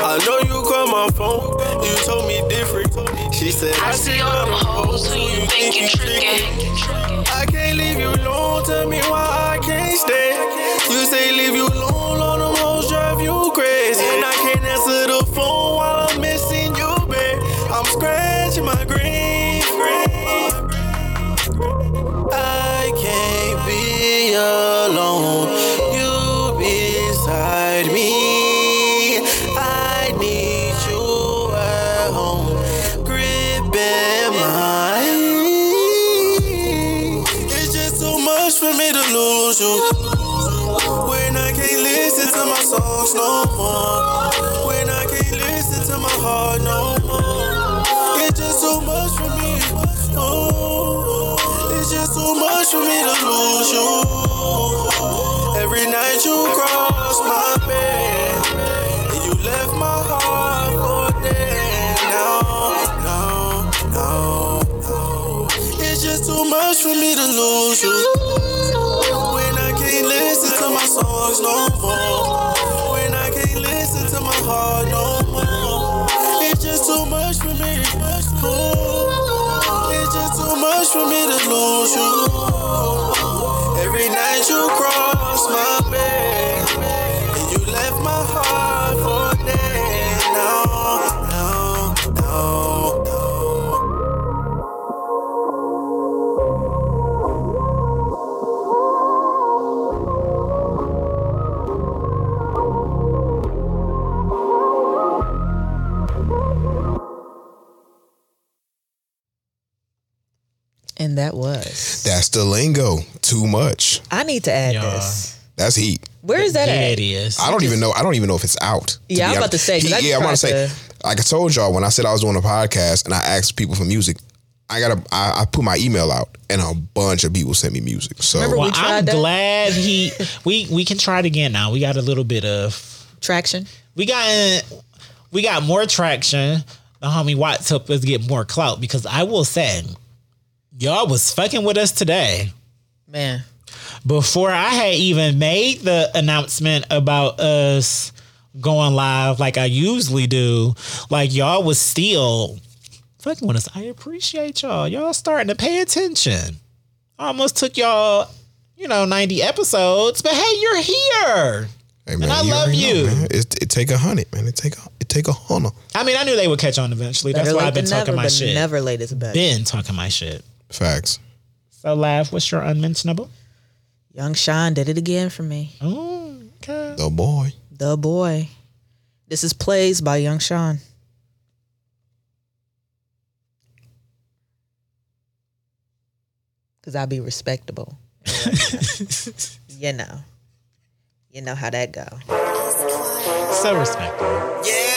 I know my phone. You told me different. She said, I see all them hoes who you think you tricking. I can't leave you alone. Tell me why I can't stay. You say leave you alone. All them hoes drive you crazy. And I can't answer the phone while I'm missing you, babe. I'm scratching my green. grave. I can't be alone. You. When I can't listen to my songs no more. When I can't listen to my heart no more. It's just too much for me. Oh, it's just too much for me to lose you. Every night you cross my bed. And you left my heart for dead. No, no, no, no. It's just too much for me to lose you. To my songs no more. When I can't listen to my heart no more. It's just too much for me. Oh, it's just too much for me to lose you. Every night you cross my bed. That was. DatsDaLingo. Too much. I need to add Yeah. this. That's heat. Where is that Yeah, at? it is. I don't even know. I don't even know if it's out. Yeah, I'm about honest. to say, 'cause I He- yeah, I'm about to tried say. to- Like I told y'all when I said I was doing a podcast and I asked people for music, I got to I, I put my email out and a bunch of people sent me music. So Remember Well, we tried I'm that? glad he. We we can try it again now. We got a little bit of. Traction. We got we got more traction. The homie Watts helped us get more clout because I will say, y'all was fucking with us today. Man. before I had even made the announcement about us going live like I usually do, like y'all was still fucking with us. I appreciate y'all. Y'all starting to pay attention. I almost took y'all, you know, 90 episodes, but hey, you're here. hey, man, I you love already know, you. man. It, it take a hundred, man. It take a it take a hundred. I mean, I knew they would catch on eventually. That's Better why I've been than talking never, my shit. Never late is better. Been talking my shit. Facts. So, Lav, what's your unmentionable? Young Shon did it again for me. Oh, okay. The boy. The boy. This is Playz by Young Shon. Cause I be respectable. you know. You know how that go. So respectful. Yeah,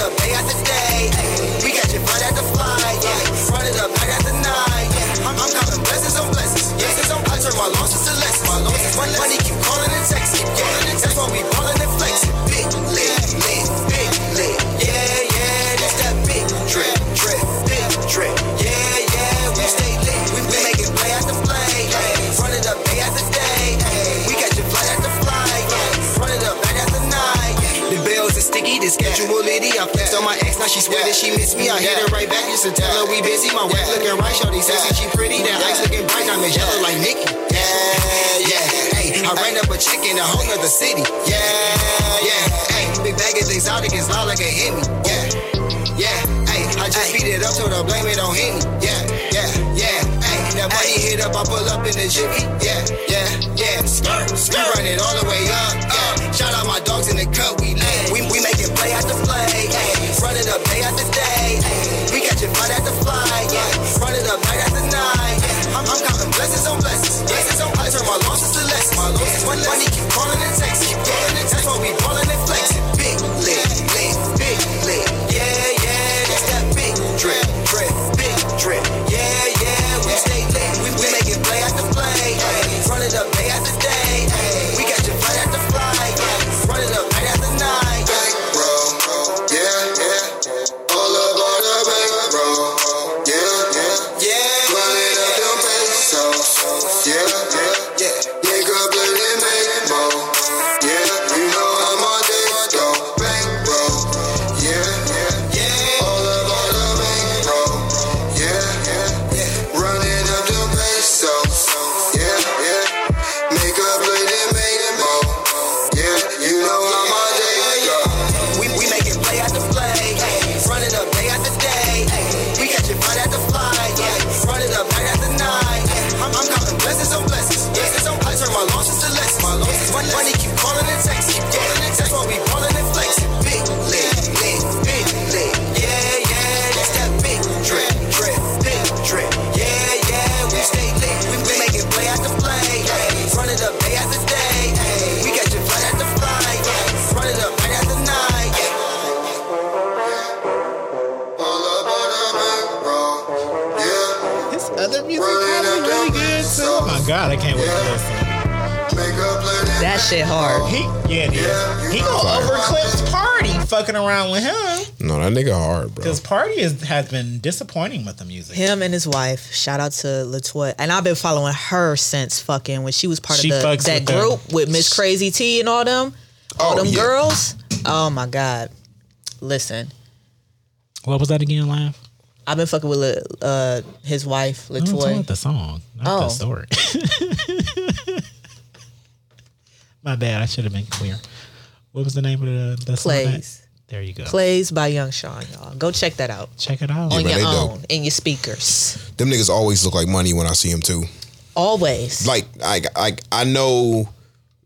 up day after day. We got you flight after flight, run it up night after night. I'm, I'm counting blessings on blessings, blessings on. I turn my losses to lessons. My losses, money, money keep calling and texting. Yeah, that's why we ballin' and flexing. Bills is the schedule litty. I flexed on my ex, now she swear that she miss me. I hit her right back just to tell her we busy. My wife looking right, shorty sexy, she pretty. That ice looking bright, diamonds yellow like Nikki. Yeah, yeah. Hey, I ran up a chick in a whole nother city. Yeah, yeah. Hey, big bag is exotic, it's loud like a hit me. Yeah, yeah. Hey, I just beat it up, told her blame it on him. Yeah, yeah, yeah. Hey, that money hit up, I pull up in the jiffy. Yeah, yeah, yeah. Skirt, skirt. We run it all the way up. Yeah. Shout out my dogs in the cut, we lit. We, it up day after day. We catch it flight after flight. Yeah. Run it up night after night. I'm, I'm counting blessings on blessings. Blessings on. I turn my losses to lessons. My losses, money, keep calling and god, I can't wait to listen. Make up, play them That shit hard. He yeah, it is. He gonna overclips Party fucking around with him No, that nigga hard, bro. because Party is, has been disappointing with the music. Him and his wife. Shout out to Latoya. And I've been following her since fucking when she was part She of the, fucks that with them. group with Miss Crazy T and all them. All Oh, them yeah. girls. Oh my God. Listen. What was that again, Lav? I've been fucking with uh, his wife, I'm talking Latoya. about the song, not Oh. the story. My bad. I should have been clear. What was the name of the, the song? Playz. There you go. Playz by Young Shon, y'all. Go check that out Check it out. on your they dope. own in your speakers. Them niggas always look like money when I see them too. Always. Like, I, I, I know,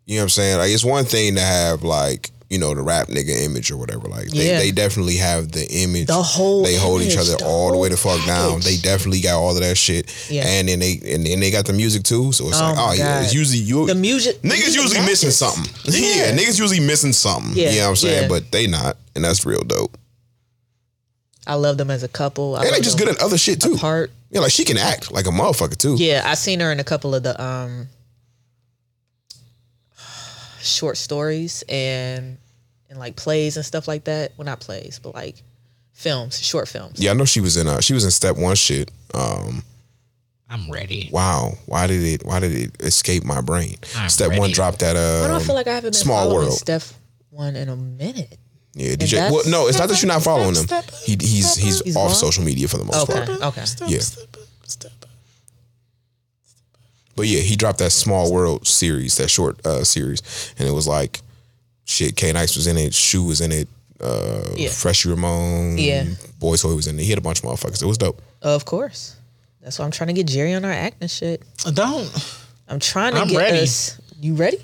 you know what I'm saying? Like, it's one thing to have like, you know, the rap nigga image or whatever. Like, they, Yeah. they definitely have the image. The whole They hold each other the all the way the fuck down. They definitely got all of that shit. Yeah. And then they, and then they got the music too. So it's Oh like, my oh yeah, it's usually you. the music. Niggas usually missing something. Yeah. niggas usually missing something. Yeah, You know what I'm saying? yeah. But they not. And that's real dope. I love them as a couple. I And they just good at other shit too. apart. Yeah, like she can act like a motherfucker too. Yeah, I seen her in a couple of the um short stories and and like plays and stuff like that. Well, not plays, but like films, short films. Yeah, I know she was in uh she was in step one shit. Um I'm ready. wow. Why did it why did it escape my brain? I'm step one ready. dropped that uh Why don't feel like I haven't been Small following World. Steph one in a minute? Yeah, DJ. that's- Well, no, it's not that you're not following him. Step- He he's he's, He's off gone? social media for the most part. Okay, part. okay. Yeah. But yeah, he dropped that Small World series, that short uh series, and it was like shit. K Nice was in it, Shoe was in it, uh Yeah. Freshie Ramon, Yeah. Boy Toy was in it. He had a bunch of motherfuckers. It was dope. Of course. That's why I'm trying to get Jerry on our acting shit. I Don't. I'm trying to I'm get ready. us. You ready?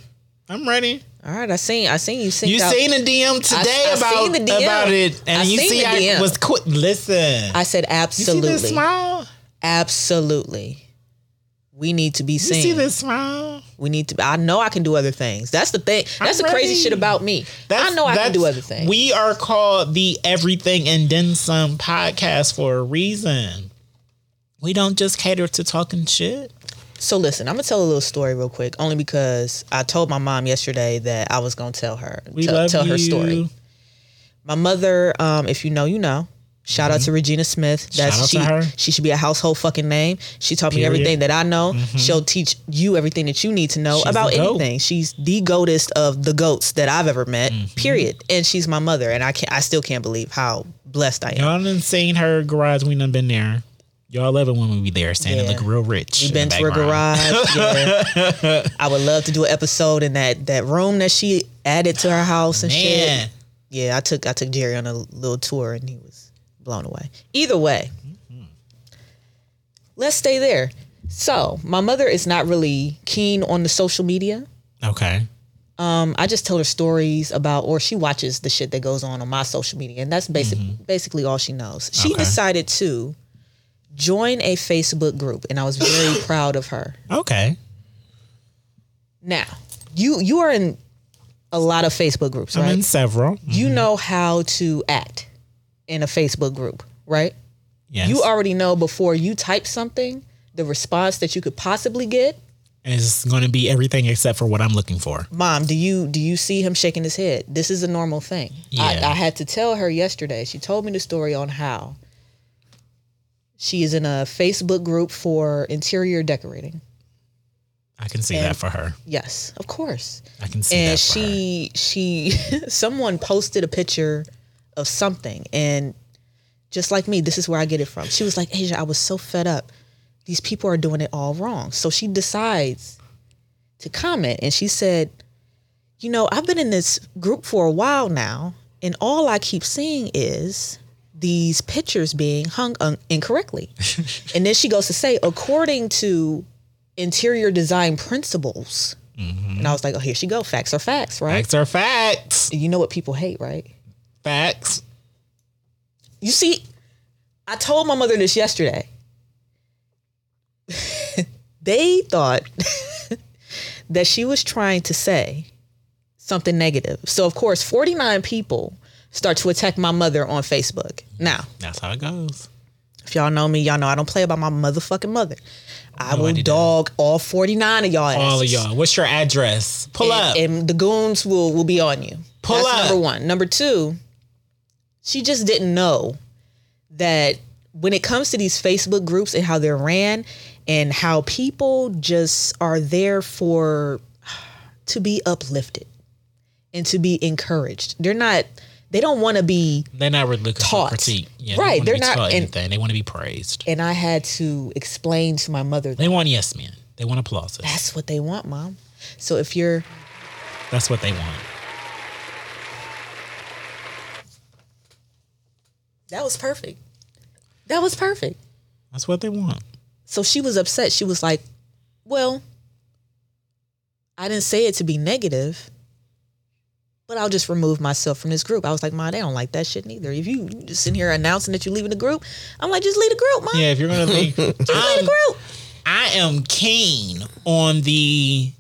I'm ready. All right. I seen. I seen you. synced You out- seen the DM today I about seen the DM. about it, and I you seen see the I DM. was quick. Listen, I said you see absolutely, this smile? absolutely. We need to be seen. You see this smile? We need to. I know I can do other things. That's the thing. That's I'm the crazy ready. shit about me. I know I can do other things. We are called the Everything and Then Some podcast for a reason. We don't just cater to talking shit. So listen, I'm gonna tell a little story real quick, only because I told my mom yesterday that I was gonna tell her We tell, love tell you. her story. My mother, um, if you know, you know. Shout out to Regina Smith. That's Mm-hmm. She. She should be a household fucking name. She taught me Period. Mm-hmm. everything that I know. She'll teach you everything that you need to know She's about anything. She's the goatest of the goats that I've ever met. Mm-hmm. Period. And she's my mother, and I can not I still can't believe how blessed I am. Y'all done seen her garage. We done been there. Y'all love it when we be there, standing Yeah. look real rich. We've been to her garage. Yeah. I would love to do an episode in that that room that she added to her house and Man, shit. Yeah, I took I took Jerry on a little tour and he was blown away. Either way, let's stay there. So my mother is not really keen on the social media. okay. Um, I just tell her stories about, or she watches the shit that goes on on my social media, and that's basic, basically all she knows. She Okay. decided to join a Facebook group, and I was very proud of her. Okay. Now, you you are in a lot of Facebook groups, I'm right? in several. You know how to act in a Facebook group, right? Yes. You already know before you type something the response that you could possibly get. is going to be everything except for what I'm looking for. Mom, do you do you see him shaking his head? This is a normal thing. I, Yeah. I had to tell her yesterday. She told me the story on how she is in a Facebook group for interior decorating. I can see And- that for her. Yes, of course. I can see and that her. she she someone posted a picture of something and just like me this is where i get it from she was like asia i was so fed up these people are doing it all wrong so she decides to comment and she said you know i've been in this group for a while now and all i keep seeing is these pictures being hung un- incorrectly and then she goes to say according to interior design principles mm-hmm. and I was like, oh, here she go. Facts are facts, right? Facts are facts. You know what people hate, right? Facts. You see, I told my mother this yesterday. they thought that she was trying to say something negative. So, of course, 49 people start to attack my mother on Facebook. Now, That's how it goes. if y'all know me, y'all know I don't play about my motherfucking mother. I No, will dog all 49 of y'all All of y'all. What's your address? Pull and, up. and the goons will will be on you. Pull That's up. number one. Number two, she just didn't know that when it comes to these Facebook groups and how they're ran and how people just are there for to be uplifted and to be encouraged. They're not they don't want to be they're not really taught. for critique. Yeah, Right, They they're be not- taught and- anything. They want to be praised. and I had to explain to my mother that They want yes men. They want applause. that's what they want, mom. So if you're That's what they want. That was perfect. That was perfect. That's what they want. So she was upset. She was like, Well, I didn't say it to be negative, but I'll just remove myself from this group. I was like, Ma, they don't like that shit neither. If you just sitting here announcing that you're leaving the group, I'm like, just leave the group, Ma. Yeah, if you're gonna leave, Just leave the group. I am keen on the.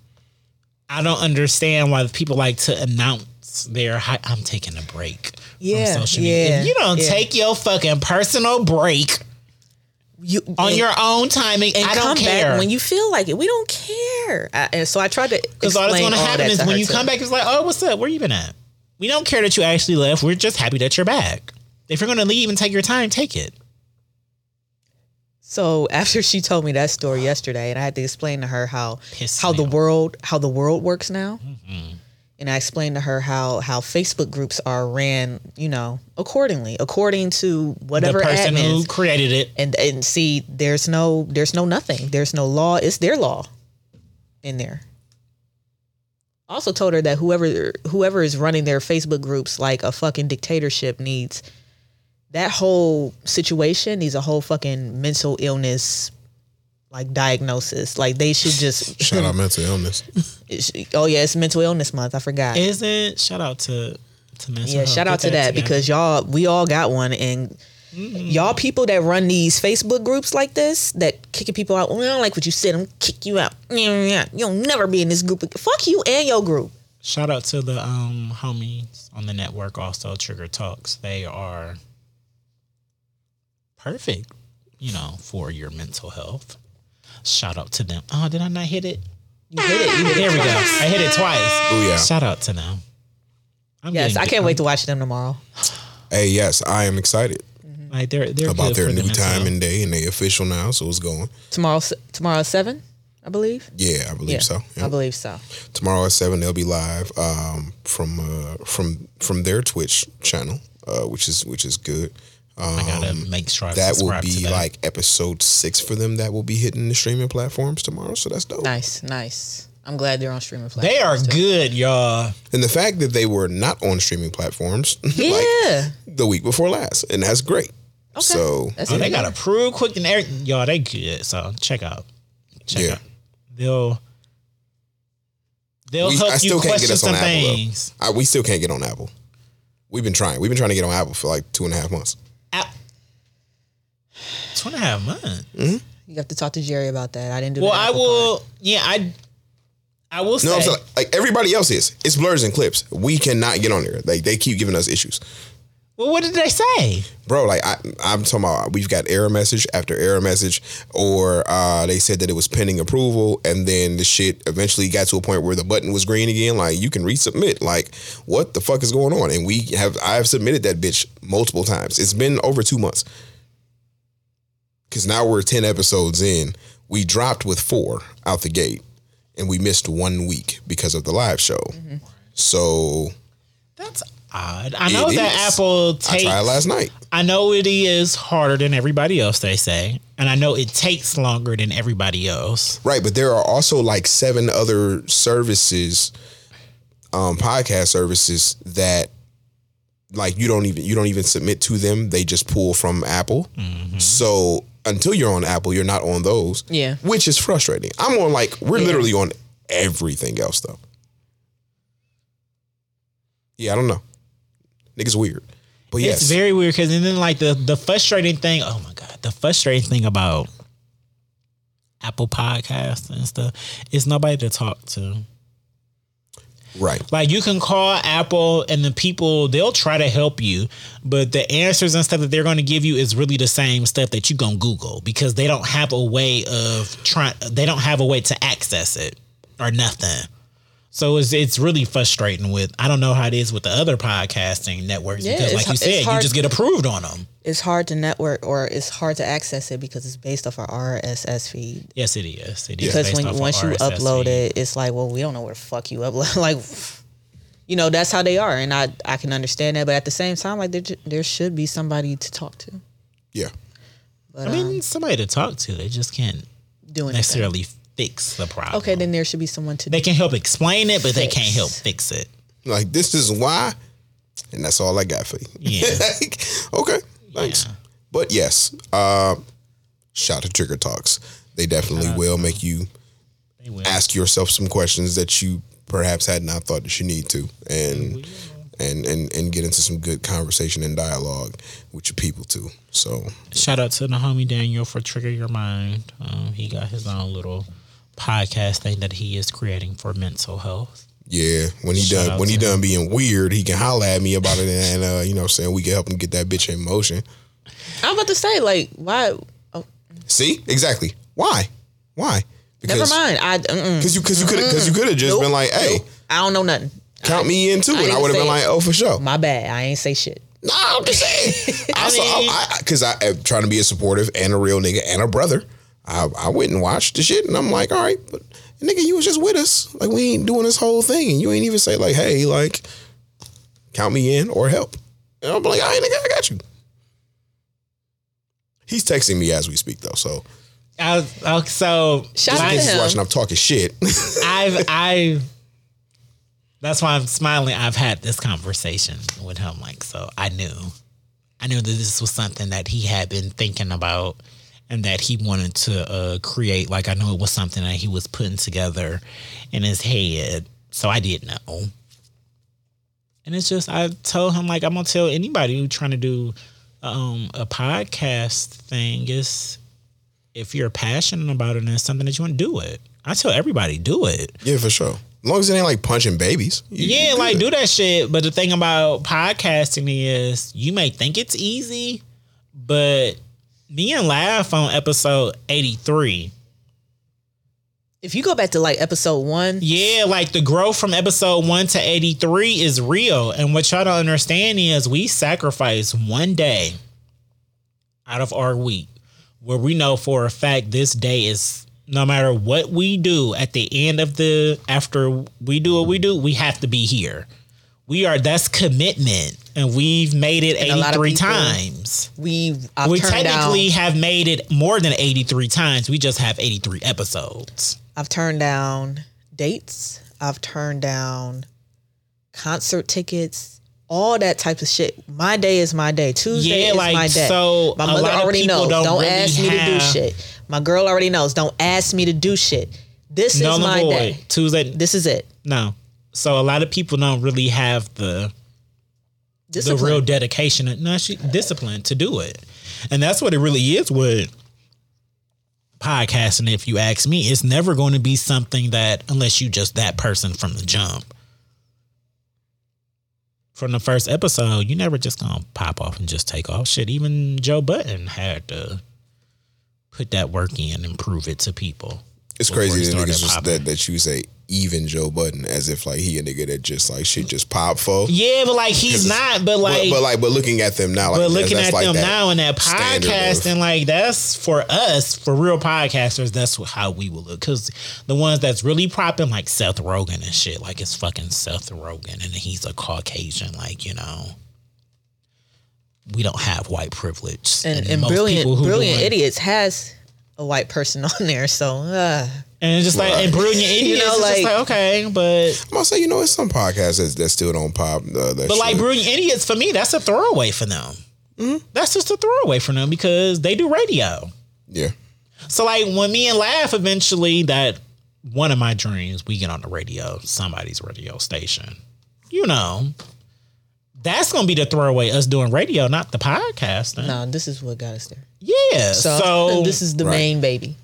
I don't understand why people like to announce their. Hi- I'm taking a break. Yeah, social media. yeah, If you don't yeah. take your fucking personal break You on and- your own timing, and I don't come care. back when you feel like it. We don't care. I, and so I tried to Because all that's going to happen is when you too. come back, it's like, oh, what's up? Where you been at? We don't care that you actually left. We're just happy that you're back. If you're going to leave and take your time, take it. So after she told me that story yesterday, and I had to explain to her how Pissed how the. Mm-hmm. world how the world works now, and I explained to her how how Facebook groups are ran, you know, accordingly, according to whatever the person who created it. And and see, there's no there's no nothing. There's no law. It's their law in there. Also told her that whoever whoever is running their Facebook groups like a fucking dictatorship needs that whole situation needs a whole fucking mental illness like diagnosis. Like they should just Shout out mental illness. Oh yeah, it's mental illness month. I forgot. Isn't shout out to to mental yeah, health. shout Get out to that together. because y'all we all got one and y'all people that run these Facebook groups like this that kicking people out. Well, I don't like what you said. I'm kick you out. You'll never be in this group. Fuck you and your group. Shout out to the um homies on the network also Trigger Talks. They are perfect, you know, for your mental health. Shout out to them. Oh, did I not hit it? You hit it. You hit it. We go. I hit it twice. Oh yeah. Shout out to them. I'm Yes, I can't wait to watch them tomorrow. Hey, yes, I am excited Like they're they're about their new time health. and day, and they official now, so it's going. Tomorrow, tomorrow at seven, I believe. Yeah, I believe Yeah, so. I believe so. Tomorrow at seven, they'll be live um, from uh, from from their Twitch channel, uh, which is which is good. Um, I gotta make sure I that will subscribe to be that. like episode six for them. That will be hitting the streaming platforms tomorrow. So that's dope. Nice, nice. I'm glad they're on streaming platforms. They are too. good, y'all. And the fact that they were not on streaming platforms like Yeah. the week before last, and that's great. Okay. So That's Oh, they got better. approved quick and everything. Y'all, they good. So check out. Check Yeah. out. They'll they'll We- help I you still can't get question us on some Apple, things. I, we still can't get on Apple. We've been trying. We've been trying to get on Apple for like two and a half months. App- Two and a half months. You have to talk to Jerry about that. I didn't do. Well, I will. part. Yeah, I. I will No, say. I'm saying, like everybody else is. It's blurs and clips. We cannot get on there. Like they keep giving us issues, well, what did they say? bro. Like I, I'm talking about. We've got error message after error message, or uh, they said that it was pending approval, and then the shit eventually got to a point where the button was green again. Like you can resubmit. Like what the fuck is going on? And we have. I have submitted that bitch multiple times. It's been over two months. Because now we're ten episodes in. We dropped with four out the gate, and we missed one week because of the live show. So That's odd. I know that is. Apple I takes. tried last night. I know it is harder than everybody else. They say, and I know it takes longer than everybody else. Right, but there are also like seven other services, um, podcast services that like you don't even you don't even submit to them. They just pull from Apple. So until you're on Apple, you're not on those. Yeah. Which is frustrating. I'm on like we're Yeah. literally on everything else though. Yeah, I don't know. Niggas weird. But yes. It's very weird because and then like the the frustrating thing. Oh my god, the frustrating thing about Apple Podcasts and stuff is nobody to talk to. Right. Like you can call Apple and the people they'll try to help you, but the answers and stuff that they're going to give you is really the same stuff that you're gonna Google because they don't have a way of trying. They don't have a way to access it or nothing. So it's it's really frustrating with I don't know how it is with the other podcasting networks Yeah, because like you h- it's said you just get approved on them. It's hard to network or it's hard to access it because it's based off our RSS feed. Yes, it is. It is Because based when once you upload feed. it, it's like, well, we don't know where the fuck you upload. like, you know, that's how they are, and I I can understand that. But at the same time, like there there should be somebody to talk to. Yeah. But I mean, um, somebody to talk to. They just can't do anything. necessarily fix the problem. Okay, then there should be someone to. they can help explain it, but they can't help fix it. Like this is why, and that's all I got for you. Yeah. like, okay, thanks. Yeah. But yes, uh, shout to Trigger Talks. They definitely will make you will. ask yourself some questions that you perhaps had not thought that you need to, and and and and get into some good conversation and dialogue with your people too. So Shout out to the homie Daniel for Trigger Your Mind. Um, he got his own little podcast thing that he is creating for mental health. yeah, when he Shout done when he to done being weird, he can holler at me about it, and uh, you know, what I'm saying we can help him get that bitch in motion. I'm about to say, like, why? Oh, See, exactly. Why? Why? never mind. I. Because you because you could because you could have just Nope. been like, hey, I don't know nothing. count me in too, I and I would have been like, oh, for sure. My bad. I ain't say shit. Nah, I'm just saying. I mean- saw because I, am trying to be a supportive and a real nigga and a brother. I, I went and watched the shit, and I'm like, all right, but nigga, you was just with us. Like we ain't doing this whole thing, and you ain't even say like, hey, like, count me in or help. And I'm like, all right, nigga, I got you. He's texting me as we speak though, so I was, oh, so Shout out I- to he's him. watching. I'm talking shit. I've I've That's why I'm smiling. I've had this conversation with him, like so. I knew, I knew that this was something that he had been thinking about, and that he wanted to uh, create. Like I know it was something that he was putting together in his head, so I didn't know. And it's just I told him like I'm gonna tell anybody who's trying to do um, a podcast thing is if you're passionate about it and it's something that you want to do it. I tell everybody do it. Yeah, for sure. As long as it ain't like punching babies. you- Yeah, you like good. do that shit. But the thing about podcasting is you may think it's easy, but me and Lav on episode 83. If you go back to like episode one, Yeah, like the growth from episode 1 to 83 is real. And what y'all don't understand is we sacrifice one day out of our week where we know for a fact this day is no matter what we do at the end of the after we do what we do, we have to be here. We are that's commitment. And we've made it And a lot of 83 people- times. we I've we technically down. have made it more than 83 times. We just have 83 episodes. I've turned down dates. I've turned down concert tickets. All that type of shit. My day is my day. Tuesday Yeah, is like, my day. so my a mother lot already knows. don't Don't, really ask me to do shit. My girl already knows. Don't ask me to do shit. This is my boy. day. Tuesday. This is it. No. So a lot of people don't really have the Discipline. the real dedication, and no, she, discipline to do it, and that's what it really is with podcasting. If you ask me, it's never going to be something that unless you just that person from the jump. From the first episode, you never just gonna pop off and just take off. Shit, even Joe Budden had to put that work in and prove it to people. It's crazy that started niggas just that, that you say even Joe Budden as if like he a nigga that just like shit just pop for. Yeah, but like he's not. But like, but, but like but looking at them now, like but looking that's at like them that now and that standard of- podcasting, like that's for us, for real podcasters. That's how we will look. Because the ones that's really propping, like Seth Rogen and shit, like it's fucking Seth Rogen, and he's a Caucasian. Like you know, we don't have white privilege, and, and most brilliant people who brilliant doing- idiots has a white person on there. So uh, and it's just like and brilliant idiots. know, it's just like- like okay, but I'm gonna say, you know, it's some podcasts that, that still don't pop. Uh, that But like shit. brilliant idiots for me, that's a throwaway for them. Mm-hmm. That's just a throwaway for them because they do radio. yeah, So like when me and Lav eventually that one of my dreams we get on the radio, somebody's radio station. You know. That's gonna be the throwaway us doing radio, not the podcasting. no, this is what got us there. Yeah. So, So, this is the Right. main baby.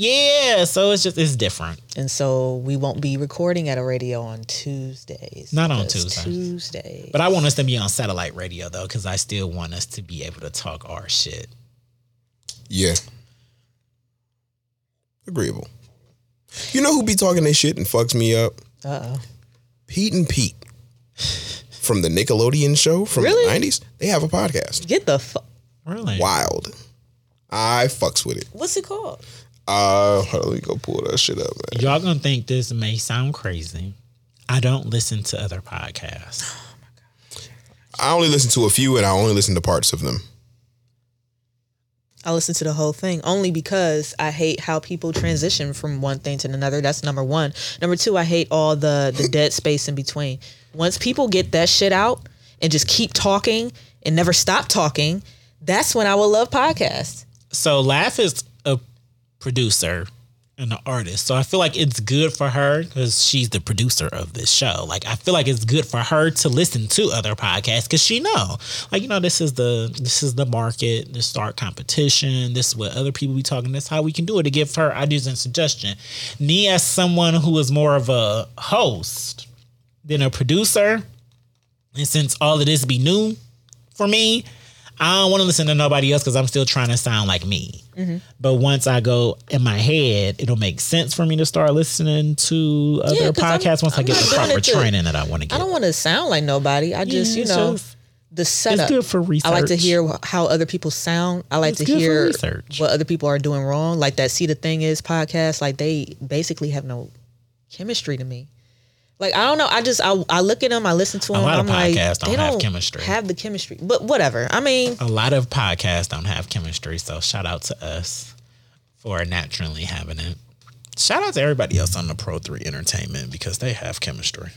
Yeah. So it's just it's different. And so we won't be recording at a radio on Tuesdays. Not on because Tuesdays. Tuesday. But I want us to be on satellite radio though, because I still want us to be able to talk our shit. yeah, agreeable. You know who be talking this shit and fucks me up? Uh oh. Pete and Pete from the Nickelodeon show from Really? the '90s. They have a podcast. Get the fuck. Really? Wild. I fucks with it. What's it called? Uh, hold on, let me go pull that shit up, man. Y'all gonna think this may sound crazy. I don't listen to other podcasts. I only listen to a few, and I only listen to parts of them. I listen to the whole thing only because I hate how people transition from one thing to another. That's number one. Number two, I hate all the the dead space in between. Once people get that shit out and just keep talking and never stop talking, that's when I will love podcasts. So Lav is a producer and an artist. So I feel like it's good for her because she's the producer of this show. Like I feel like it's good for her to listen to other podcasts because she know, like you know, this is the this is the market. This start competition. This is what other people be talking. This is how we can do it to give her ideas and suggestion. Me as someone who is more of a host than a producer, and since all of this be new for me, I don't want to listen to nobody else because I'm still trying to sound like me. Mm-hmm. But once I go in my head, it'll make sense for me to start listening to other Yeah, 'cause I'm- podcasts once i I'm get the proper to- training that I want to get. I don't want to sound like nobody. I just, you know, just- the setup. It's good for research. I like to hear how other people sound. I like It's to hear research. what other people are doing wrong. Like that See the Thing Is podcast. Like they basically have no chemistry to me. Like I don't know. I just I, I look at them. I listen to them. A lot I'm of like, podcasts they don't have don't chemistry. Have the chemistry, but whatever. I mean, a lot of podcasts don't have chemistry, so shout out to us for naturally having it. Shout out to everybody else on the Pro 3 Entertainment because they have chemistry.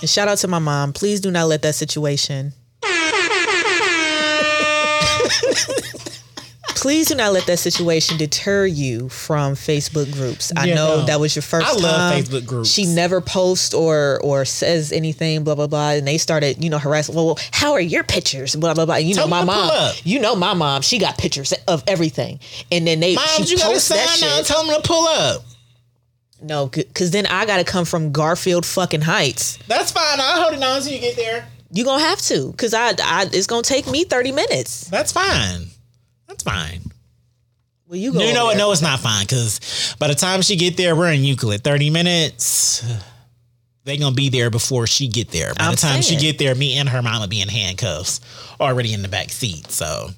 and shout out to my mom. Please do not let that situation. Please do not let that situation deter you from Facebook groups. I Yeah, know no. that was your first I time. love Facebook groups. She never posts or or says anything, blah blah blah. And they started, you know, harassing. Well, how are your pictures? Blah blah blah. You Tell know, my mom. up. You know, my mom. She got pictures of everything. And then they Mom, she you gotta sign now. Tell them to pull up. No, because then I got to come from Garfield fucking Heights. That's fine. I'll hold it on until you get there. You're gonna have to, because I, I it's gonna take me thirty minutes. That's fine. That's fine. Well, you go. You know what? No, it's not fine because by the time she get there, we're in Euclid. Thirty minutes. They gonna be there before she get there. By I'm the time saying. she get there, me and her mama be in handcuffs, already in the back seat. So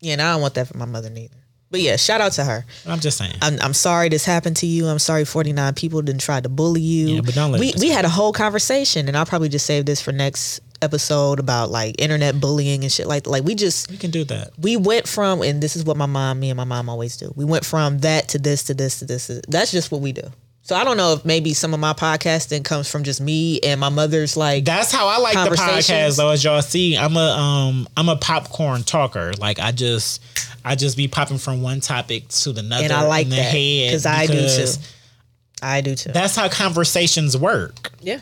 Yeah, and I don't want that for my mother neither. But yeah, shout out to her. I'm just saying. I'm, I'm sorry this happened to you. I'm sorry 49 people didn't try to bully you. Yeah, but don't let we we had a whole conversation, and I'll probably just save this for next episode about like internet bullying and shit like like we just we can do that. we went from and this is what my mom me and my mom always do. We went from that to this to this to this. to- That's just what we do. So I don't know if maybe some of my podcasting comes from just me and my mother's like That's how I like the podcast though, as y'all see. I'm a um I'm a popcorn talker. Like I just I just be popping from one topic to the another and I like in the that head because I do too. I do too. That's how conversations work. yeah.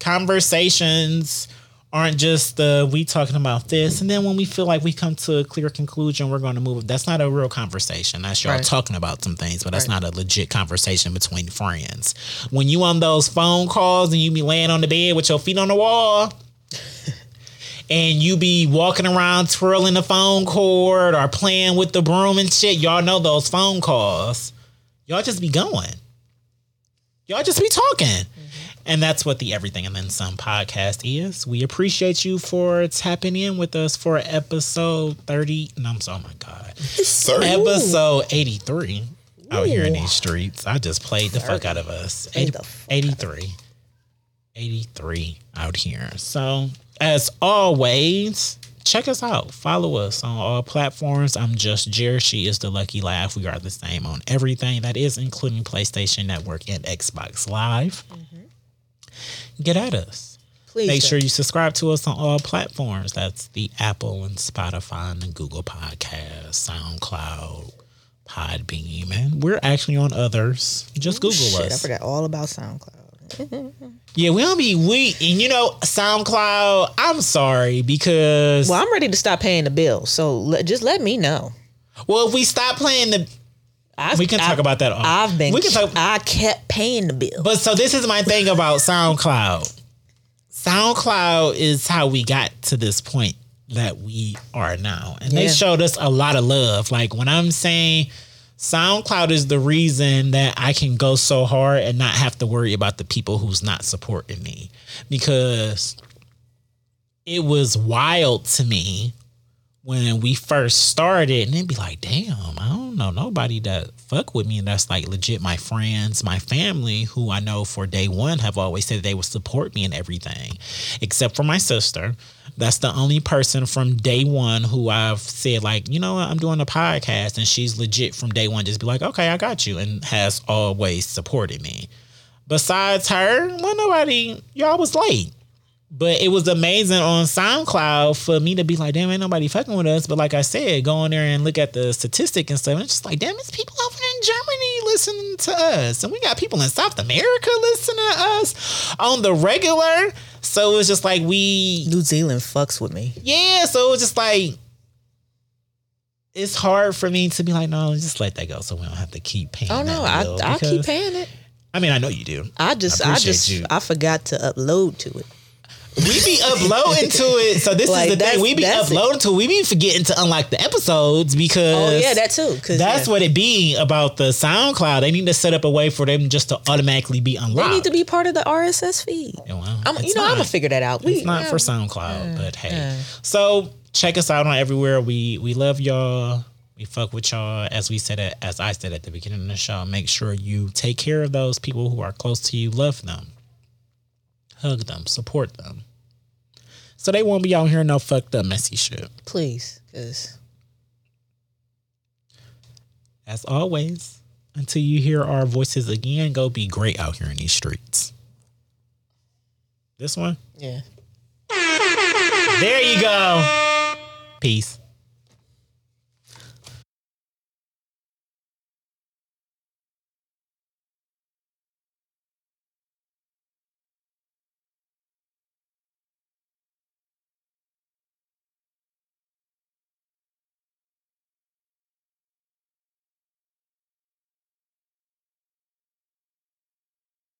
Conversations aren't just the we talking about this and then when we feel like we come to a clear conclusion we're going to move that's not a real conversation. That's y'all Right. talking about some things but that's Right. not a legit conversation between friends. When you on those phone calls and you be laying on the bed with your feet on the wall and you be walking around twirling the phone cord or playing with the broom and shit y'all know those phone calls. Y'all just be going. Y'all just be talking and that's what the Everything and Then Some podcast is. We appreciate you for tapping in with us for episode 30. No, I'm sorry, oh my God. Thirty. Episode 83 out here in these streets. I just played the fuck out of us. Played 80 the fuck 83. 83 out here. So, as always, check us out. Follow us on all platforms. I'm just Jer. She is the Lucky Lav. We are the same on everything. That is including PlayStation Network and Xbox Live. Mm-hmm. Get at us. Please Make do. sure you subscribe to us on all platforms. That's the Apple and Spotify and the Google Podcast, SoundCloud, Podbean, and we're actually on others. Just oh, Google Shit, I forgot all about SoundCloud. Yeah, we don't be we and you know SoundCloud. I'm sorry because Well, I'm ready to stop paying the bill. So just let me know. Well, if we stop playing the, I, we can talk about that. Off. I've been. We can talk. I kept paying the bill. But so this is my thing about SoundCloud. SoundCloud is how we got to this point that we are now. And they showed us a lot of love. Like when I'm saying SoundCloud is the reason that I can go so hard and not have to worry about the people who's not supporting me. Because it was wild to me when we first started and it'd be like, damn, I don't know nobody that fuck with me and that's like legit my friends, my family, who I know for day one have always said they would support me in everything. Except for my sister. That's the only person from day one who I've said, like, you know I'm doing a podcast and she's legit from day one, just be like, okay, I got you, and has always supported me. Besides her, well, nobody, y'all was late. But it was amazing on SoundCloud for me to be like, damn, ain't nobody fucking with us. But like I said, go on there and look at the statistic and stuff. And it's just like, damn, it's people over in Germany listening to us. And we got people in South America listening to us on the regular. So it's just like we New Zealand fucks with me. yeah, so it was just like it's hard for me to be like, no, just let that go, so we don't have to keep paying. Oh no, I I keep paying it. I mean, I know you do. I just I I, just you. I forgot to upload to it. We be uploading to it. So this Like, is the thing. We be that's it. uploading to it. We be forgetting to unlock the episodes because Oh yeah, that too. That's yeah. what it be about the SoundCloud. They need to set up a way for them just to automatically be unlocked. they need to be part of the RSS feed. Oh, yeah, well, I'm, you know, I'm gonna figure that out. We, It's not yeah. for SoundCloud, but hey. So check us out on everywhere. We we love y'all. We fuck with y'all. As we said it, as I said at the beginning of the show, make sure you take care of those people who are close to you. Love them. Hug them. Support them. So they won't be out here no fucked up messy shit. Please, because As always, until you hear our voices again, go be great out here in these streets. This one? yeah. There you go. Peace.